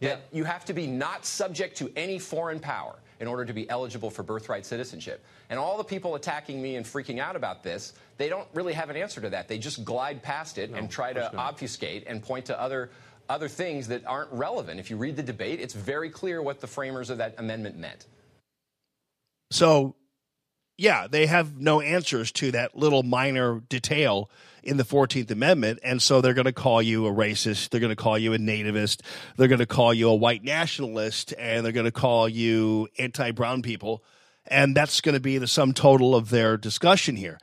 that you have to be not subject to any foreign power in order to be eligible for birthright citizenship. And all the people attacking me and freaking out about this, they don't really have an answer to that. They just glide past it and try to obfuscate and point to other other things that aren't relevant. If you read the debate, it's very clear what the framers of that amendment meant. So, yeah, they have no answers to that little minor detail in the 14th Amendment. And so they're going to call you a racist. They're going to call you a nativist. They're going to call you a white nationalist. And they're going to call you anti brown people. And that's going to be the sum total of their discussion here.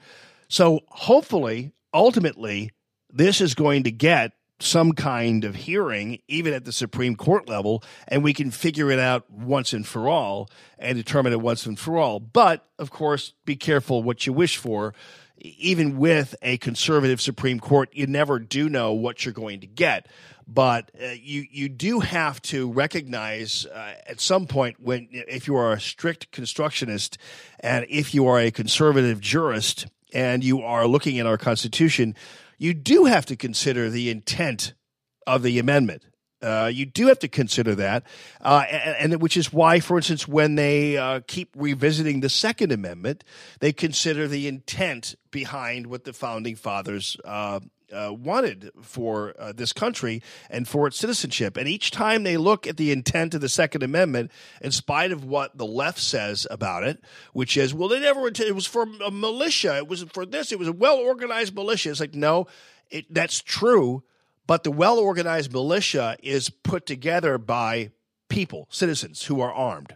So hopefully, ultimately, this is going to get some kind of hearing, even at the Supreme Court level, and we can figure it out once and for all and determine it once and for all. But of course, be careful what you wish for. Even with a conservative Supreme Court, you never do know what you're going to get. But uh, you you do have to recognize uh, at some point when if you are a strict constructionist and if you are a conservative jurist and you are looking at our Constitution, you do have to consider the intent of the amendment. Uh, you do have to consider that, uh, and, and which is why, for instance, when they uh, keep revisiting the Second Amendment, they consider the intent behind what the founding fathers uh, uh, wanted for uh, this country and for its citizenship. And each time they look at the intent of the Second Amendment, in spite of what the left says about it, which is, well, they never intended, it was for a militia, it was for this, it was a well organized militia. It's like, no, it, that's true, but the well organized militia is put together by people, citizens who are armed.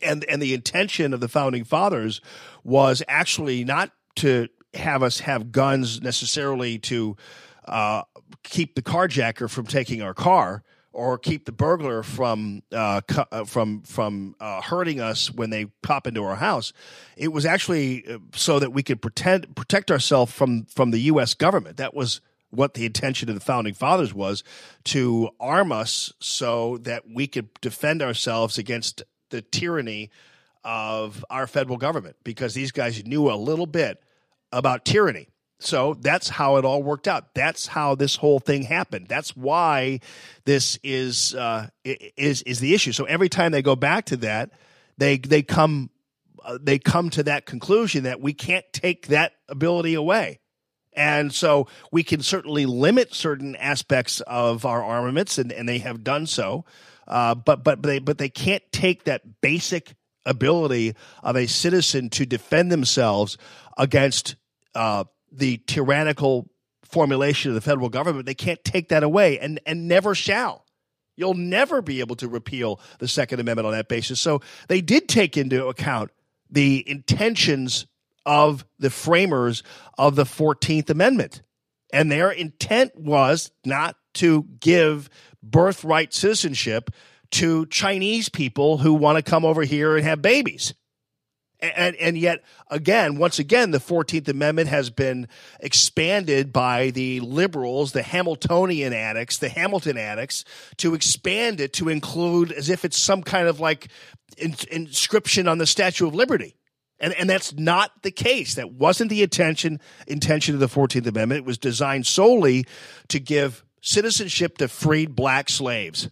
And, and the intention of the founding fathers was actually not to have us have guns necessarily to uh, keep the carjacker from taking our car or keep the burglar from uh, cu- uh, from from uh, hurting us when they pop into our house. It was actually uh, so that we could pretend protect ourselves from from the U.S. government. That was what the intention of the founding fathers was to arm us so that we could defend ourselves against the tyranny of our federal government because these guys knew a little bit about tyranny. So that's how it all worked out. That's how this whole thing happened. That's why this is uh, is is the issue. So every time they go back to that, they they come uh, they come to that conclusion that we can't take that ability away. And so we can certainly limit certain aspects of our armaments, and, and they have done so. Uh, but but they but they can't take that basic ability of a citizen to defend themselves against uh, the tyrannical formulation of the federal government. They can't take that away, and and never shall. You'll never be able to repeal the Second Amendment on that basis. So they did take into account the intentions of the framers of the 14th Amendment. And their intent was not to give birthright citizenship to Chinese people who want to come over here and have babies. And, and yet, again, once again, the 14th Amendment has been expanded by the liberals, the Hamiltonian addicts, the Hamilton addicts, to expand it to include as if it's some kind of like in, inscription on the Statue of Liberty. And, and that's not the case. That wasn't the intention intention of the 14th Amendment. It was designed solely to give citizenship to freed black slaves.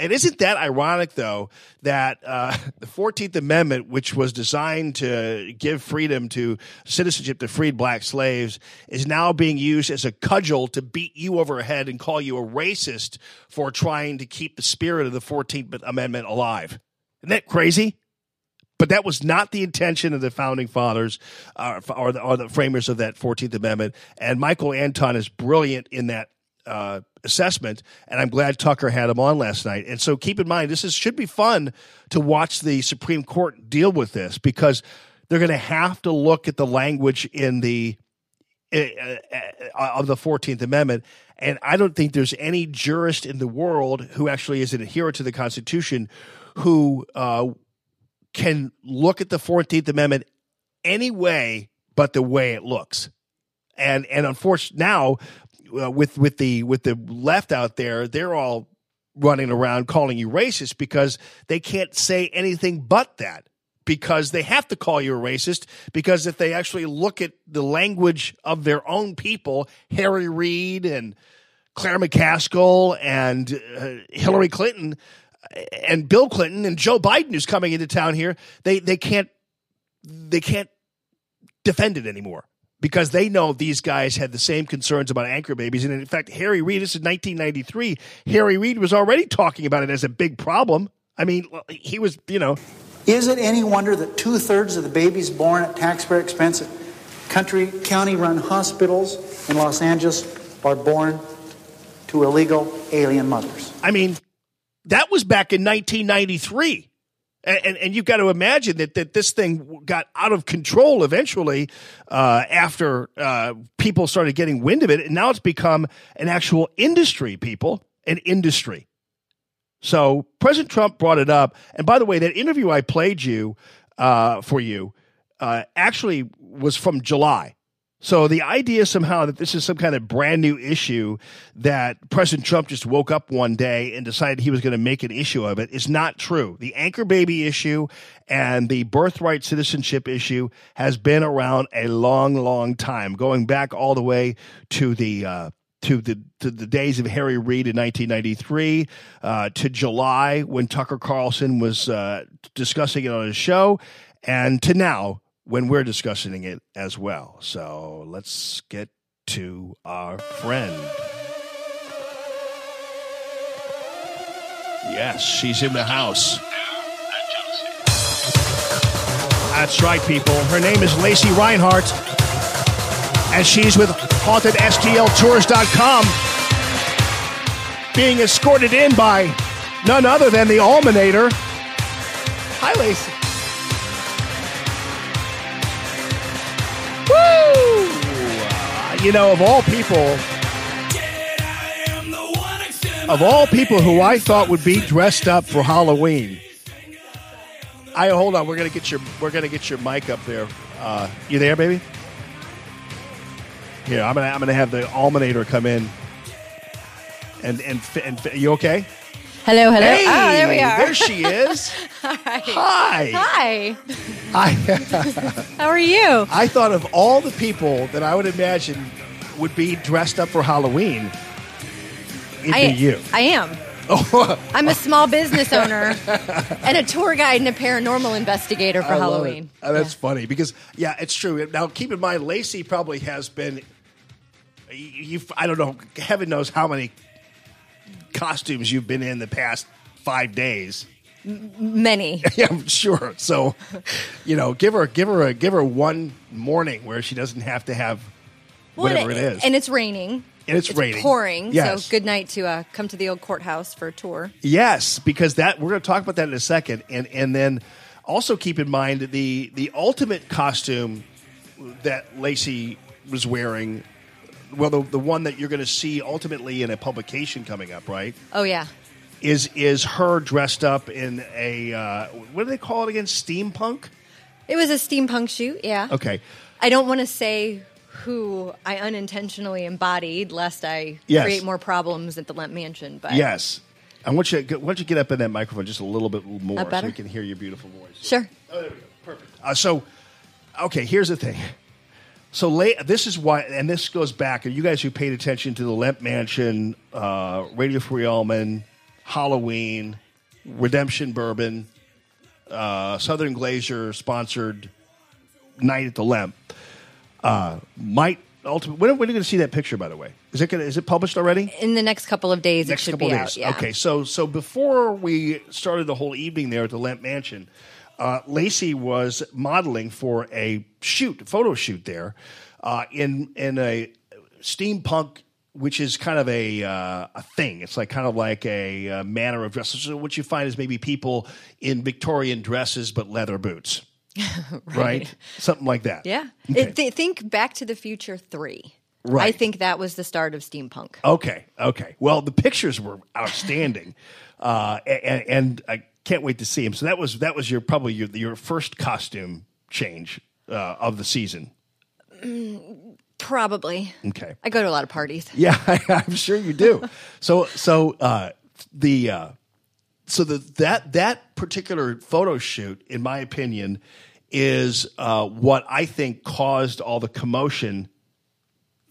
And isn't that ironic, though, that uh, the 14th Amendment, which was designed to give freedom to citizenship to freed black slaves, is now being used as a cudgel to beat you over the head and call you a racist for trying to keep the spirit of the 14th Amendment alive? Isn't that crazy? But that was not the intention of the founding fathers uh, or, the, or the framers of that 14th Amendment. And Michael Anton is brilliant in that uh, assessment, and I'm glad Tucker had him on last night. And so keep in mind, this is should be fun to watch the Supreme Court deal with this because they're going to have to look at the language in the uh, uh, of the Fourteenth Amendment. And I don't think there's any jurist in the world who actually is an adherent to the Constitution who uh, can look at the Fourteenth Amendment any way but the way it looks. And and unfortunately now uh, with with the with the left out there, they're all running around calling you racist because they can't say anything but that because they have to call you a racist because if they actually look at the language of their own people, Harry Reid and Claire McCaskill and uh, Hillary Clinton and Bill Clinton and Joe Biden who's coming into town here, they they can't they can't defend it anymore because they know these guys had the same concerns about anchor babies. And in fact, Harry Reid, this is 1993. Harry Reid was already talking about it as a big problem. I mean, he was, you know. Is it any wonder that two thirds of the babies born at taxpayer expense at country county run hospitals in Los Angeles are born to illegal alien mothers? I mean, that was back in 1993. And, and, and you've got to imagine that, that this thing got out of control eventually uh, after uh, people started getting wind of it. And now it's become an actual industry, people, an industry. So President Trump brought it up. And by the way, that interview I played you uh, for you uh, actually was from July. So the idea somehow that this is some kind of brand new issue that President Trump just woke up one day and decided he was going to make an issue of it is not true. The anchor baby issue and the birthright citizenship issue has been around a long, long time, going back all the way to the uh, to the to the days of Harry Reid in 1993, uh, to July when Tucker Carlson was uh, discussing it on his show, and to now when we're discussing it as well. So let's get to our friend. Yes, she's in the house. That's right, people. Her name is Lacey Reinhart, and she's with HauntedSTLTours.com, being escorted in by none other than the Allmanator. Hi, Lacey. Woo! You know, of all people, of all people who I thought would be dressed up for Halloween, I hold on. We're gonna get your we're gonna get your mic up there. Uh, you there, baby? Here, I'm gonna I'm gonna have the Allmanator come in. And and and you okay? Hello, hello. Hey, oh, there we are. there she is. Hi. Hi. Hi. I How are you? I thought of all the people that I would imagine would be dressed up for Halloween. It'd I, be you. I am. Oh, I'm a small business owner and a tour guide and a paranormal investigator for I Halloween. Uh, that's funny because yeah, it's true. Now keep in mind, Lacey probably has been. You, I don't know. Heaven knows how many costumes you've been in the past five days. Many. yeah, I'm sure. So, you know, give her give her a give her one morning where she doesn't have to have whatever Well, it is. And it's raining. And it's raining. pouring. Yes. So good night to uh, come to the old courthouse for a tour. Yes, because that we're going to talk about that in a second, and and then also keep in mind the the ultimate costume that Lacey was wearing. Well, the, the one that you're going to see ultimately in a publication coming up, right? Oh yeah. Is is her dressed up in a uh, what do they call it again? Steampunk. It was a steampunk shoot, yeah. Okay. I don't want to say who I unintentionally embodied, lest I Yes. create more problems at the Lemp Mansion. But Yes. I want you. To, Why don't you get up in that microphone just a little bit more, so we can hear your beautiful voice. sure. Oh, there we go. Perfect. Uh, so, okay, here's the thing. So late. This is why, and this goes back. And you guys who paid attention to the Lemp Mansion, uh, Radio Free Allman, Halloween, Redemption Bourbon, uh, Southern Glacier sponsored night at the Lemp, uh, might ultimately. When, when are you going to see that picture? By the way, is it gonna, is it published already? In the next couple of days, next it should couple be of out. days. Yeah. Okay, so so before we started the whole evening there at the Lemp Mansion, uh, Lacey was modeling for a shoot, photo shoot there, uh, in in a steampunk. Which is kind of a uh, a thing. It's like kind of like a, uh manner of dress. So what you find is maybe people in Victorian dresses but leather boots, right? Something like that. Yeah. Okay. Th- think Back to the Future 3. Right. I think that was the start of steampunk. Okay, okay. Well, the pictures were outstanding, uh, and, and I can't wait to see him. So that was that was your probably your your first costume change uh, of the season. Mm, Probably. Okay. I go to a lot of parties. Yeah, I'm sure you do. so so uh, the uh, so the that that particular photo shoot, in my opinion, is uh, what I think caused all the commotion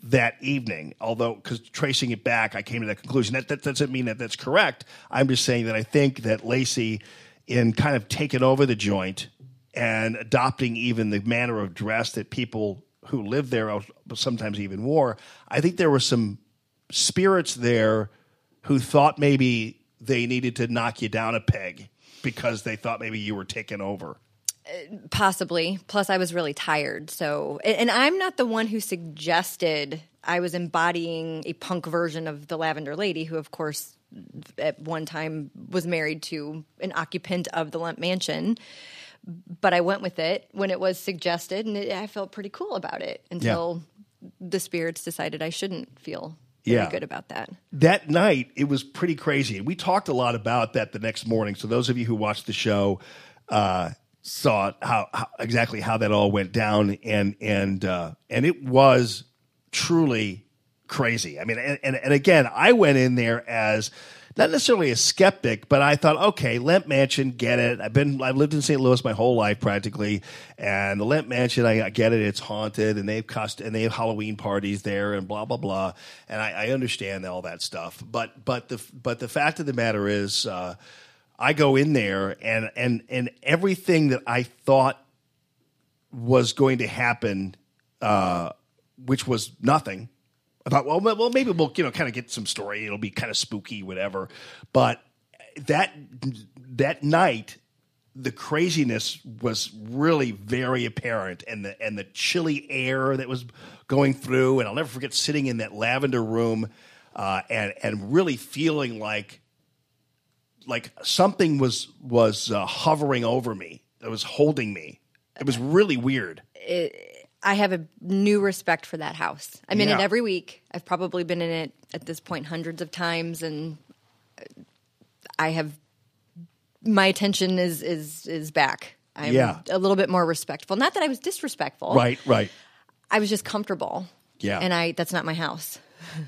that evening. Although, because tracing it back, I came to that conclusion. That, that doesn't mean that that's correct. I'm just saying that I think that Lacey, in kind of taking over the joint and adopting even the manner of dress that people who lived there uh, sometimes even wore, I think there were some spirits there who thought maybe they needed to knock you down a peg because they thought maybe you were taking over. Possibly. Plus, I was really tired. So, and, I'm not the one who suggested I was embodying a punk version of the Lavender Lady, who, of course, at one time was married to an occupant of the Lemp Mansion. But I went with it when it was suggested, and it, I felt pretty cool about it until the spirits decided I shouldn't feel Yeah. good about that. that night it was pretty crazy we talked a lot about that the next morning so those of you who watched the show uh, saw how, how exactly how that all went down and and uh, and it was truly crazy i mean and, and, and again i went in there as not necessarily a skeptic, but I thought, okay, Lemp Mansion, get it. I've been, I've lived in St. Louis my whole life practically, and the Lemp Mansion, I, I get it. It's haunted, and they've cost, and they have Halloween parties there, and blah blah blah. And I, I understand all that stuff, but but the but the fact of the matter is, uh, I go in there, and and and everything that I thought was going to happen, uh, which was nothing. I thought, well, well, maybe we'll you know kind of get some story. It'll be kind of spooky, whatever. But that that night, the craziness was really very apparent, and the and the chilly air that was going through. And I'll never forget sitting in that lavender room uh, and and really feeling like like something was was uh, hovering over me. It was holding me. It was really weird. it, I have a new respect for that house. I'm in it every week. I've probably been in it at this point hundreds of times, and I have my attention is is is back. I'm Yeah. a little bit more respectful. Not that I was disrespectful. Right, right. I was just comfortable. Yeah. And I that's not my house.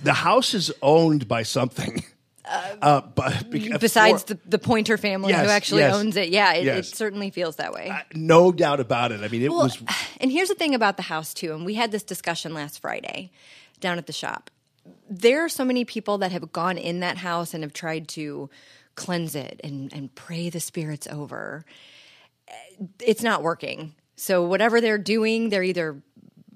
The house is owned by something. Uh, but bec- uh, Besides for- the, the Pointer family Yes, who actually yes, owns it. Yeah, it, yes. it certainly feels that way. Uh, no doubt about it. I mean, it Well, was And here's the thing about the house too, and we had this discussion last Friday down at the shop. There are so many people that have gone in that house and have tried to cleanse it and, and pray the spirits over. Uh, it's not working. So whatever they're doing, they're either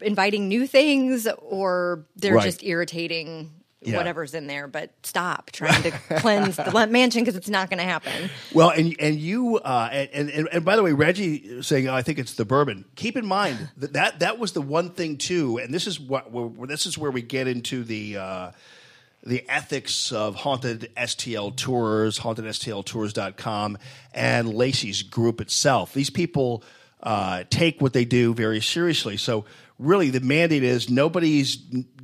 inviting new things or they're Right. just irritating Yeah. whatever's in there. But stop trying to cleanse the mansion because it's not going to happen. well, and and you uh, and, and and by the way, Reggie saying, oh, "I think it's the bourbon." Keep in mind that that, that was the one thing too, and this is what this is where we get into the. Uh, the ethics of haunted STL tours, hauntedSTLtours.com, and Lacey's group itself. These people uh, take what they do very seriously. So, really, the mandate is nobody's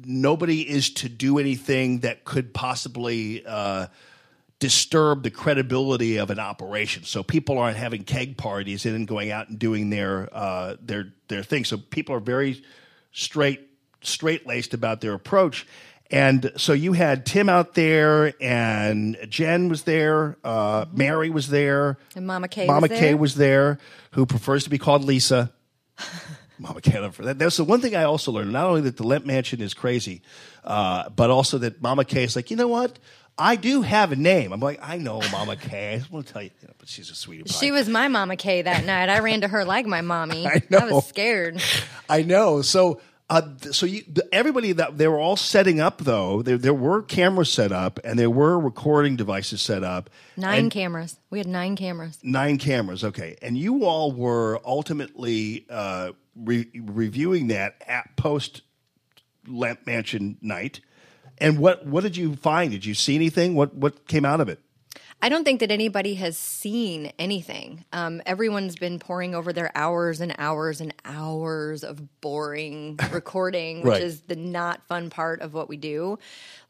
nobody is to do anything that could possibly uh, disturb the credibility of an operation. So people aren't having keg parties and then going out and doing their uh, their their thing. So people are very straight straight laced about their approach. And so you had Tim out there, and Jen was there, uh, Mary was there, And Mama Kay Mama was Kay was there, who prefers to be called Lisa. Mama Kay, that, that's the one thing I also learned. Not only that the Lemp Mansion is crazy, uh, but also that Mama Kay is like, you know what? I do have a name. I'm like, I know Mama Kay. I just want to tell you, you know, but she's a sweetie pie. She was my Mama Kay that night. I ran to her like my mommy. I know. I was scared. I know. So, uh, so you, everybody that they were all setting up though. There, there were cameras set up and there were recording devices set up. Nine cameras. We had nine cameras. Nine cameras. Okay, and you all were ultimately uh, re- reviewing that at post Lemp Mansion night. And what what did you find? Did you see anything? What what came out of it? I don't think that anybody has seen anything. Um, everyone's been pouring over their hours and hours and hours of boring recording, which is the not fun part of what we do.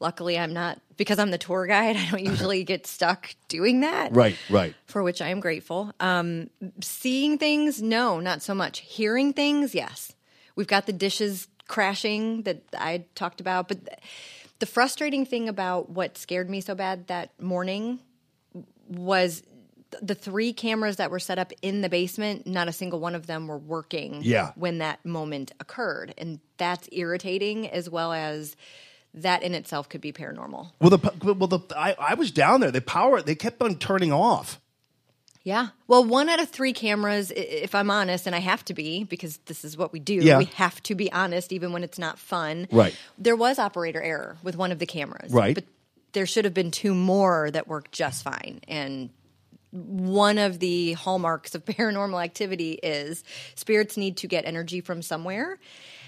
Luckily, I'm not, because I'm the tour guide, I don't usually get stuck doing that. Right, right. For which I am grateful. Um, seeing things, no, not so much. Hearing things, yes. We've got the dishes crashing that I talked about, but th- the frustrating thing about what scared me so bad that morning was the three cameras that were set up in the basement, not a single one of them were working Yeah. when that moment occurred. And that's irritating as well as that in itself could be paranormal. Well, the well the I, I was down there. The power they kept on turning off. Yeah. Well, one out of three cameras, if I'm honest, and I have to be because this is what we do, Yeah. we have to be honest even when it's not fun. Right. There was operator error with one of the cameras. Right. But there should have been two more that worked just fine. And one of the hallmarks of paranormal activity is spirits need to get energy from somewhere.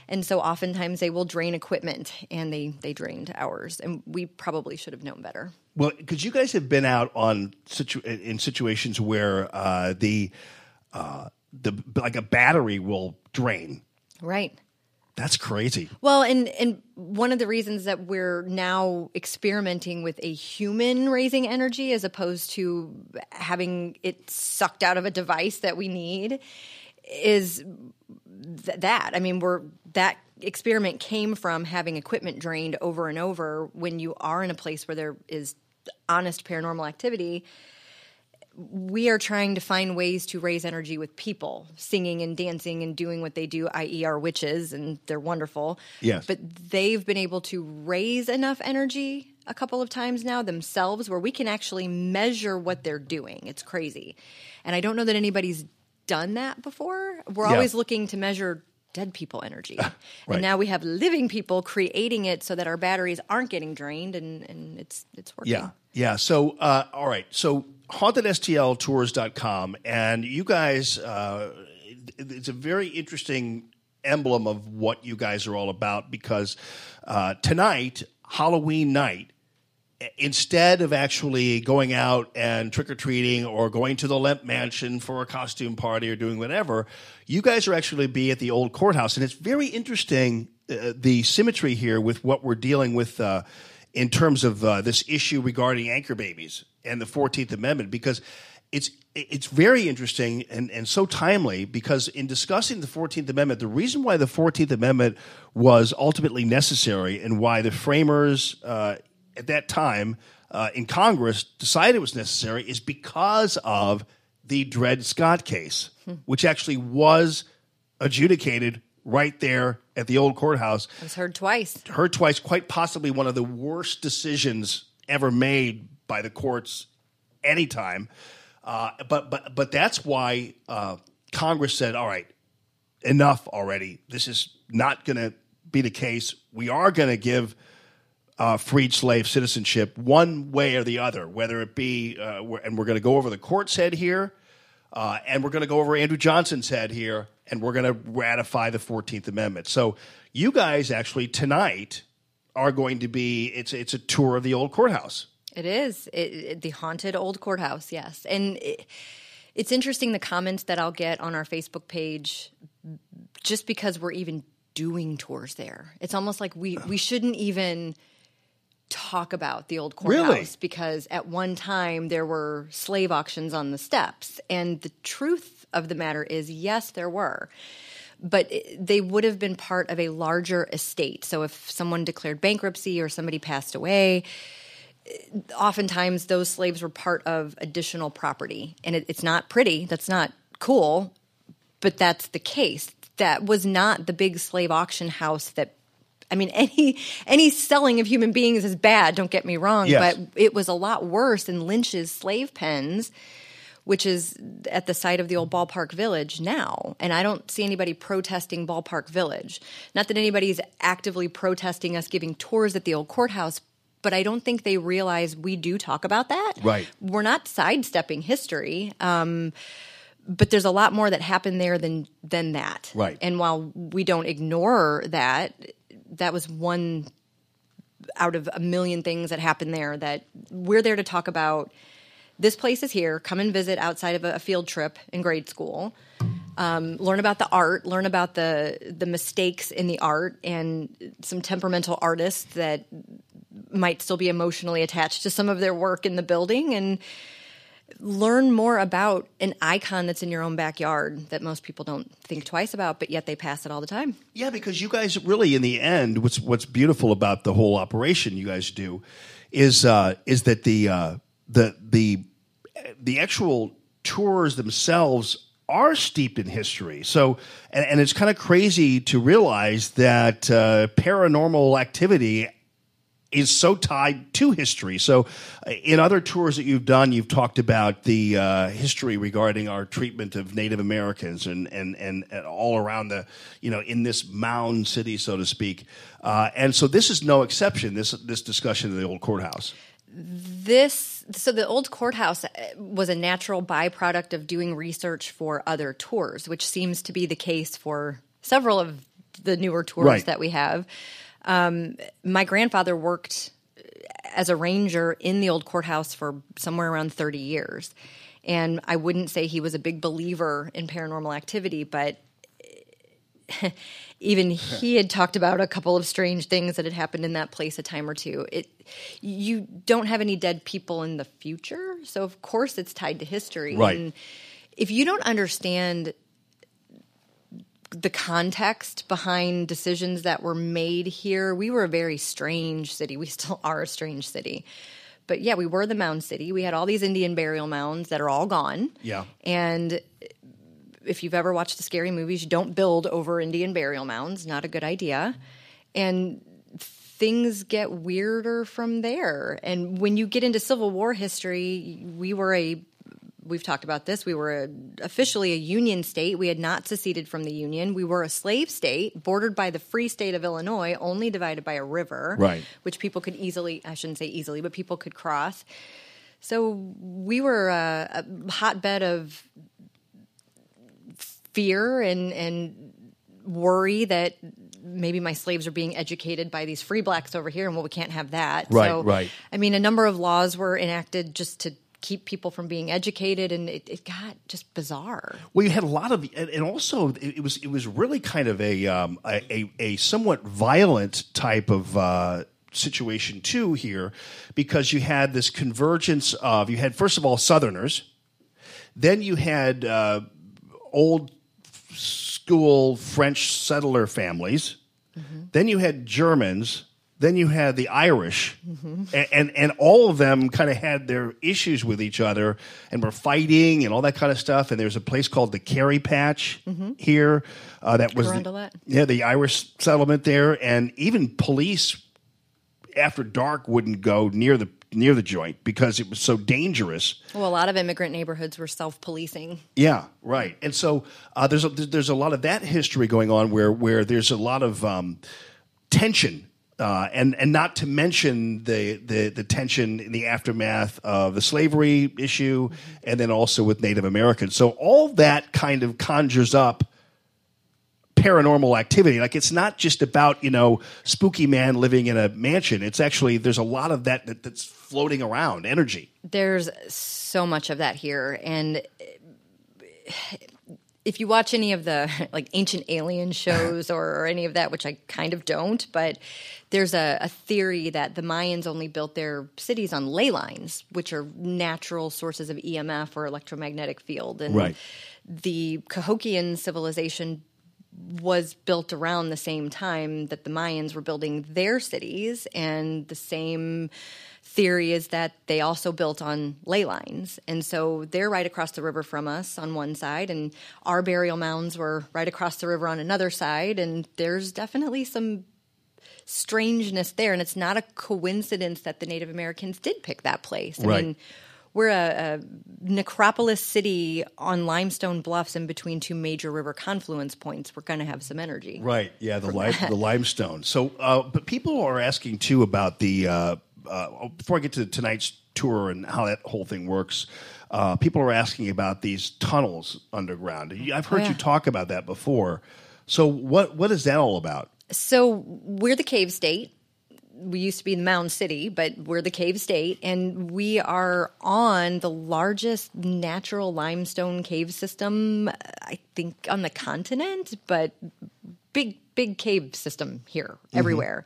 And so oftentimes they will drain equipment and they, they drained ours. And we probably should have known better. Well, because you guys have been out on situ- in situations where uh, the uh, the like a battery will drain. Right. That's crazy. Well, and and one of the reasons that we're now experimenting with a human raising energy as opposed to having it sucked out of a device that we need is th- that. I mean, we're that experiment came from having equipment drained over and over when you are in a place where there is honest paranormal activity we are trying to find ways to raise energy with people singing and dancing and doing what they do i.e. our witches and they're wonderful Yes. but they've been able to raise enough energy a couple of times now themselves where we can actually measure what they're doing it's crazy and i don't know that anybody's done that before we're Yeah. always looking to measure dead people energy Right. and now we have living people creating it so that our batteries aren't getting drained and, and it's it's working Yeah. Yeah. So, uh, all right. So, hauntedstltours.com. And you guys, uh, it's a very interesting emblem of what you guys are all about because uh, tonight, Halloween night, instead of actually going out and trick or treating or going to the Lemp Mansion for a costume party or doing whatever, you guys are actually be at the old courthouse, and it's very interesting uh, the symmetry here with what we're dealing with uh, in terms of uh, this issue regarding anchor babies and the Fourteenth Amendment because. It's it's very interesting and, and so timely because in discussing the Fourteenth Amendment, the reason why the Fourteenth Amendment was ultimately necessary and why the framers uh, at that time uh, in Congress decided it was necessary is because of the Dred Scott case, which actually was adjudicated right there at the old courthouse. it was heard twice Heard twice, quite possibly one of the worst decisions ever made by the courts anytime. Uh, but but but that's why uh, Congress said, "All right, enough already. This is not going to be the case. We are going to give uh, freed slave citizenship one way or the other, whether it be, uh, we're- and we're going to go over the court's head here, uh, and we're going to go over Andrew Johnson's head here, and we're going to ratify the Fourteenth Amendment. So you guys actually tonight are going to be it's it's a tour of the old courthouse. It is it, it- the haunted old courthouse, yes. And it, it's interesting the comments that I'll get on our Facebook page just because we're even doing tours there. It's almost like we we shouldn't even talk about the old Really? courthouse because at one time there were slave auctions on the steps. And the truth of the matter is, yes, there were. But they would have been part of a larger estate. So if someone declared bankruptcy or somebody passed away, oftentimes those slaves were part of additional property. And it, it's not pretty, that's not cool, but that's the case. That was not the big slave auction house that I mean any any selling of human beings is bad, don't get me wrong, Yes. but it was a lot worse in Lynch's slave pens which is at the site of the old ballpark village now. And I don't see anybody protesting ballpark village. Not that anybody's actively protesting us giving tours at the old courthouse, but I don't think they realize we do talk about that. Right. We're not sidestepping history. Um, but there's a lot more that happened there than than that. Right. And while we don't ignore that, that was one out of a million things that happened there that we're there to talk about. This place is here. Come and visit outside of a, field trip in grade school. Um, learn about the art learn about the the mistakes in the art and some temperamental artists that might still be emotionally attached to some of their work in the building. And learn more about an icon that's in your own backyard that most people don't think twice about but yet they pass it all the time Yeah, because you guys really, in the end, what's what's beautiful about the whole operation you guys do is uh, is that the uh, the the the actual tours themselves are steeped in history. So, and, and it's kind of crazy to realize that uh, paranormal activity is so tied to history. So, uh, in other tours that you've done, you've talked about the uh, history regarding our treatment of Native Americans and, and, and, and all around the, you know, in this mound city, so to speak. Uh, and so, this is no exception. This this discussion of the old courthouse. this so the old courthouse uh, was a natural byproduct of doing research for other tours which seems to be the case for several of the newer tours Right. that we have um, my grandfather worked as a ranger in the old courthouse for somewhere around 30 years and i wouldn't say he was a big believer in paranormal activity but even he had talked about a couple of strange things that had happened in that place a time or two. It you don't have any dead people in the future, so of course it's tied to history. Right. And if you don't understand the context behind decisions that were made here, we were a very strange city. We still are a strange city. But yeah, we were the mound city. We had all these Indian burial mounds that are all gone. Yeah. And if you've ever watched the scary movies, you don't build over Indian burial mounds. Not a good idea. And things get weirder from there. And when you get into Civil War history, we were a we've talked about this. We were a, officially a union state. We had not seceded from the union. We were a slave state bordered by the free state of Illinois, only divided by a river, Right. which people could easily, I shouldn't say easily, but people could cross. So we were a, a hotbed of fear and and worry that maybe my slaves are being educated by these free blacks over here and well we can't have that Right, so right. i mean a number of laws were enacted just to keep people from being educated and it, it got just bizarre. Well, you had a lot of, and also it was it was really kind of a um, a, a, a somewhat violent type of uh, situation too here, because you had this convergence of you had first of all Southerners, then you had uh, old school French settler families, then you had Germans, then you had the Irish, and, and and all of them kind of had their issues with each other and were fighting and all that kind of stuff. And there's a place called the Kerry Patch Mhm. here uh, that was the, yeah the Irish settlement there, and even police after dark wouldn't go near the near the joint because it was so dangerous. well a lot of immigrant neighborhoods were self-policing Yeah, right. And so uh, there's a, there's a lot of that history going on where where there's a lot of um, tension. Uh, and and not to mention the, the the tension in the aftermath of the slavery issue, and then also with Native Americans. So all that kind of conjures up paranormal activity. Like it's not just about you know spooky man living in a mansion. It's actually there's a lot of that, that that's floating around energy. There's so much of that here, and if you watch any of the like ancient alien shows or, or any of that, which I kind of don't, but there's a, a theory that the Mayans only built their cities on ley lines, which are natural sources of EMF or electromagnetic field. And Right. the Cahokian civilization was built around the same time that the Mayans were building their cities, and the same theory is that they also built on ley lines. And so they're right across the river from us on one side, and our burial mounds were right across the river on another side. And there's definitely some strangeness there. And it's not a coincidence that the Native Americans did pick that place. I Right. mean, we're a, a necropolis city on limestone bluffs in between two major river confluence points. We're going to have some energy. Right. Yeah. The li- the limestone. So, uh, but people are asking too about the. Uh, uh, before I get to tonight's tour and how that whole thing works, uh, people are asking about these tunnels underground. I've heard Oh, yeah. you talk about that before. So, what what is that all about? So we're the cave state. We used to be the Mound City, but we're the cave state, and we are on the largest natural limestone cave system, I think, on the continent, but big, big cave system here, everywhere.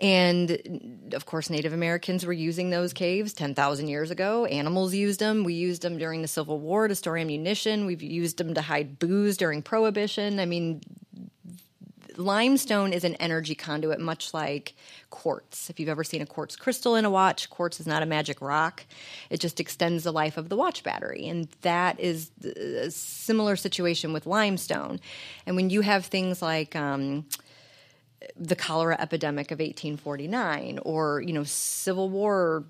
And of course, Native Americans were using those caves 10,000 years ago. Animals used them. We used them during the Civil War to store ammunition. We've used them to hide booze during Prohibition. I mean, limestone is an energy conduit, much like quartz. If you've ever seen a quartz crystal in a watch, quartz is not a magic rock. It just extends the life of the watch battery. And that is a similar situation with limestone. And when you have things like, um, the cholera epidemic of 1849 or you know civil war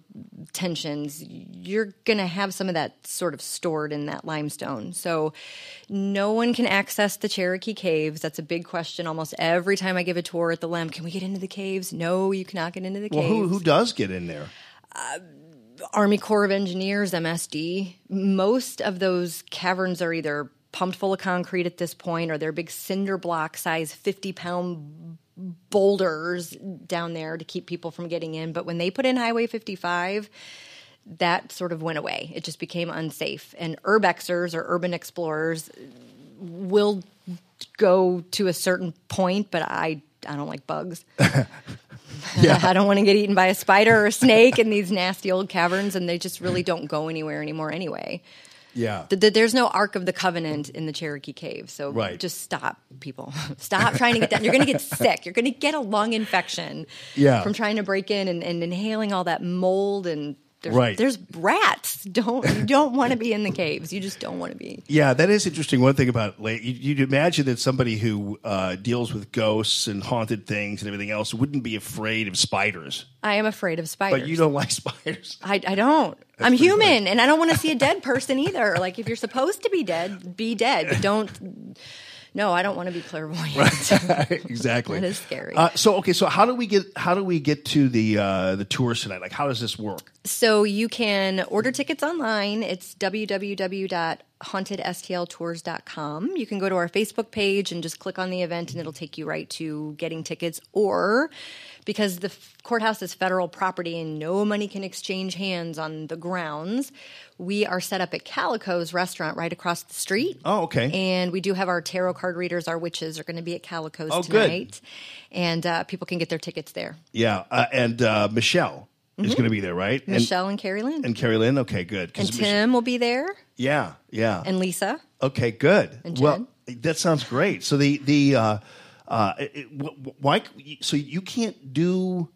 tensions you're going to have some of that sort of stored in that limestone. So no one can access the cherokee caves. That's a big question almost every time i give a tour at the Lemp. Can we get into the caves? No you cannot get into the Well, caves. who who does get in there? Uh, Army Corps of Engineers, MSD. Most of those caverns are either pumped full of concrete at this point or they're big cinder block size 50 pound boulders down there to keep people from getting in. But when they put in Highway 55, that sort of went away. It just became unsafe. And urbexers or urban explorers will go to a certain point, but I I don't like bugs. yeah. I don't want to get eaten by a spider or a snake in these nasty old caverns, and they just really don't go anywhere anymore anyway. Yeah. Th- th- There's no Ark of the Covenant in the Cherokee Cave, so Right. just stop, people. stop trying to get down. You're going to get sick. You're going to get a lung infection Yeah. from trying to break in and, and inhaling all that mold and. There's, Right. there's rats. Don't you don't want to be in the caves. You just don't want to be. Yeah, that is interesting. One thing about you- you'd imagine that somebody who uh, deals with ghosts and haunted things and everything else wouldn't be afraid of spiders, I am afraid of spiders. but you don't like spiders. I, I don't. I'm human, and I don't want to see a dead person either. Like if you're supposed to be dead, be dead. But don't. No, I don't want to be clairvoyant. exactly. That is scary. Uh, so okay, so how do we get how do we get to the uh, the tours tonight? Like, how does this work? So you can order tickets online. It's www.hauntedstltours.com. You can go to our Facebook page and just click on the event, and it'll take you right to getting tickets. Or because the f- courthouse is federal property and no money can exchange hands on the grounds, we are set up at Calico's restaurant right across the street. Oh, okay. And we do have our tarot card readers, our witches are going to be at Calico's Oh, good. tonight. And uh, people can get their tickets there. Yeah, uh, and uh, Michelle is Mhm. going to be there, right? Michelle and, Carrie Lynn. and, Carrie Lynn. Okay, good. And Mich- Tim will be there. yeah, yeah. And Lisa. Okay, good. And well, that sounds great. So the the uh, it, wh- wh- why? So you can't do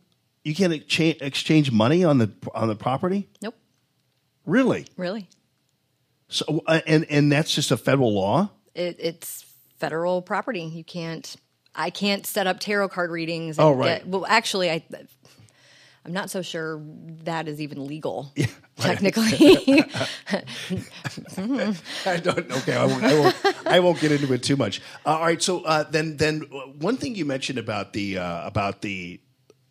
you can't exchange, exchange money on the on the property? Nope. Really? Really. So uh, and and that's just a federal law. It, it's federal property. You can't. I can't set up tarot card readings. Oh, right. Get, well, actually, I. I'm not so sure that is even legal. technically. I don't. Okay, I won't. I won't, I won't get into it too much. Uh, all right. So uh, then, then uh, one thing you mentioned about the uh, about the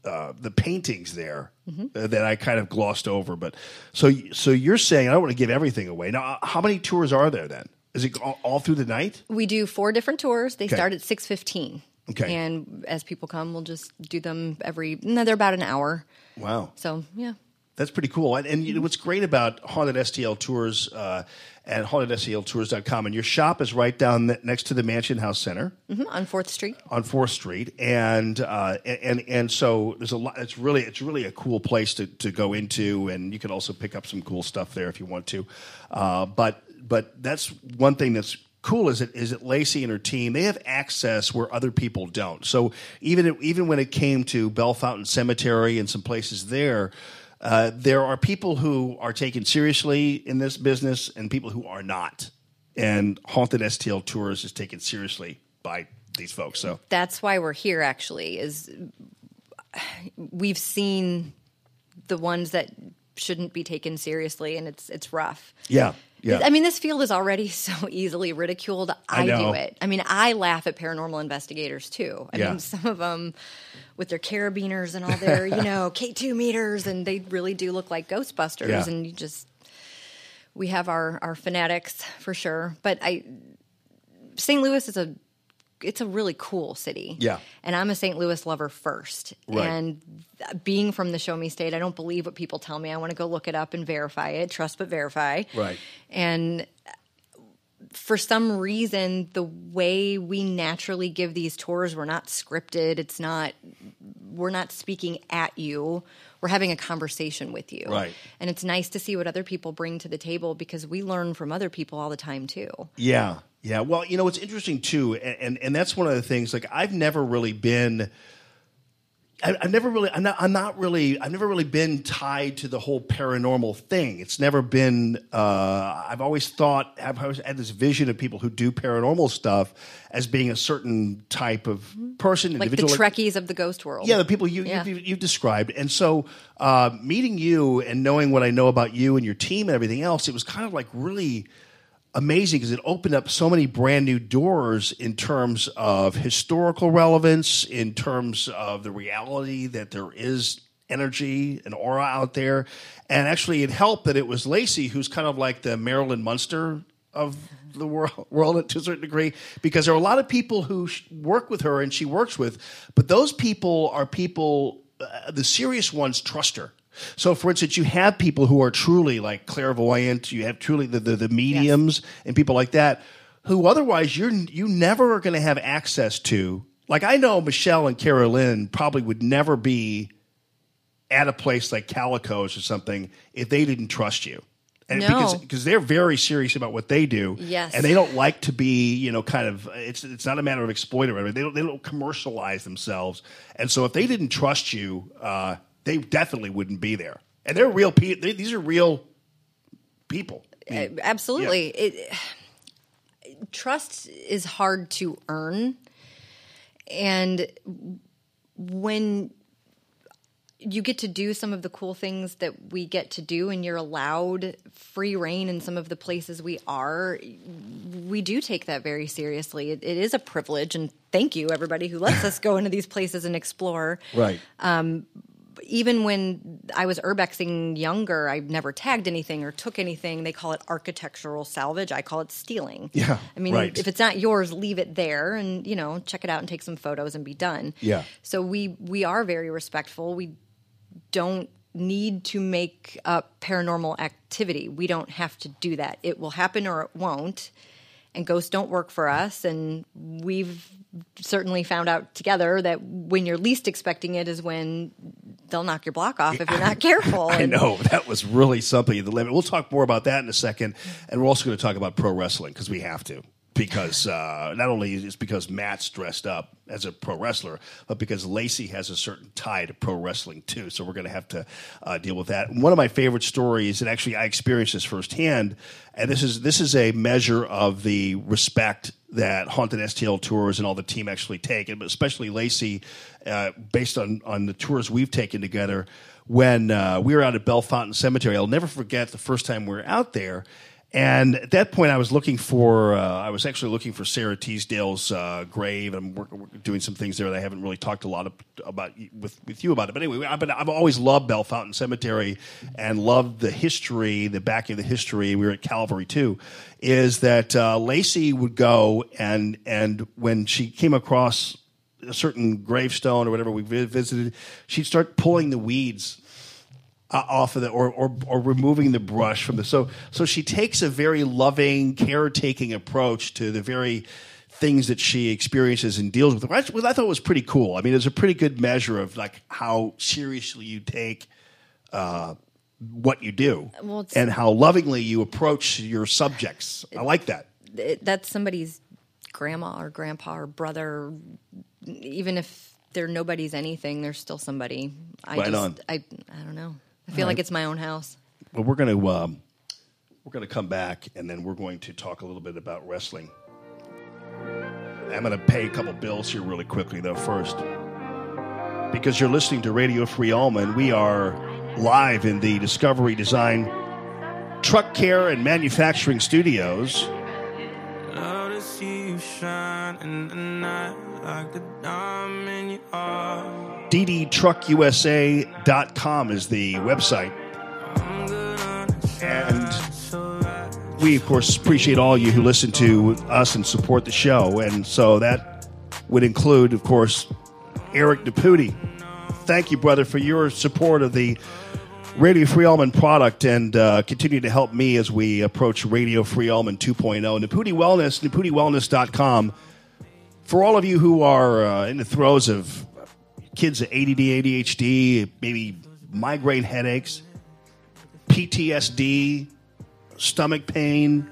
uh, the paintings there Mhm. uh, that I kind of glossed over. But so so you're saying I don't want to give everything away. Now, how many tours are there then? Is it all, all through the night? we do four different tours. They Okay. start at six fifteen. Okay. And as people come, we'll just do them every. No, they're about an hour. Wow. So yeah. That's pretty cool. And, and you know, what's great about Haunted STL Tours uh, and hauntedSTLtours.com, and your shop is right down the, next to the Mansion House Center hmm on Fourth Street. on Fourth Street, and uh, and and so there's a lot. It's really it's really a cool place to, to go into, and you can also pick up some cool stuff there if you want to. Uh, but but that's one thing that's cool is it is that Lacey and her team they have access where other people don't. So even even when it came to Bellefontaine Cemetery and some places there. Uh, there are people who are taken seriously in this business and people who are not. And Haunted STL Tours is taken seriously by these folks. So That's why we're here. Actually, is we've seen the ones that shouldn't be taken seriously, and it's it's rough. yeah, yeah. I mean, this field is already so easily ridiculed. I, I do it. I mean, I laugh at paranormal investigators too. I Yeah. mean, some of them with their carabiners and all their, you know, K2 meters, and they really do look like Ghostbusters. Yeah. And you just, we have our, our fanatics for sure. But I, St. Louis is a, it's a really cool city. Yeah. And I'm a St. Louis lover first. Right. And being from the Show Me State, I don't believe what people tell me. I want to go look it up and verify it. Trust but verify. Right. And uh, for some reason, the way we naturally give these tours, we're not scripted. It's not, we're not speaking at you. We're having a conversation with you. Right. And it's nice to see what other people bring to the table because we learn from other people all the time too. Yeah, yeah. Well, you know, it's interesting too, and and, and that's one of the things. Like, I've never really been. I, I've never really. I'm not. I'm not really. I've never really been tied to the whole paranormal thing. It's never been. Uh, I've always thought. I've always had this vision of people who do paranormal stuff as being a certain type of person, Like the. Trekkies of the ghost world. Yeah, the people you, Yeah. you, you've described. And so uh, meeting you and knowing what I know about you and your team and everything else, it was kind of like really amazing because it opened up so many brand new doors in terms of historical relevance, in terms of the reality that there is energy and aura out there. And actually, it helped that it was Lacey who's kind of like the Marilyn Munster of the world, world to a certain degree because there are a lot of people who work with her and she works with, but those people are people, uh, the serious ones trust her. So, for instance, you have people who are truly like clairvoyant. You have truly the the, the mediums and people like that, who otherwise you're you never are going to have access to. Like I know Michelle and Carolyn probably would never be at a place like Calico's or something if they didn't trust you. And No. because because they're very serious about what they do. Yes. And they don't like to be, you know, kind of it's it's not a matter of exploiting or. They don't they don't commercialize themselves. And so if they didn't trust you, uh, they definitely wouldn't be there. And they're real people. These are real people. I mean, Absolutely. It, trust is hard to earn. And when you get to do some of the cool things that we get to do and you're allowed free reign in some of the places we are we do take that very seriously it, it is a privilege and thank you everybody who lets us go into these places and explore Right. um, even when I was urbexing younger, I never tagged anything or took anything. They call it architectural salvage. I call it stealing. Yeah, I mean, right. if it's not yours, leave it there and you know check it out and take some photos and be done. Yeah. So we we are very respectful. We don't need to make up paranormal activity. We don't have to do that. It will happen or it won't. And ghosts don't work for us. And we've certainly found out together that when you're least expecting it is when they'll knock your block off if you're not careful. I know that was really something the limit. We'll talk more about that in a second, and we're also going to talk about pro wrestling because we have to. Because uh, not only is because Matt's dressed up as a pro wrestler, but because Lacey has a certain tie to pro wrestling too. So we're going to have to uh, deal with that. One of my favorite stories, and actually I experienced this firsthand, and this is this is a measure of the respect that Haunted STL tours and all the team actually take, and especially Lacey, uh, based on on the tours we've taken together. When uh, we were out at Bellefontaine Cemetery, I'll never forget the first time we were out there. And at that point, I was looking for, uh, I was actually looking for Sara Teasdale's uh, grave. I'm work, work- doing some things there that I haven't really talked a lot of, about with, with you about it. But anyway, I've, been, I've always loved Bellefontaine Cemetery and loved the history, the back of the history. We were at Calvary too. Is that uh, Lacey would go and and when she came across a certain gravestone or whatever we visited, she'd start pulling the weeds uh, off of the or, or or removing the brush from the so so she takes a very loving caretaking approach to the very things that she experiences and deals with which I thought was pretty cool. I mean, it's a pretty good measure of like how seriously you take uh, what you do Well, and how lovingly you approach your subjects. I like that. it, that's somebody's grandma or grandpa or brother. Even if they're nobody's anything, they're still somebody. I Right just, on. I, I don't know. I feel All like it's my own house. Well, we're going to um, we're going to come back and then we're going to talk a little bit about wrestling. I'm going to pay a couple bills here really quickly though first, because you're listening to Radio Free Allman. We are live in the Discovery Design Truck Care and Manufacturing Studios. Love to see you shine in the night like a diamond your eye. ddtruckusa.com is the website. And we, of course, appreciate all you who listen to us and support the show. And so that would include, of course, Eric DePuti. Thank you, brother, for your support of the Radio Free Allman product and uh, continue to help me as we approach Radio Free Allman 2.0. Naputi Wellness, naputiwellness.com. For all of you who are uh, in the throes of kids with ADD, ADHD, maybe migraine headaches, PTSD, stomach pain,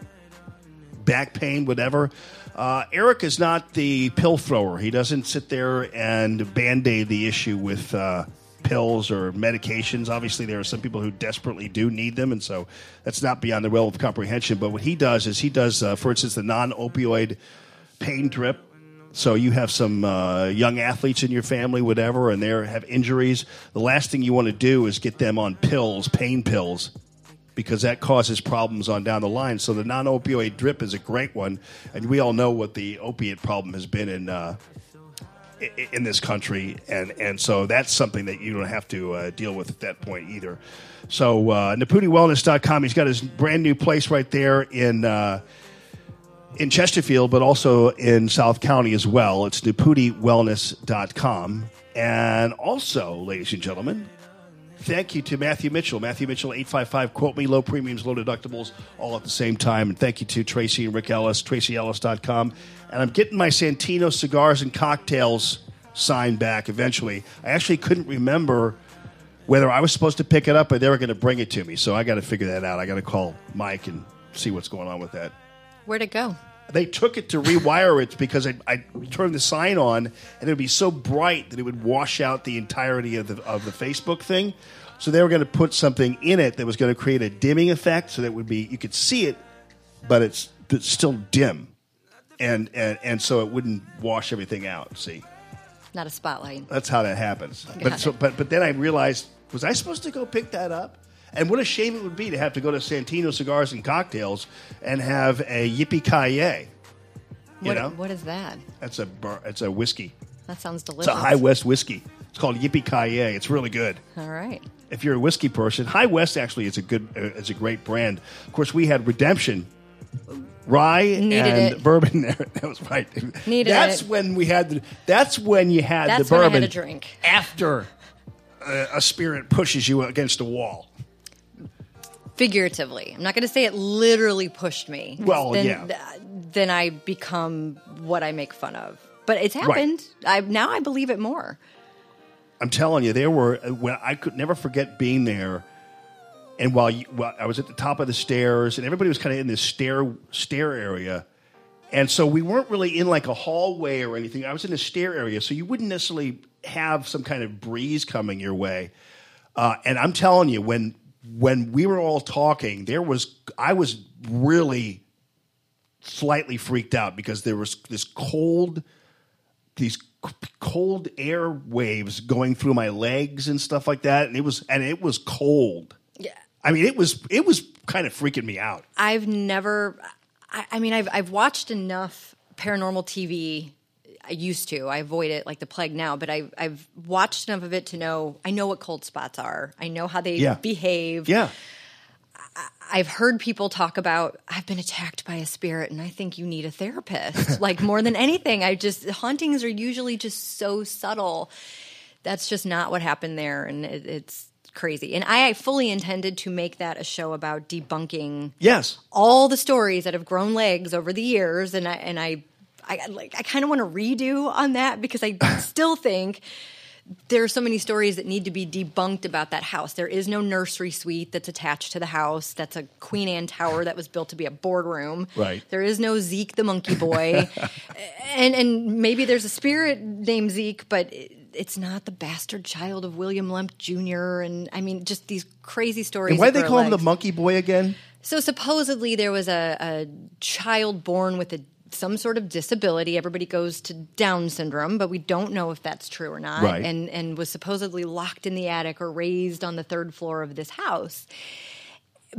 back pain, whatever. Uh, Eric is not the pill thrower. He doesn't sit there and band aid the issue with uh, pills or medications. Obviously, there are some people who desperately do need them, and so that's not beyond the realm of comprehension. But what he does is he does, uh, for instance, the non opioid pain drip. So you have some uh, young athletes in your family, whatever, and they have injuries. The last thing you want to do is get them on pills, pain pills, because that causes problems on down the line. So the non-opioid drip is a great one, and we all know what the opiate problem has been in uh, in this country, and and so that's something that you don't have to uh, deal with at that point either. So uh, NaputiWellness.com, he's got his brand new place right there in. Uh, in Chesterfield, but also in South County as well. It's NaputiWellness.com. And also, ladies and gentlemen, thank you to Matthew Mitchell. Matthew Mitchell, 855, quote me, low premiums, low deductibles, all at the same time. And thank you to Tracy and Rick Ellis, TracyEllis.com. And I'm getting my Santino cigars and cocktails signed back eventually. I actually couldn't remember whether I was supposed to pick it up or they were going to bring it to me. So I got to figure that out. I got to call Mike and see what's going on with that. Where'd it go? They took it to rewire it because I, I turned the sign on and it would be so bright that it would wash out the entirety of the of the Facebook thing. So they were going to put something in it that was going to create a dimming effect, so that would be you could see it, but it's, it's still dim, and, and and so it wouldn't wash everything out. See, Not a spotlight. that's how that happens. Got But so, but but then I realized, was I supposed to go pick that up? And what a shame it would be to have to go to Santino Cigars and Cocktails and have a yippee ki yay. You What, know, what is that? that's a bur- it's a whiskey. That sounds delicious. It's a High West whiskey. It's called Yippee Ki Yay. It's really good. All right. If you're a whiskey person, High West actually is a good, uh, is a great brand. Of course, we had Redemption, rye Needed and it. bourbon there. That was right. Needed that's it. when we had the. That's when you had That's the when I bourbon had a drink. after uh, a spirit pushes you against a wall. Figuratively. I'm not going to say it literally pushed me. Well, then, yeah. th- then I become what I make fun of. But it's Right. happened. I now I believe it more. I'm telling you, there were when I could never forget being there. And while, you, while I was at the top of the stairs, and everybody was kind of in this stair stair area, and so we weren't really in like a hallway or anything. I was in a stair area, so you wouldn't necessarily have some kind of breeze coming your way. Uh, and I'm telling you, when when we were all talking, there was I was really slightly freaked out because there was this cold these cold air waves going through my legs and stuff like that and it was and it was cold Yeah. i mean it was it was kind of freaking me out I've never. I, I mean, I've I've watched enough paranormal TV. I used to. I avoid it like the plague now, but I've I've watched enough of it to know. I know what cold spots are. I know how they Yeah. behave. yeah I've heard people talk about I've been attacked by a spirit and I think you need a therapist. like more than anything, I just hauntings are usually just so subtle. That's just not what happened there and it, it's crazy. And I fully intended to make that a show about debunking Yes. all the stories that have grown legs over the years and I and I I like I kind of want to redo on that because I still think there are so many stories that need to be debunked about that house. There is no nursery suite that's attached to the house. That's a Queen Anne tower that was built to be a boardroom. Right. There is no Zeke the monkey boy. and and maybe there's a spirit named Zeke, but it- it's not the bastard child of William Lemp Jr. And I mean, just these crazy stories. And why do they call him the monkey boy again? So supposedly there was a, a child born with a some sort of disability. Everybody goes to Down syndrome, but we don't know if that's true or not. Right. And and was supposedly locked in the attic or raised on the third floor of this house.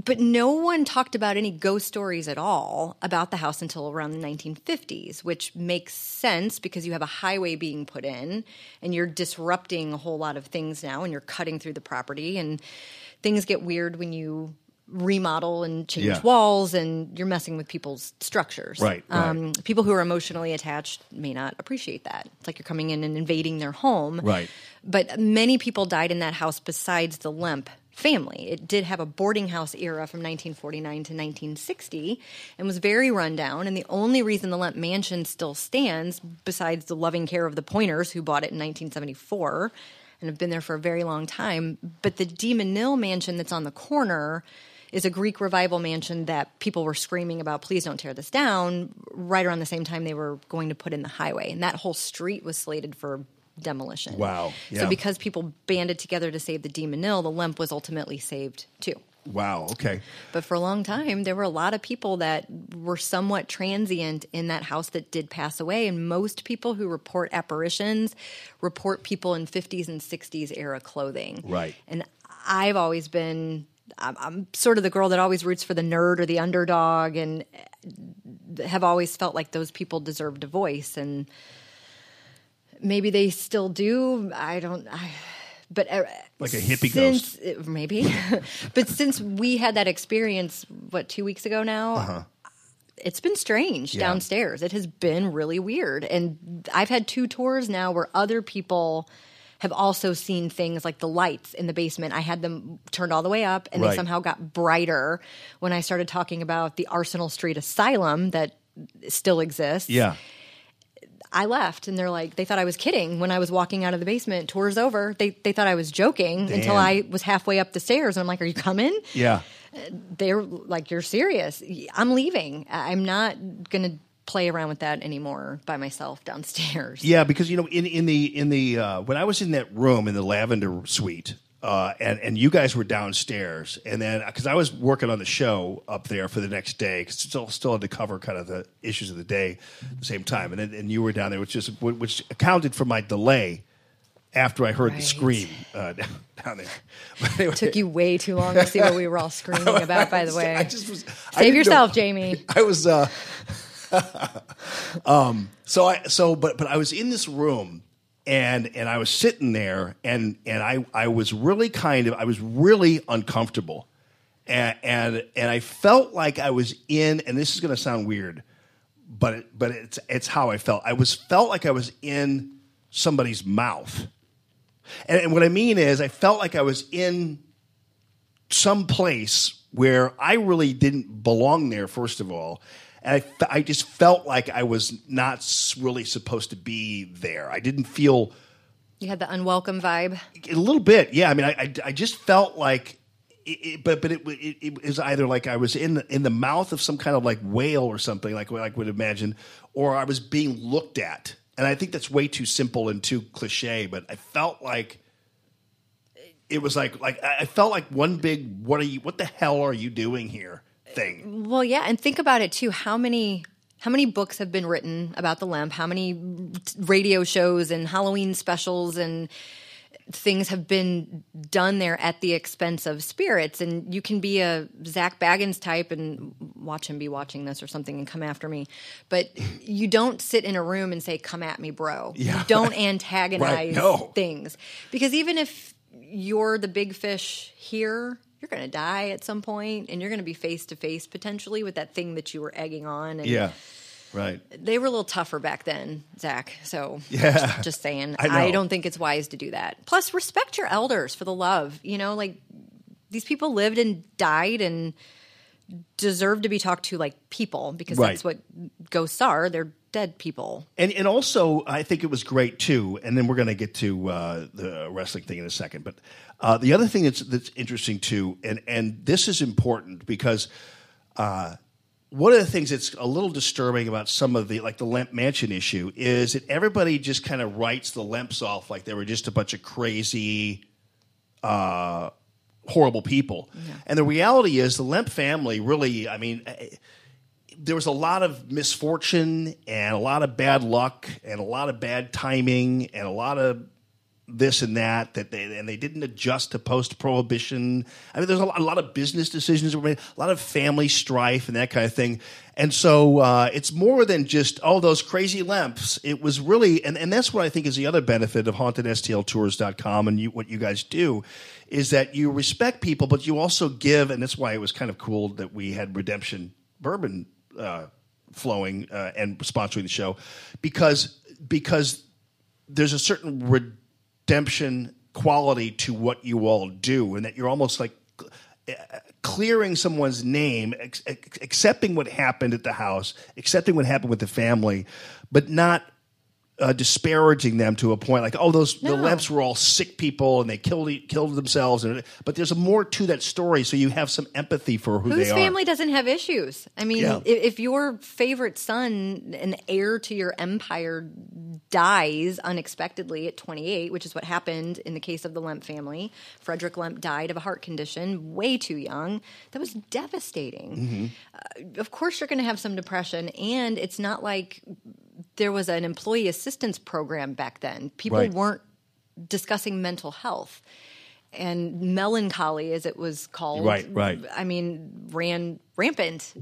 But no one talked about any ghost stories at all about the house until around the 1950s, which makes sense because you have a highway being put in and you're disrupting a whole lot of things now and you're cutting through the property and things get weird when you remodel and change Yeah. walls and you're messing with people's structures. Right, right. Um, people who are emotionally attached may not appreciate that. It's like you're coming in and invading their home. Right. But many people died in that house besides the Lemp family. It did have a boarding house era from 1949 to 1960 and was very rundown. And the only reason the Lemp mansion still stands, besides the loving care of the Pointers who bought it in 1974 and have been there for a very long time, but the DeMenil mansion that's on the corner is a Greek revival mansion that people were screaming about, please don't tear this down, right around the same time they were going to put in the highway. And that whole street was slated for demolition. Wow. So because people banded together to save the DeMenil, the Lemp was ultimately saved too. Wow. Okay. But for a long time, there were a lot of people that were somewhat transient in that house that did pass away. And most people who report apparitions report people in 50s and 60s era clothing. Right. And I've always been, I'm, I'm sort of the girl that always roots for the nerd or the underdog and have always felt like those people deserved a voice. And maybe they still do. I don't. I, but uh, Like a hippie since, uh, maybe. but since we had that experience, what two weeks ago now, Uh-huh. it's been strange Yeah. downstairs. It has been really weird, and I've had two tours now where other people have also seen things like the lights in the basement. I had them turned all the way up, and Right. they somehow got brighter when I started talking about the Arsenal Street Asylum that still exists. Yeah. I left and they're like, they thought I was kidding when I was walking out of the basement. Tour's over. They they thought I was joking until I was halfway up the stairs. And I'm like, are you coming? Yeah. They're like, you're serious. I'm leaving. I'm not going to play around with that anymore by myself downstairs. Yeah, because you know, in in the in the uh, when I was in that room in the lavender suite, uh, and and you guys were downstairs, and then because I was working on the show up there for the next day, because still still had to cover kind of the issues of the day at the same time, and then and you were down there, which just which accounted for my delay after I heard the scream uh, down, down there. Anyway, Took you way too long to see what we were all screaming about, by the way. I just was Save didn't know- yourself, Jamie. I was uh um so I so but but I was in this room and and I was sitting there and and I I was really kind of I was really uncomfortable. And and and I felt like I was in and this is going to sound weird but it, but it's it's how I felt. I was felt like I was in somebody's mouth. And, and what I mean is I felt like I was in some place where I really didn't belong there, first of all. And I, I just felt like I was not really supposed to be there. I didn't feel You had the unwelcome vibe. a little bit, yeah. I mean, I, I, I just felt like, it, it, but but it, it, it was either like I was in the, in the mouth of some kind of like whale or something, like what I would imagine, or I was being looked at. And I think that's way too simple and too cliche. But I felt like it was like like I I felt like one big what are you what the hell are you doing here thing. Well, yeah, and think about it too. How many how many books have been written about the Lemp? How many radio shows and Halloween specials and things have been done there at the expense of spirits? And you can be a Zak Bagans type and watch him be watching this or something and come after me, but you don't sit in a room and say, "Come at me, bro." Yeah. You don't antagonize Right, no. things because even if you're the big fish here, you're going to die at some point and you're going to be face to face potentially with that thing that you were egging on. And Yeah. Right. They were a little tougher back then, Zak. So Yeah. just, just saying. I. I don't think it's wise to do that. Plus, respect your elders for the love. You know, like these people lived and died and deserve to be talked to like people because Right. that's what ghosts are. They're dead people. And and also, I think it was great too. And then we're going to get to uh, the wrestling thing in a second. But uh, the other thing that's that's interesting too, and and this is important because uh, one of the things that's a little disturbing about some of the like the Lemp Mansion issue is that everybody just kind of writes the Lemps off like they were just a bunch of crazy. Uh, horrible people. And the reality is, the Lemp family really, I mean, there was a lot of misfortune and a lot of bad luck and a lot of bad timing and a lot of this and that that they and they didn't adjust to post prohibition. I mean, there's a lot, a lot of business decisions were made, a lot of family strife and that kind of thing. And so uh, it's more than just oh those crazy Lemps. It was really and, and that's what I think is the other benefit of hauntedSTLtours.com and you, what you guys do is that you respect people, but you also give, and that's why it was kind of cool that we had Redemption Bourbon uh, flowing uh, and sponsoring the show because because there's a certain redemption quality to what you all do, and that you're almost like uh, clearing someone's name, ex- accepting what happened at the house, accepting what happened with the family, but not uh, disparaging them to a point like, oh, those the No. Lemps were all sick people and they killed killed themselves, and but there's more to that story, so you have some empathy for who Whose they are. family doesn't have issues? I mean, Yeah. if, if your favorite son, an heir to your empire, dies unexpectedly at 28, which is what happened in the case of the Lemp family, Frederick Lemp died of a heart condition way too young. That was devastating. Uh, of course, you're going to have some depression, and it's not like there was an employee assistance program back then. People Right. weren't discussing mental health. And melancholy, as it was called, Right, right. I mean, ran rampant.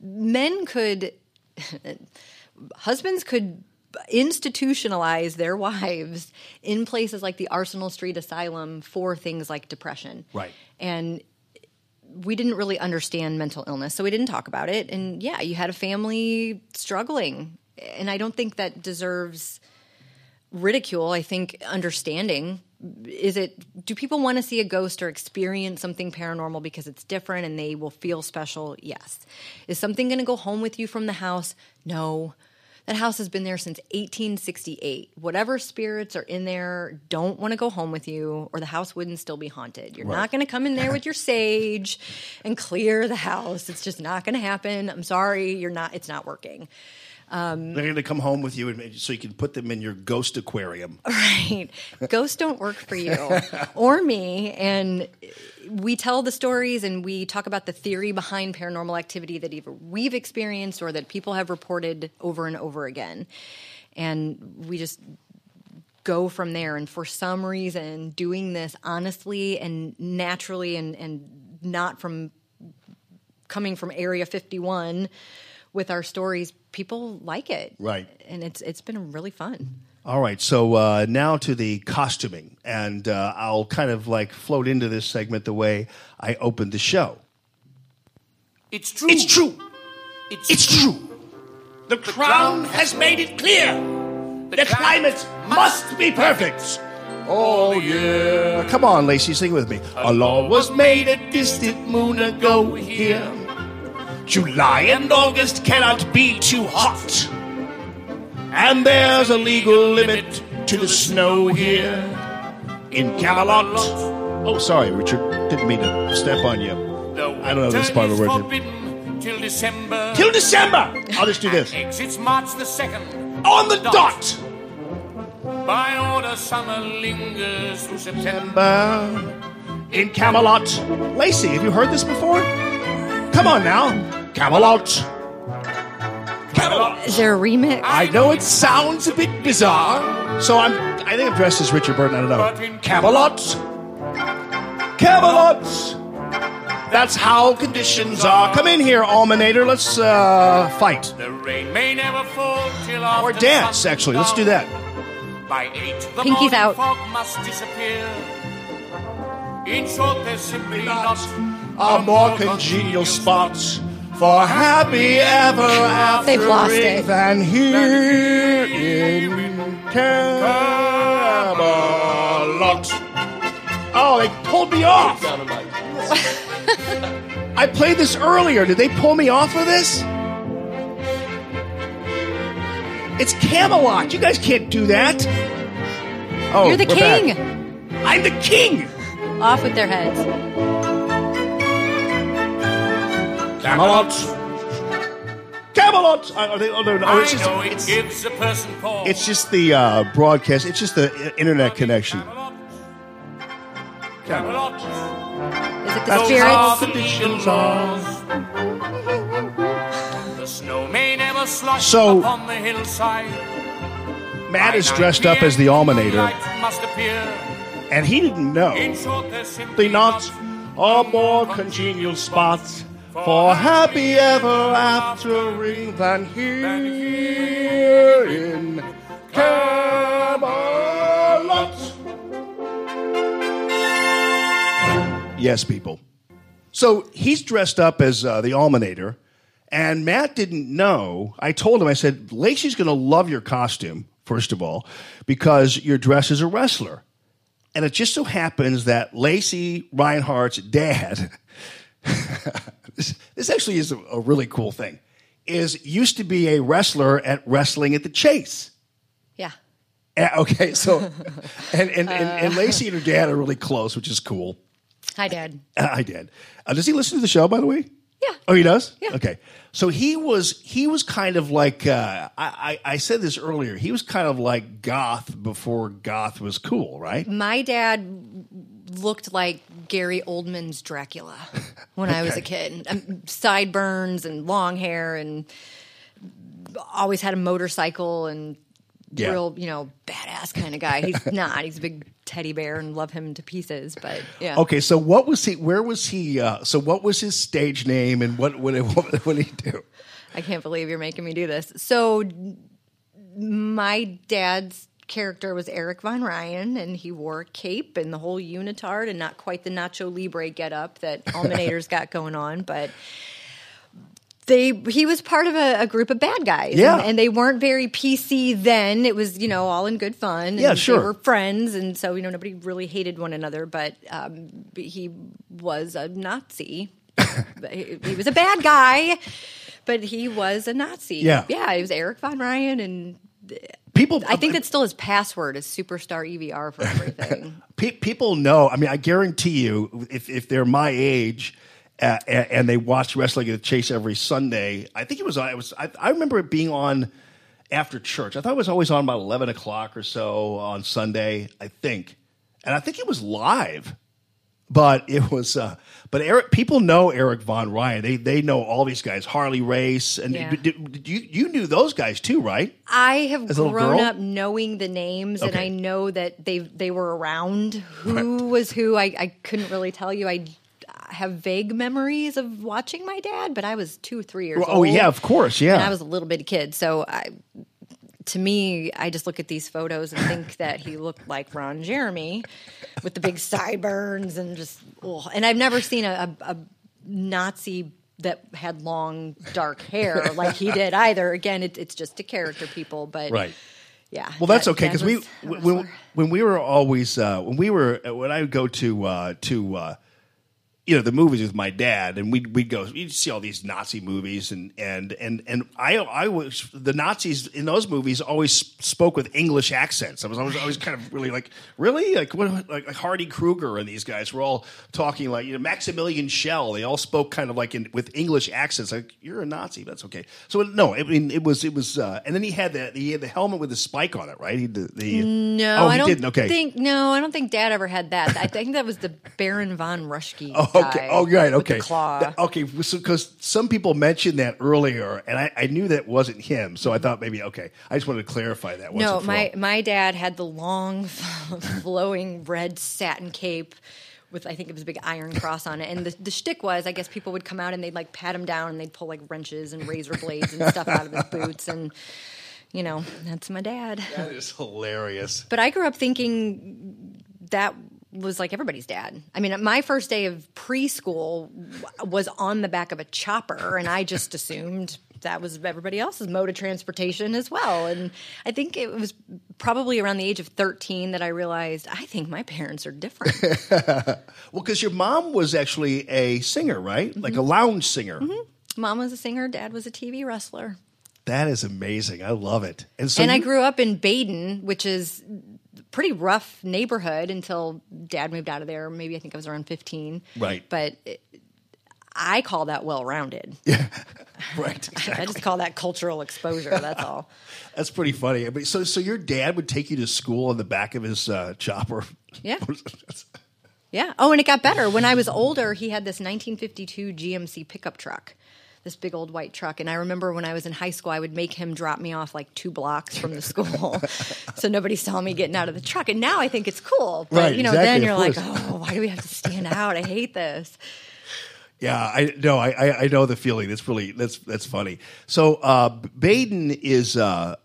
Men could, husbands could institutionalize their wives in places like the Arsenal Street Asylum for things like depression. Right. And we didn't really understand mental illness, so we didn't talk about it. And yeah, you had a family struggling. And I don't think that deserves ridicule. I think understanding. Is it, do people want to see a ghost or experience something paranormal because it's different and they will feel special? Yes. Is something going to go home with you from the house? No. That house has been there since 1868. Whatever spirits are in there don't want to go home with you, or the house wouldn't still be haunted. You're Right. not going to come in there with your sage and clear the house. It's just not going to happen. I'm sorry, you're not. It's not working. Um, They're going to come home with you, and so you can put them in your ghost aquarium. Right. Ghosts don't work for you or me. And we tell the stories and we talk about the theory behind paranormal activity that either we've experienced or that people have reported over and over again. And we just go from there. And for some reason, doing this honestly and naturally and, and not from coming from Area 51 with our stories, people like it. Right. And it's it's been really fun. All right, so uh, now to the costuming, and uh, I'll kind of like float into this segment the way I opened the show. It's true. It's true. It's, true. The crown has made it clear. The climate must be perfect. Oh, yeah. Come on, Lacey, sing with me. A law was made a distant moon ago here. July and August cannot be too hot. And there's a legal limit to the snow here in Camelot. Oh, sorry, Richard. Didn't mean to step on you. I don't know this part of the word. Forbidden till December. Till December. I'll just do this. Exits March the 2nd. On the dot. By order, summer lingers through September. September in Camelot. Lacey, have you heard this before? Come on now. Camelot. Camelot. Is there a remix? I know it sounds a bit bizarre, so I'm. I think I'm dressed as Richard Burton. I don't know. Camelot. Camelot. That's how conditions are. Come in here, Allmanator. Let's uh, fight The rain may never fall till after or dance. Actually, let's do that. By eight, the Pinky's out. fog must disappear. In short, there's simply not A more congenial spot for happy ever after They've lost it. than here in Camelot. Oh, they pulled me off. I played this earlier. Did they pull me off of this? It's Camelot. You guys can't do that. Oh, You're the we're back. king. I'm the king. Off with their heads. Camelot. Camelot. Uh, Are they, oh, no, no, I it's just, know it gives a person pause. it's just the uh, broadcast. It's just the i- internet connection. Camelot. Is it the Those are spirits? traditions laws. The snow may never slush So- upon the hillside. Matt is dressed up as the Allmanator, light must appear. and he didn't know. In short, there's simply The knots are more congenial spots for happy ever aftering than here in Camelot. Yes, people. So he's dressed up as uh, the Allmanator, and Matt didn't know. I told him, I said, Lacey's going to love your costume, first of all, because you're dressed as a wrestler. And it just so happens that Lacey Reinhardt's dad, this, this actually is a, a really cool thing, is used to be a wrestler at Wrestling at the Chase. Yeah. Uh, okay, so, and, and, and, and Lacey and her dad are really close, which is cool. Hi, Dad. Uh, I did. Uh, does he listen to the show, by the way? Yeah. Oh, he does. Yeah. Okay. So he was he was kind of like uh, I, I I said this earlier. He was kind of like goth before goth was cool, right? My dad looked like Gary Oldman's Dracula when I was a kid. Um, sideburns and long hair, and always had a motorcycle and Yeah. real, you know, badass kind of guy. He's not. He's a big teddy bear and love him to pieces. But yeah. Okay. So what was he? Where was he? Uh, so what was his stage name and what what what, what did he do? I can't believe you're making me do this. So, my dad's character was Eric Von Ryan, and he wore a cape and the whole unitard, and not quite the Nacho Libre getup that Allmanator's got going on, but. They he was part of a, a group of bad guys, Yeah. and, and they weren't very PC then. It was you know all in good fun. and Yeah, sure. They were friends, and so you know nobody really hated one another. But um, he was a Nazi. he, he was a bad guy, but he was a Nazi. Yeah. yeah. It was Eric Von Ryan, and People, I think that's still his password is superstar EVR for everything. People know. I mean, I guarantee you, if if they're my age. Uh, and, they watch wrestling at the Chase every Sunday. I think it was. I was. I, I remember it being on after church. I thought it was always on about eleven o'clock or so on Sunday. I think, and I think it was live. But it was. Uh, but Eric, people know Eric Von Ryan. They they know all these guys. Harley Race, and Yeah. did- did you you knew those guys too, right? I have As grown up knowing the names, and I know that they they were around. Who was who? I, I couldn't really tell you. I have vague memories of watching my dad, but I was two, three years old. Oh, old. yeah, of course, yeah. And I was a little bitty kid, so I. To me, I just look at these photos and think that he looked like Ron Jeremy with the big sideburns and just. And I've never seen a, a, a Nazi that had long dark hair like he did either. Again, it, it's just a character, people. But Right. yeah. Well, that's that- okay that because we when, when we were always uh, when we were when I would go to uh, to uh, you know the movies with my dad and we'd we'd go you'd see all these Nazi movies and and and and I I was the Nazis in those movies always spoke with English accents. I was always always kind of really like really like what like, like Hardy Kruger and these guys were all talking like you know Maximilian Schell. They all spoke kind of like in with English accents. Like you're a Nazi, that's okay. So no, I mean it was it was uh, and then he had the he had the helmet with the spike on it, right? He the, the No, oh, I he don't didn't. Okay, think. No, I don't think Dad ever had that. I think that was the Baron von Raschke. Oh, okay. Oh, right. with Okay. the claw. Okay. Because some people mentioned that earlier, and I, I knew that wasn't him, so I thought maybe okay. I just wanted to clarify that. once no, my all. my dad had the long, flowing red satin cape. With I think it was a big iron cross on it, and the the shtick was I guess people would come out and they'd like pat him down and they'd pull like wrenches and razor blades and stuff out of his boots, and you know that's my dad. that is hilarious. But I grew up thinking that was like everybody's dad. I mean, my first day of preschool was on the back of a chopper, and I just assumed that was everybody else's mode of transportation as well. And I think it was probably around the age of 13 that I realized I think my parents are different. well, because your mom was actually a singer, right? Like a mm-hmm. lounge singer. Mm-hmm. Mom was a singer, dad was a TV wrestler. That is amazing. I love it. And so and I grew up in Baden, which is pretty rough neighborhood until dad moved out of there. Maybe I think I was around 15. Right. But it, I call that well rounded. Yeah. right. Exactly. I just call that cultural exposure. That's all. That's pretty funny. I mean, so so your dad would take you to school on the back of his uh, chopper. Yeah. Yeah. Oh, and it got better. When I was older, he had this 1952 GMC pickup truck, this big old white truck. And I remember when I was in high school, I would make him drop me off like two blocks from the school. so nobody saw me getting out of the truck. And now I think it's cool. But, Right, you know, exactly, then you're like, oh, why do we have to stand out? I hate this. Yeah, I no, I, I I know the feeling. That's really that's that's funny. So uh, Baden is uh,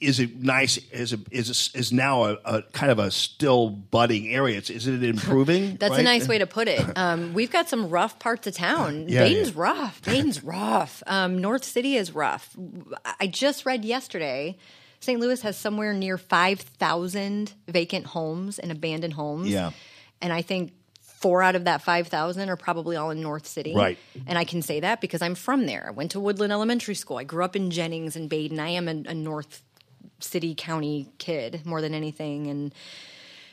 is a nice is a, is a, is now a, a kind of a still budding area. It's, is it improving? That's right? a nice way to put it. Um, we've got some rough parts of town. Yeah, Baden's yeah. rough. Baden's rough. Um, North City is rough. I just read yesterday. St. Louis has somewhere near 5,000 vacant homes and abandoned homes. Yeah. And I think four out of that 5,000 are probably all in North City. Right. And I can say that because I'm from there. I went to Woodland Elementary School. I grew up in Jennings and Baden. I am a, a North City County kid more than anything. And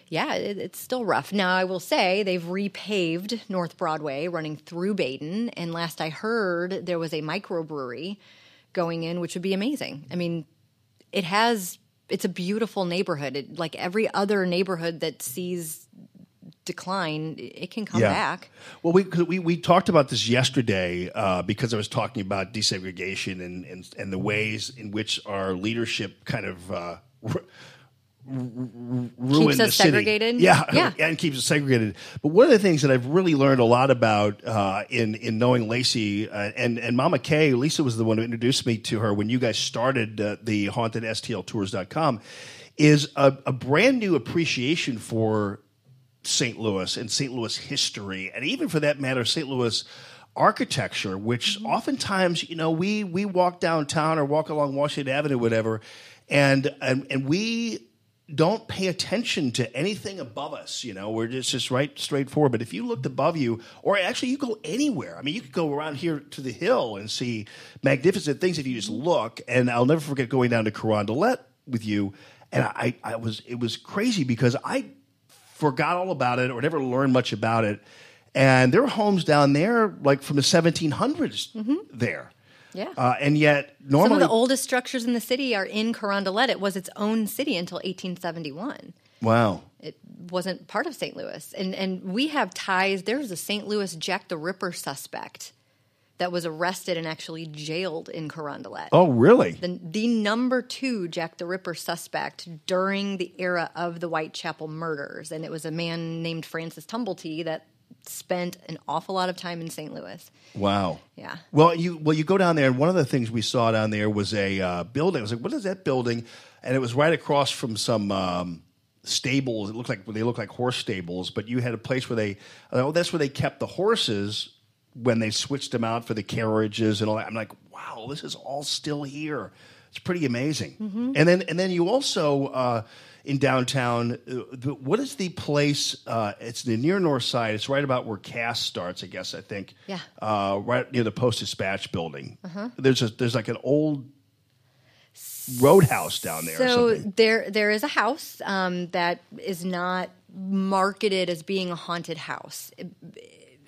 yeah, it, it's still rough. Now, I will say they've repaved North Broadway running through Baden. And last I heard, there was a microbrewery going in, which would be amazing. I mean, it has, it's a beautiful neighborhood. It, like every other neighborhood that sees decline, it can come back. Well, we we we talked about this yesterday uh, because I was talking about desegregation and, and and the ways in which our leadership kind of. Uh, r- r- Keeps us segregated? Yeah, Yeah. and keeps us segregated. But one of the things that I've really learned a lot about uh, in in knowing Lacey uh, and and Mama Kay, Lisa was the one who introduced me to her when you guys started uh, the haunted STLtours.com, is a, a brand new appreciation for St. Louis and St. Louis history, and even for that matter, St. Louis architecture, which mm-hmm. oftentimes, you know, we we walk downtown or walk along Washington Avenue, whatever, and and, and we don't pay attention to anything above us. You know, we're just just right straight forward. But if you looked above you, or actually you go anywhere, I mean, you could go around here to the hill and see magnificent things if you just mm-hmm. look. And I'll never forget going down to Carondelet with you, and I, I was it was crazy because I forgot all about it or never learned much about it. And there are homes down there like from the 1700s there. Yeah. Uh, and yet normally Some of the oldest structures in the city are in Carondelet. It was its own city until 1871. wow. It wasn't part of St. Louis. And and we have ties. There was a St. Louis Jack the Ripper suspect that was arrested and actually jailed in Carondelet. Oh, really? The, the number two Jack the Ripper suspect during the era of the Whitechapel murders. And it was a man named Francis Tumblety that spent an awful lot of time in St. Louis. Wow. Yeah. Well, you well you go down there, and one of the things we saw down there was a uh, building. I was like, "What is that building?" And it was right across from some um, stables. It looked like they looked like horse stables, but you had a place where they oh, that's where they kept the horses when they switched them out for the carriages and all that. I'm like, wow, this is all still here. It's pretty amazing. Mhm. And then and then you also. Uh, in downtown, uh, the, what is the place? Uh, it's the near north side. It's right about where Cass starts, I guess. I think. Yeah. Uh, right near the Post Dispatch building. Uh-huh. There's a there's like an old roadhouse down there. or So there there is a house um, that is not marketed as being a haunted house. It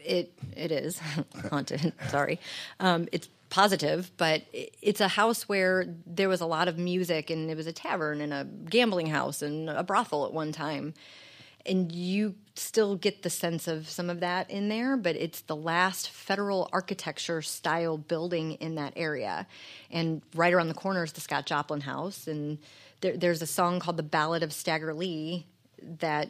it, it is haunted. Sorry, um, it's positive, but it's a house where there was a lot of music and it was a tavern and a gambling house and a brothel at one time. And you still get the sense of some of that in there, but it's the last federal architecture style building in that area. And right around the corner is the Scott Joplin House. And there, there's a song called The Ballad of Stagger Lee that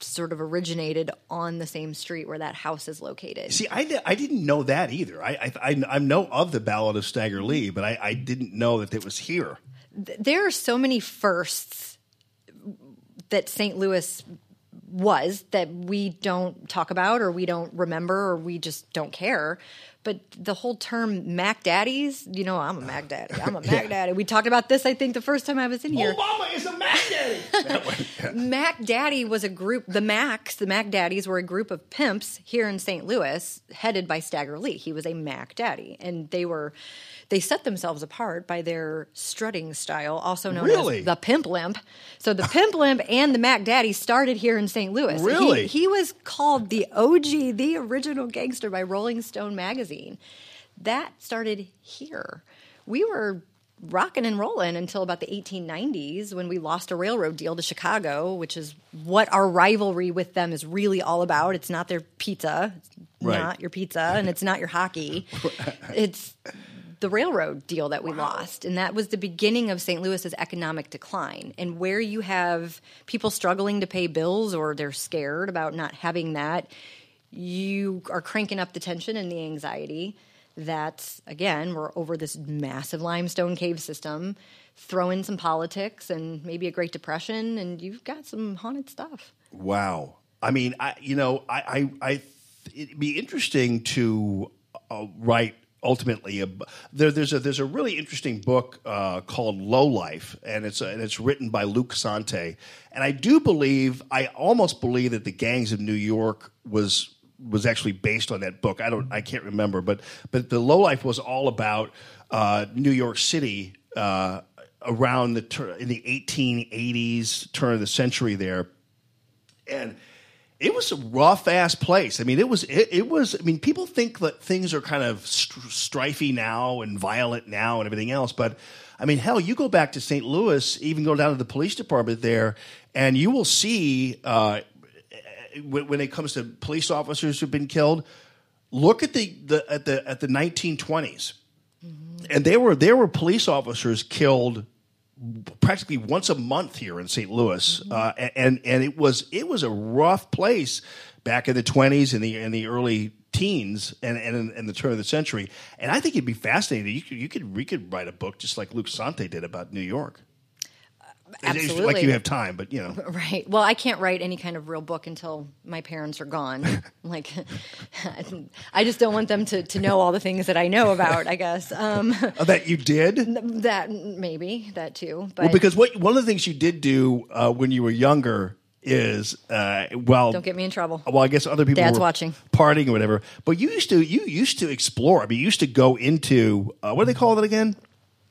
sort of originated on the same street where that house is located. See, I, I didn't know that either. I, I I know of the Ballad of Stagger Lee, but I, I didn't know that it was here. There are so many firsts that St. Louis was that we don't talk about or we don't remember or we just don't care. But the whole term Mac Daddies, you know, I'm a Mac uh, Daddy. I'm a Mac Yeah. Daddy. We talked about this, I think, the first time I was in here. Obama is a Mac Daddy. Mac Daddy was a group, the Macs, the Mac Daddies were a group of pimps here in St. Louis, headed by Stagger Lee. He was a Mac Daddy. And they were, they set themselves apart by their strutting style, also known Really? as the Pimp Limp. So the Pimp Limp and the Mac Daddy started here in St. Louis. He- Really? He, was called the OG, the original gangster by Rolling Stone magazine. That started here. We were rocking and rolling until about the 1890s when we lost a railroad deal to Chicago, which is what our rivalry with them is really all about. It's not their pizza, it's Right. not your pizza, and it's not your hockey. It's the railroad deal that we lost. And that was the beginning of St. Louis's economic decline. And where you have people struggling to pay bills or they're scared about not having that, you are cranking up the tension and the anxiety that again we're over this massive limestone cave system throw in some politics and maybe a great depression and you've got some haunted stuff Wow. I mean, I you know, I I, I it'd be interesting to uh, write ultimately a there, there's a there's a really interesting book uh, called Low Life and it's and it's written by Luc Sante and I do believe I almost believe that the gangs of New York was was actually based on that book I don't I can't remember but but the Low Life was all about uh, New York City uh, around the tur- in the 1880s turn of the century there and it was a rough ass place. I mean, it was it, it was. I mean, people think that things are kind of str- strifey now and violent now and everything else, but I mean, hell, you go back to St. Louis, even go down to the police department there, and you will see uh, when, when it comes to police officers who've been killed. Look at the, the at the at the 1920s, and there were there were police officers killed practically once a month here in St. Louis, uh, and and it was it was a rough place back in the twenties and the in the early teens and and in the turn of the century. And I think it'd be fascinating. You could you could we could write a book just like Luc Sante did about New York. Absolutely like you have time, but you know. right well i can't write any kind of real book until my parents are gone like i just don't want them to, to know all the things that i know about i guess um, Oh, that you did. that maybe that too but well, because what one of the things you did do uh, when you were younger is uh, well, don't get me in trouble Well, I guess other people Dad's watching. partying or whatever. But you used to you used to explore. I mean, you used to go into uh, what do they call it again?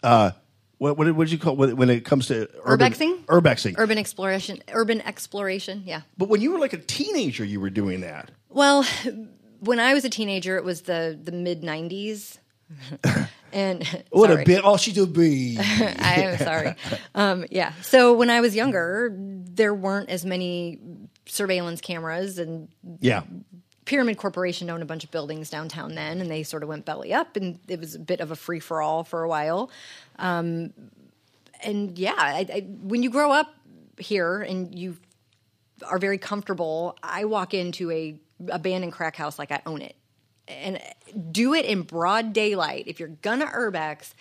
Uh, what what what did you call when when it comes to urban, Urbexing? Urbexing. urban exploration urban exploration yeah but when you were like a teenager, you were doing that. Well, when I was a teenager, it was the the mid '90s, and What sorry. a bit! Oh, she's a bee. I am sorry. Um, yeah. So when I was younger, there weren't as many surveillance cameras, and yeah. Pyramid Corporation owned a bunch of buildings downtown then, and they sort of went belly up, and it was a bit of a free for all for a while. Um, and yeah, I, I, when you grow up here and you are very comfortable, I walk into a abandoned crack house like I own it, and do it in broad daylight. If you're gonna urbex,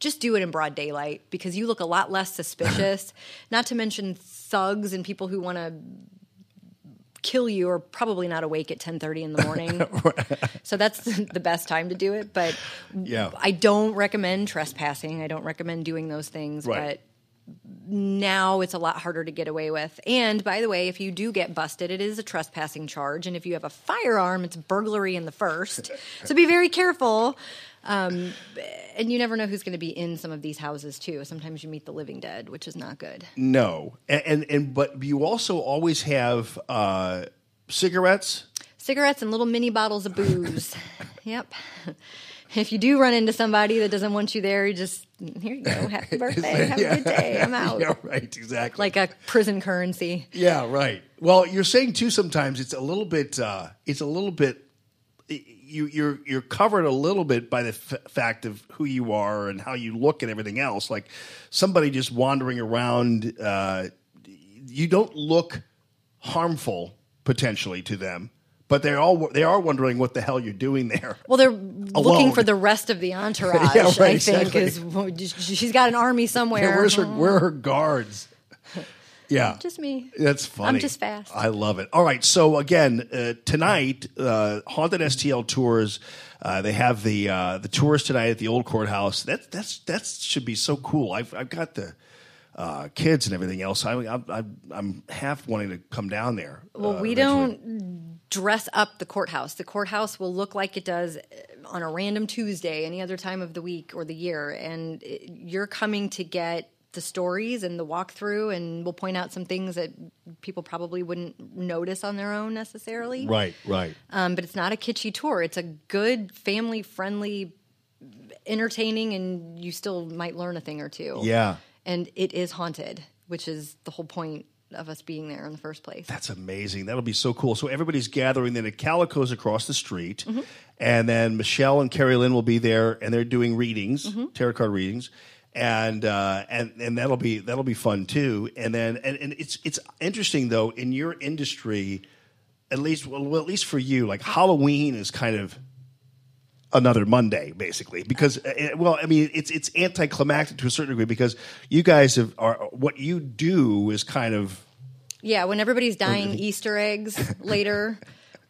just do it in broad daylight because you look a lot less suspicious. Not to mention thugs and people who want to kill you are probably not awake at 10:30 in the morning. so that's the best time to do it, but Yeah. I don't recommend trespassing. I don't recommend doing those things, Right. but now it's a lot harder to get away with. And by the way, if you do get busted, it is a trespassing charge. And if you have a firearm, it's burglary in the first. so be very careful. Um, and you never know who's going to be in some of these houses too. Sometimes you meet the living dead, which is not good. No, and and, and but you also always have uh, cigarettes. Cigarettes and little mini bottles of booze. yep. If you do run into somebody that doesn't want you there, you just here you go. Happy birthday. Have a good day. I'm out. Yeah, right. Exactly. Like a prison currency. Yeah, right. Well, you're saying too. Sometimes it's a little bit. Uh, it's a little bit. You you're you're covered a little bit by the f- fact of who you are and how you look and everything else. Like somebody just wandering around. Uh, you don't look harmful potentially to them, but they're all they are wondering what the hell you're doing there. Well, they're looking for the rest of the entourage. Yeah, right, I think exactly. is she's got an army somewhere. Yeah, where's her, where are her guards? Yeah. just me. That's funny. I'm just fast. I love it. All right. So again, uh, tonight, uh, haunted STL tours. Uh, they have the uh, the tours tonight at the old courthouse. That that's that should be so cool. I've I've got the uh, kids and everything else. I, I, I'm half wanting to come down there. Well, uh, we eventually. don't dress up the courthouse. The courthouse will look like it does on a random Tuesday, any other time of the week or the year. And it- you're coming to get the stories and the walkthrough, and we'll point out some things that people probably wouldn't notice on their own necessarily. Right. Right. Um, but it's not a kitschy tour. It's a good, family friendly, entertaining, and you still might learn a thing or two. Yeah. And it is haunted, which is the whole point of us being there in the first place. That's amazing. That'll be so cool. So everybody's gathering then at Calico's across the street, Mhm. and then Michelle and Carrie Lynn will be there, and they're doing readings, Mhm. tarot card readings, and uh, and and that'll be that'll be fun too. And then and, and it's it's interesting though in your industry, at least well at least for you, like Halloween is kind of another Monday, basically, because uh, well, I mean, it's it's anticlimactic to a certain degree because you guys have are what you do is kind of Yeah, when everybody's dying Easter eggs later,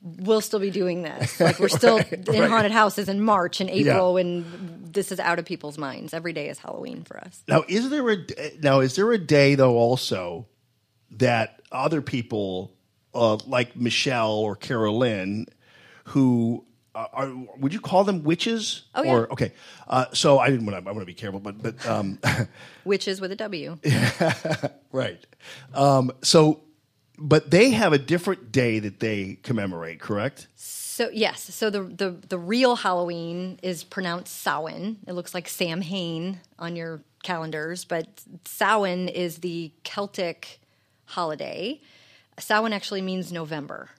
we'll still be doing this. Like we're still Right, in right. haunted houses in March and April, Yeah. when this is out of people's minds. Every day is Halloween for us. Now, is there a now is there a day though also that other people uh, like Michelle or Carolyn who uh, are would you call them witches? Oh, yeah. Or okay, uh, so I didn't want to. I want to be careful, but but um, Witches with a W. right. Um, so, but they have a different day that they commemorate, correct? So yes, so the the the real Halloween is pronounced Samhain. It looks like Sam Hain on your calendars, but Samhain is the Celtic holiday. Samhain actually means November.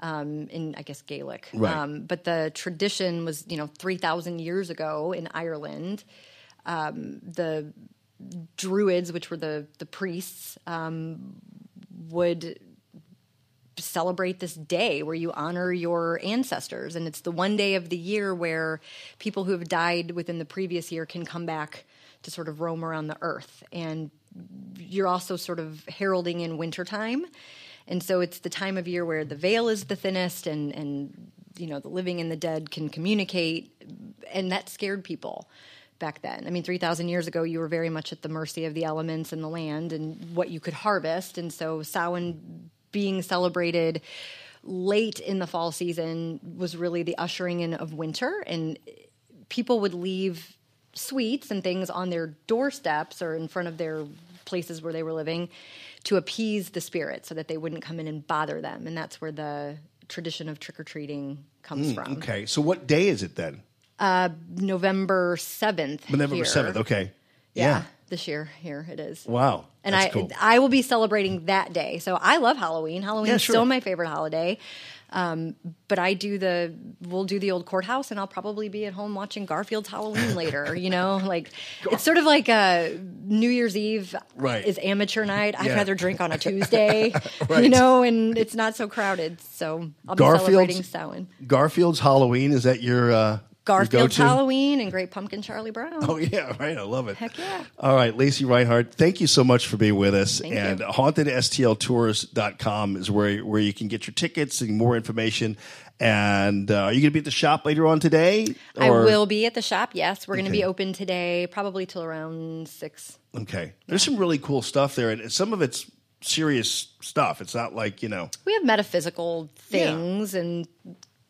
Um, in I guess Gaelic, Right. um, but the tradition was you know three thousand years ago in Ireland. Um, the Druids, which were the the priests, um, would celebrate this day where you honor your ancestors. And it's the one day of the year where people who have died within the previous year can come back to sort of roam around the earth. And you're also sort of heralding in wintertime. And so it's the time of year where the veil is the thinnest and, and you know, the living and the dead can communicate. And that scared people back then. I mean, 3,000 years ago, you were very much at the mercy of the elements and the land and what you could harvest. And so Samhain being celebrated late in the fall season was really the ushering in of winter. And people would leave sweets and things on their doorsteps or in front of their places where they were living to appease the spirits so that they wouldn't come in and bother them. And that's where the tradition of trick or treating comes Mm, from. Okay, so what day is it then? Uh, November 7th. November here. seventh. Okay. Yeah, this year here it is. Wow. And I cool. I will be celebrating that day. So I love Halloween. Halloween Yeah, is sure. still my favorite holiday. Um, but I do the we'll do the old courthouse, and I'll probably be at home watching Garfield's Halloween later. You know, like it's sort of like a New Year's Eve Right. is amateur night. I'd Yeah. rather drink on a Tuesday, you know, and it's not so crowded. So I'll be celebrating Samhain. Garfield's Halloween is that your uh, Garfield's? Halloween and Great Pumpkin Charlie Brown. Oh yeah, right. I love it. Heck yeah. All right, Lacey Reinhardt, thank you so much for being with us. Thank and you. hauntedSTLtours.com is where where you can get your tickets and more information. And uh, are you going to be at the shop later on today? I will be at the shop. Yes, we're going to be open today, probably till around six. Okay. There's some really cool stuff there, and some of it's serious stuff. It's not like you know. We have metaphysical things, and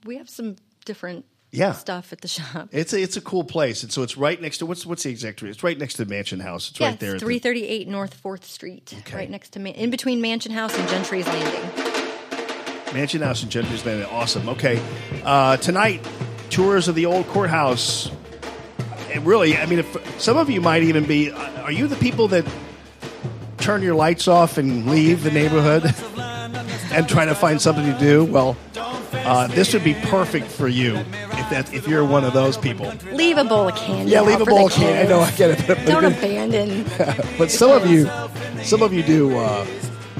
we have some different Yeah. stuff at the shop. It's a, it's a cool place, and so it's right next to what's what's the exact address? It's right next to the Mansion House. It's yeah, right there. it's the- three thirty eight North Fourth Street, Okay. right next to in between Mansion House and Gentry's Landing. Mansion House and Gentry's Landing. Awesome. Okay. Uh, tonight, tours of the old courthouse. It really, I mean, if, some of you might even be. uh, Are you the people that turn your lights off and leave the neighborhood and try to find something to do? Well, uh, this would be perfect for you if that if you're one of those people. Leave a bowl of candy. Yeah, leave a bowl of candy. I know, I get it. But, Don't abandon. but some of you, some of you do uh,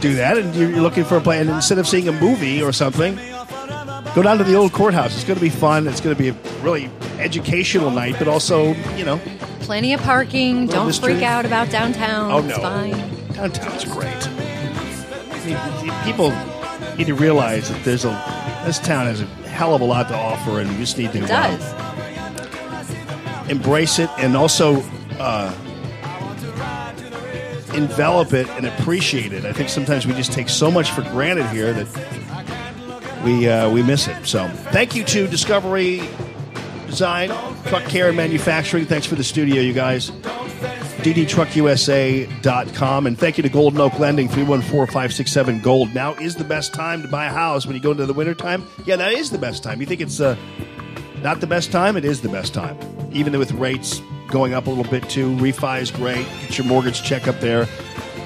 do that, and you're you're looking for a plan. And instead of seeing a movie or something, go down to the old courthouse. It's going to be fun. It's going to be a really educational night, but also, you know, Plenty of parking. Don't mystery. freak out about downtown. Oh, It's no. fine. downtown's great. mean, people need to realize that there's a this town has a hell of a lot to offer, and we just need to It uh, embrace it and also uh, envelop it and appreciate it. I think sometimes we just take so much for granted here that we uh, we miss it. So, thank you to Discovery Design, Truck Care and Manufacturing. Thanks for the studio, you guys. ddtruckusa.com and thank you to Golden Oak Lending 314-567 gold. Now is the best time to buy a house when you go into the wintertime? Yeah that is the best time. You think it's uh, not the best time? It is the best time. Even with rates going up a little bit too. Refi is great. Get your mortgage check up there.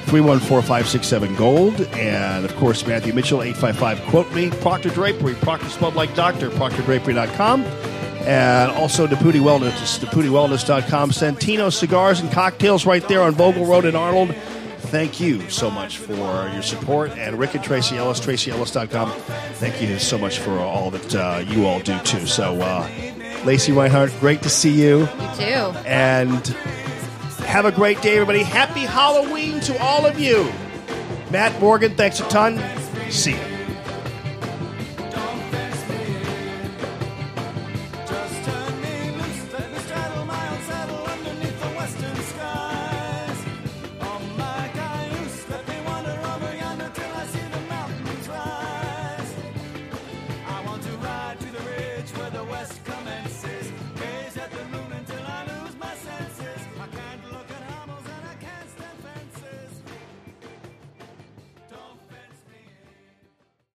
314-567 gold. And of course matthew mitchell 855 quote me. Proctor drapery proctor spelled like doctor proctordrapery.com and also Deputy Wellness, DeputiWellness.com. Santino Cigars and Cocktails right there on Vogel Road in Arnold. Thank you so much for your support. And Rick and Tracy Ellis, TracyEllis.com. Thank you so much for all that uh, you all do too. So, uh, Lacey Reinhart, great to see you. You too. And have a great day, everybody. Happy Halloween to all of you. Matt Morgan, thanks a ton. See you.